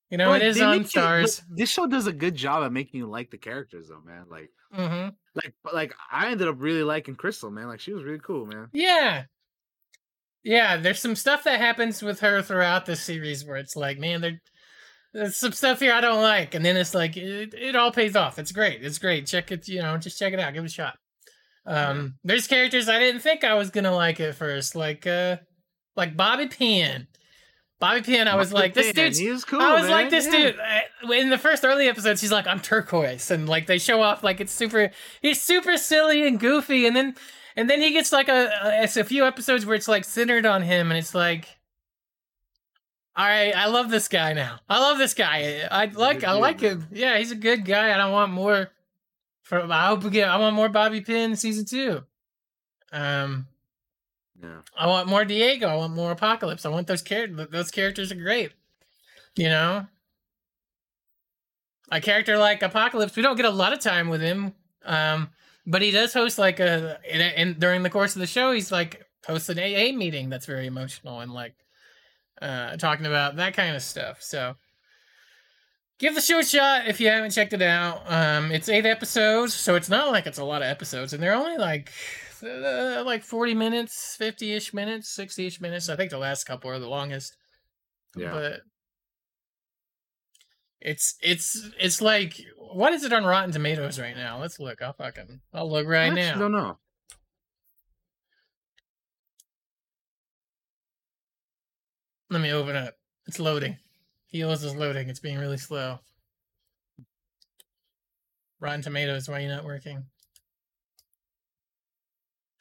You know, But it is on make you- Starz. this show does a good job at making you like the characters, though, man. Like, Mm-hmm. like, like I ended up really liking Crystal, man. Like, she was really cool, man. Yeah. Yeah, there's some stuff that happens with her throughout the series where it's like, man, there, there's some stuff here I don't like, and then it's like it, it all pays off. It's great. It's great. Check it, you know, just check it out. Give it a shot. Um, there's characters I didn't think I was gonna like at first, like uh, like Bobby Pin. Bobby Pin, I was Bobby like, this Pin, dude's. he cool, I was man, like, this yeah. dude. uh, In the first early episodes, he's like, I'm turquoise, and like they show off like it's super. He's super silly and goofy, and then and then he gets like a, a it's a few episodes where it's like centered on him, and it's like, all right, I love this guy now. I love this guy. I like I like him. Yeah, he's a good guy, and I want more. From I hope we get. I want more Bobby Pin season two. Um, Yeah. I want more Diego. I want more Apocalypse. I want those characters. Those characters are great. You know, a character like Apocalypse, we don't get a lot of time with him. Um, but he does host like a, and, during the course of the show, he's like hosts an AA meeting that's very emotional and like uh talking about that kind of stuff. So give the show a shot if you haven't checked it out. Um, it's eight episodes, so it's not like it's a lot of episodes, and they're only like uh, like forty minutes, fifty ish minutes, sixty ish minutes. I think the last couple are the longest. Yeah. But it's it's it's like what is it on Rotten Tomatoes right now? Let's look. I'll fucking I'll look right I now. don't know. Let me open it. It's loading. Heels is loading. It's being really slow. Rotten Tomatoes, why are you not working?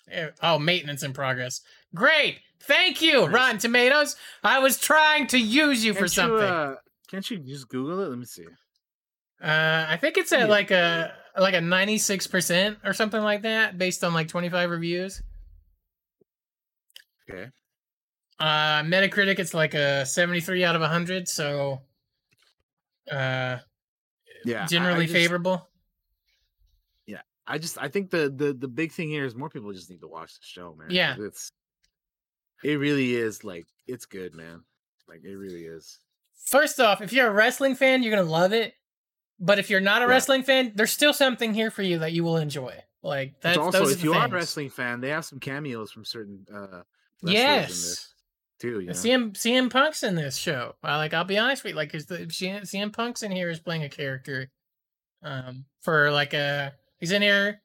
There- Oh, maintenance in progress. Great. Thank you, Rotten Tomatoes. I was trying to use you for Can't something. You, uh, can't you just Google it? Let me see. Uh, I think it's at like a like a ninety six percent or something like that, based on like twenty five reviews. Okay. Uh, Metacritic, it's like a seventy three out of hundred, so uh, Yeah. I- I generally just- favorable. Yeah. I just I think the the the big thing here is more people just need to watch the show, man. Yeah. It's it really is like it's good, man. Like it really is. First off, if you're a wrestling fan, you're gonna love it. But if you're not a Yeah. wrestling fan, there's still something here for you that you will enjoy. Like that's also, if you are a wrestling fan, they have some cameos from certain uh wrestlers in Yes. this too. You know? CM CM Punk's in this show. Like. I'll be honest with you. Like, is the CM Punk's in here is playing a character, um, for like a he's in here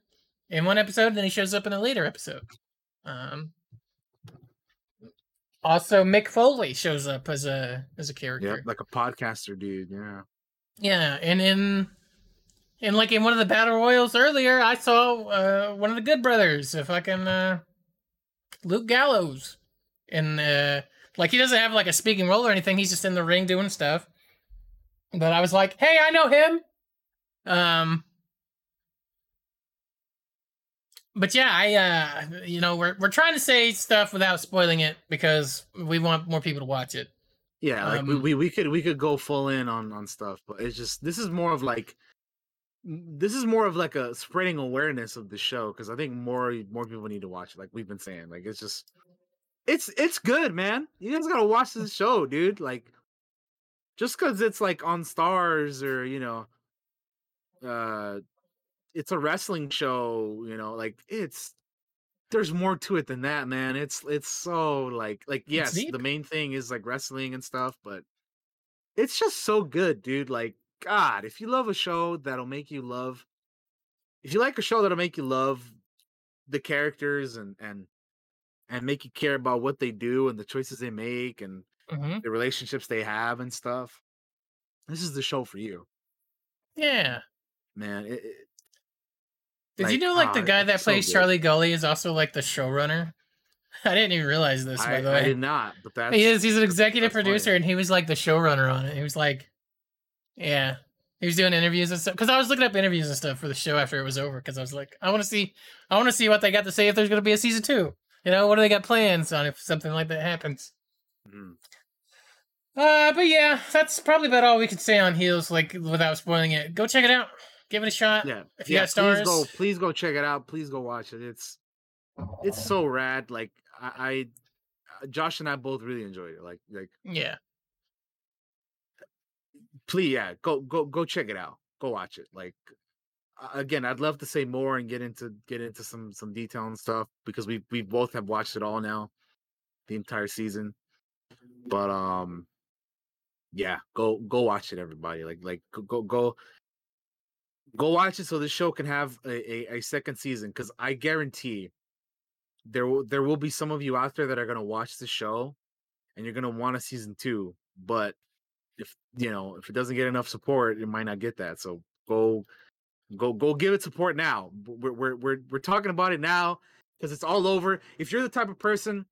in one episode, and then he shows up in a later episode. Um, also Mick Foley shows up as a as a character. Yeah, like a podcaster dude. Yeah. Yeah, and in and like in one of the battle royals earlier, I saw uh, one of the Good Brothers, if I can, uh, Luke Gallows, and uh, like he doesn't have like a speaking role or anything. He's just in the ring doing stuff. But I was like, hey, I know him. Um. But yeah, I uh you know, we're we're trying to say stuff without spoiling it because we want more people to watch it. Yeah, like we, Um, we we could we could go full in on on stuff, but it's just this is more of like this is more of like a spreading awareness of the show because I think more more people need to watch it. Like we've been saying, like it's just it's it's good, man. You guys gotta watch this show, dude. Like just because it's like on Starz or you know, uh, it's a wrestling show, you know, like it's there's more to it than that, man. It's it's so like like yes, the main thing is like wrestling and stuff, but it's just so good, dude. Like God, if you love a show that'll make you love, if you like a show that'll make you love the characters and and and make you care about what they do and the choices they make and Mhm. the relationships they have and stuff, this is the show for you, Yeah. man. It, it- Did you know like the ah, guy that it's so plays. Charlie Gully is also like the showrunner? (laughs) I didn't even realize this, by I, the way. I did not, but that's he is. He's an executive that's funny. producer, and he was like the showrunner on it. He was like, yeah, he was doing interviews and stuff. Because I was looking up interviews and stuff for the show after it was over. Because I was like, I want to see, I want to see what they got to say if there's going to be a season two. You know, what do they got plans on if something like that happens? Mhm. Uh, but yeah, that's probably about all we could say on Heels. Like without spoiling it, go check it out. Give it a shot. Yeah, If you yeah, got Starz, please go, please go check it out. Please go watch it. It's it's so rad. Like I, I Josh and I both really enjoyed it. Like like yeah, please yeah, go go go check it out. Go watch it. Like again, I'd love to say more and get into get into some some detail and stuff because we we both have watched it all now, the entire season. But um, yeah, go go watch it, everybody. Like like go go go, watch it so this show can have a a, a second season. Because I guarantee there will there will be some of you out there that are gonna watch the show, and you're gonna want a season two. But if you know if it doesn't get enough support, it might not get that. So go go go give it support now. We're we're we're, we're talking about it now because it's all over. If you're the type of person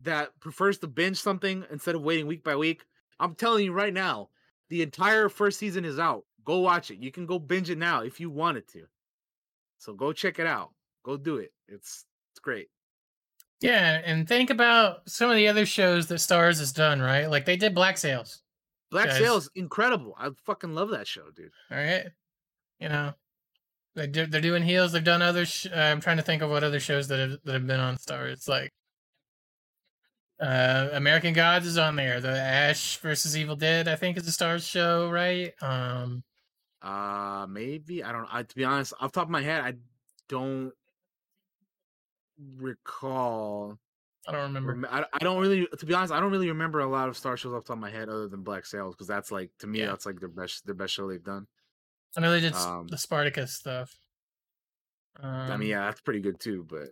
that prefers to binge something instead of waiting week by week, I'm telling you right now, the entire first season is out. Go watch it. You can go binge it now if you wanted to. So go check it out. Go do it. It's it's great. yeah. And think about some of the other shows that Starz has done. Right, like they did Black Sails. Black Guys. Sails, incredible. I fucking love that show, dude. All right, you know. They do, they're doing heels. They've done other. Sh- uh, I'm trying to think of what other shows that have that have been on Starz. Like, uh, American Gods is on there. The Ash versus Evil Dead, I think, is a Starz show, right? Um, Uh maybe. I don't. I, to be honest, off the top of my head, I don't recall. I don't remember. I, I don't really, to be honest, I don't really remember a lot of Star shows off the top of my head other than Black Sails because that's like to me Yeah. that's like their best their best show they've done. I know they did Um, the Spartacus stuff. Um, I mean, yeah, that's pretty good too. But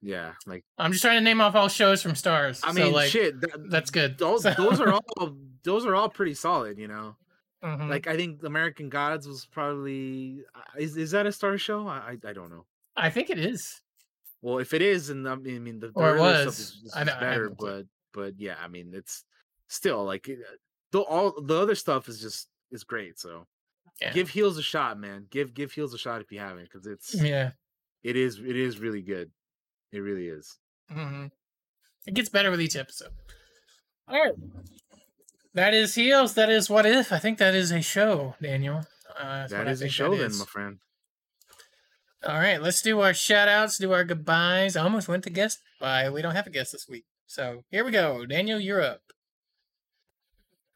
yeah, like I'm just trying to name off all shows from Starz. I so, mean, like, shit, that, that's good. those So- those are (laughs) all those are all pretty solid. You know, Mhm. like I think American Gods was probably uh, is is that a Star show? I I, I don't know. I think it is. Well, if it is, and I mean, I mean the, the Or it earlier stuff was. is, is I I better, but but yeah, I mean, it's still like it- the all the other stuff is just is great. So Yeah. give Heels a shot, man. Give give Heels a shot if you haven't, because it's Yeah. it is it is really good. It really is. hmm It gets better with each episode. All right. That is Heels. That is What If. I think that is a show, Daniel. Uh, That is a show then, is. my friend. All right, let's do our shout outs, do our goodbyes. I almost went to guest by. We don't have a guest this week. So here we go. Daniel, you're up.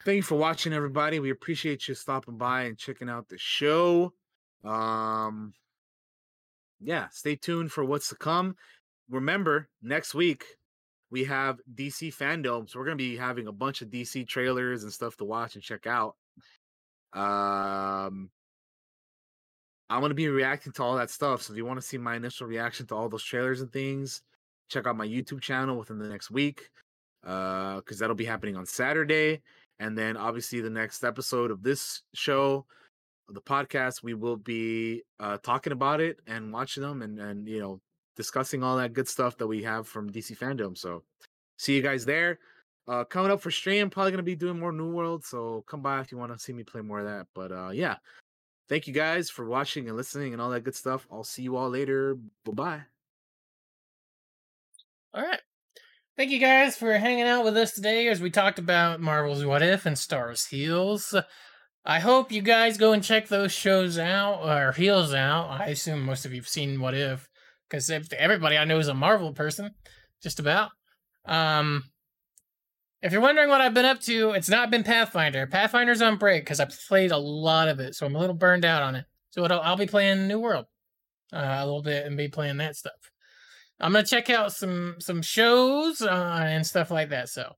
Thank you for watching, everybody. We appreciate you stopping by and checking out the show. Um, yeah, stay tuned for what's to come. Remember, next week we have DC fandom, so we're gonna be having a bunch of DC trailers and stuff to watch and check out. Um, I'm gonna be reacting to all that stuff. So if you want to see my initial reaction to all those trailers and things, check out my YouTube channel within the next week. Uh, because that'll be happening on Saturday. And then obviously the next episode of this show, the podcast, we will be uh talking about it and watching them and and you know discussing all that good stuff that we have from DC fandom. So see you guys there. Uh coming up for stream, probably gonna be doing more New World. So come by if you want to see me play more of that. But uh yeah. Thank you guys for watching and listening and all that good stuff. I'll see you all later. Bye bye. All right. Thank you guys for hanging out with us today as we talked about Marvel's What If and Starz Heels. I hope you guys go and check those shows out or Heels out. I assume most of you've seen What If because everybody I know is a Marvel person, just about. Um, if you're wondering what I've been up to, it's not been Pathfinder. Pathfinder's on break because I played a lot of it, so I'm a little burned out on it. So I'll be playing New World. uh, a little bit and be playing that stuff. I'm gonna check out some some shows uh, and stuff like that. So,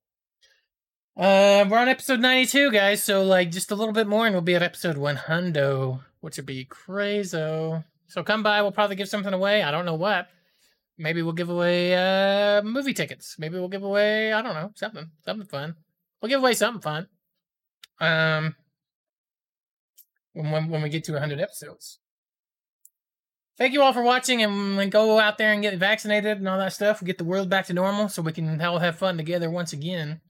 uh, we're on episode 92, guys. So like just a little bit more, and we'll be at episode 100, which would be crazy. So come by. We'll probably give something away. I don't know what. Maybe we'll give away uh movie tickets. Maybe we'll give away I don't know something something fun. We'll give away something fun. Um, when when, we get to 100 episodes. Thank you all for watching, and and go out there and get vaccinated and all that stuff. Get the world back to normal, so we can all have fun together once again.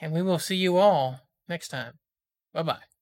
And we will see you all next time. Bye bye.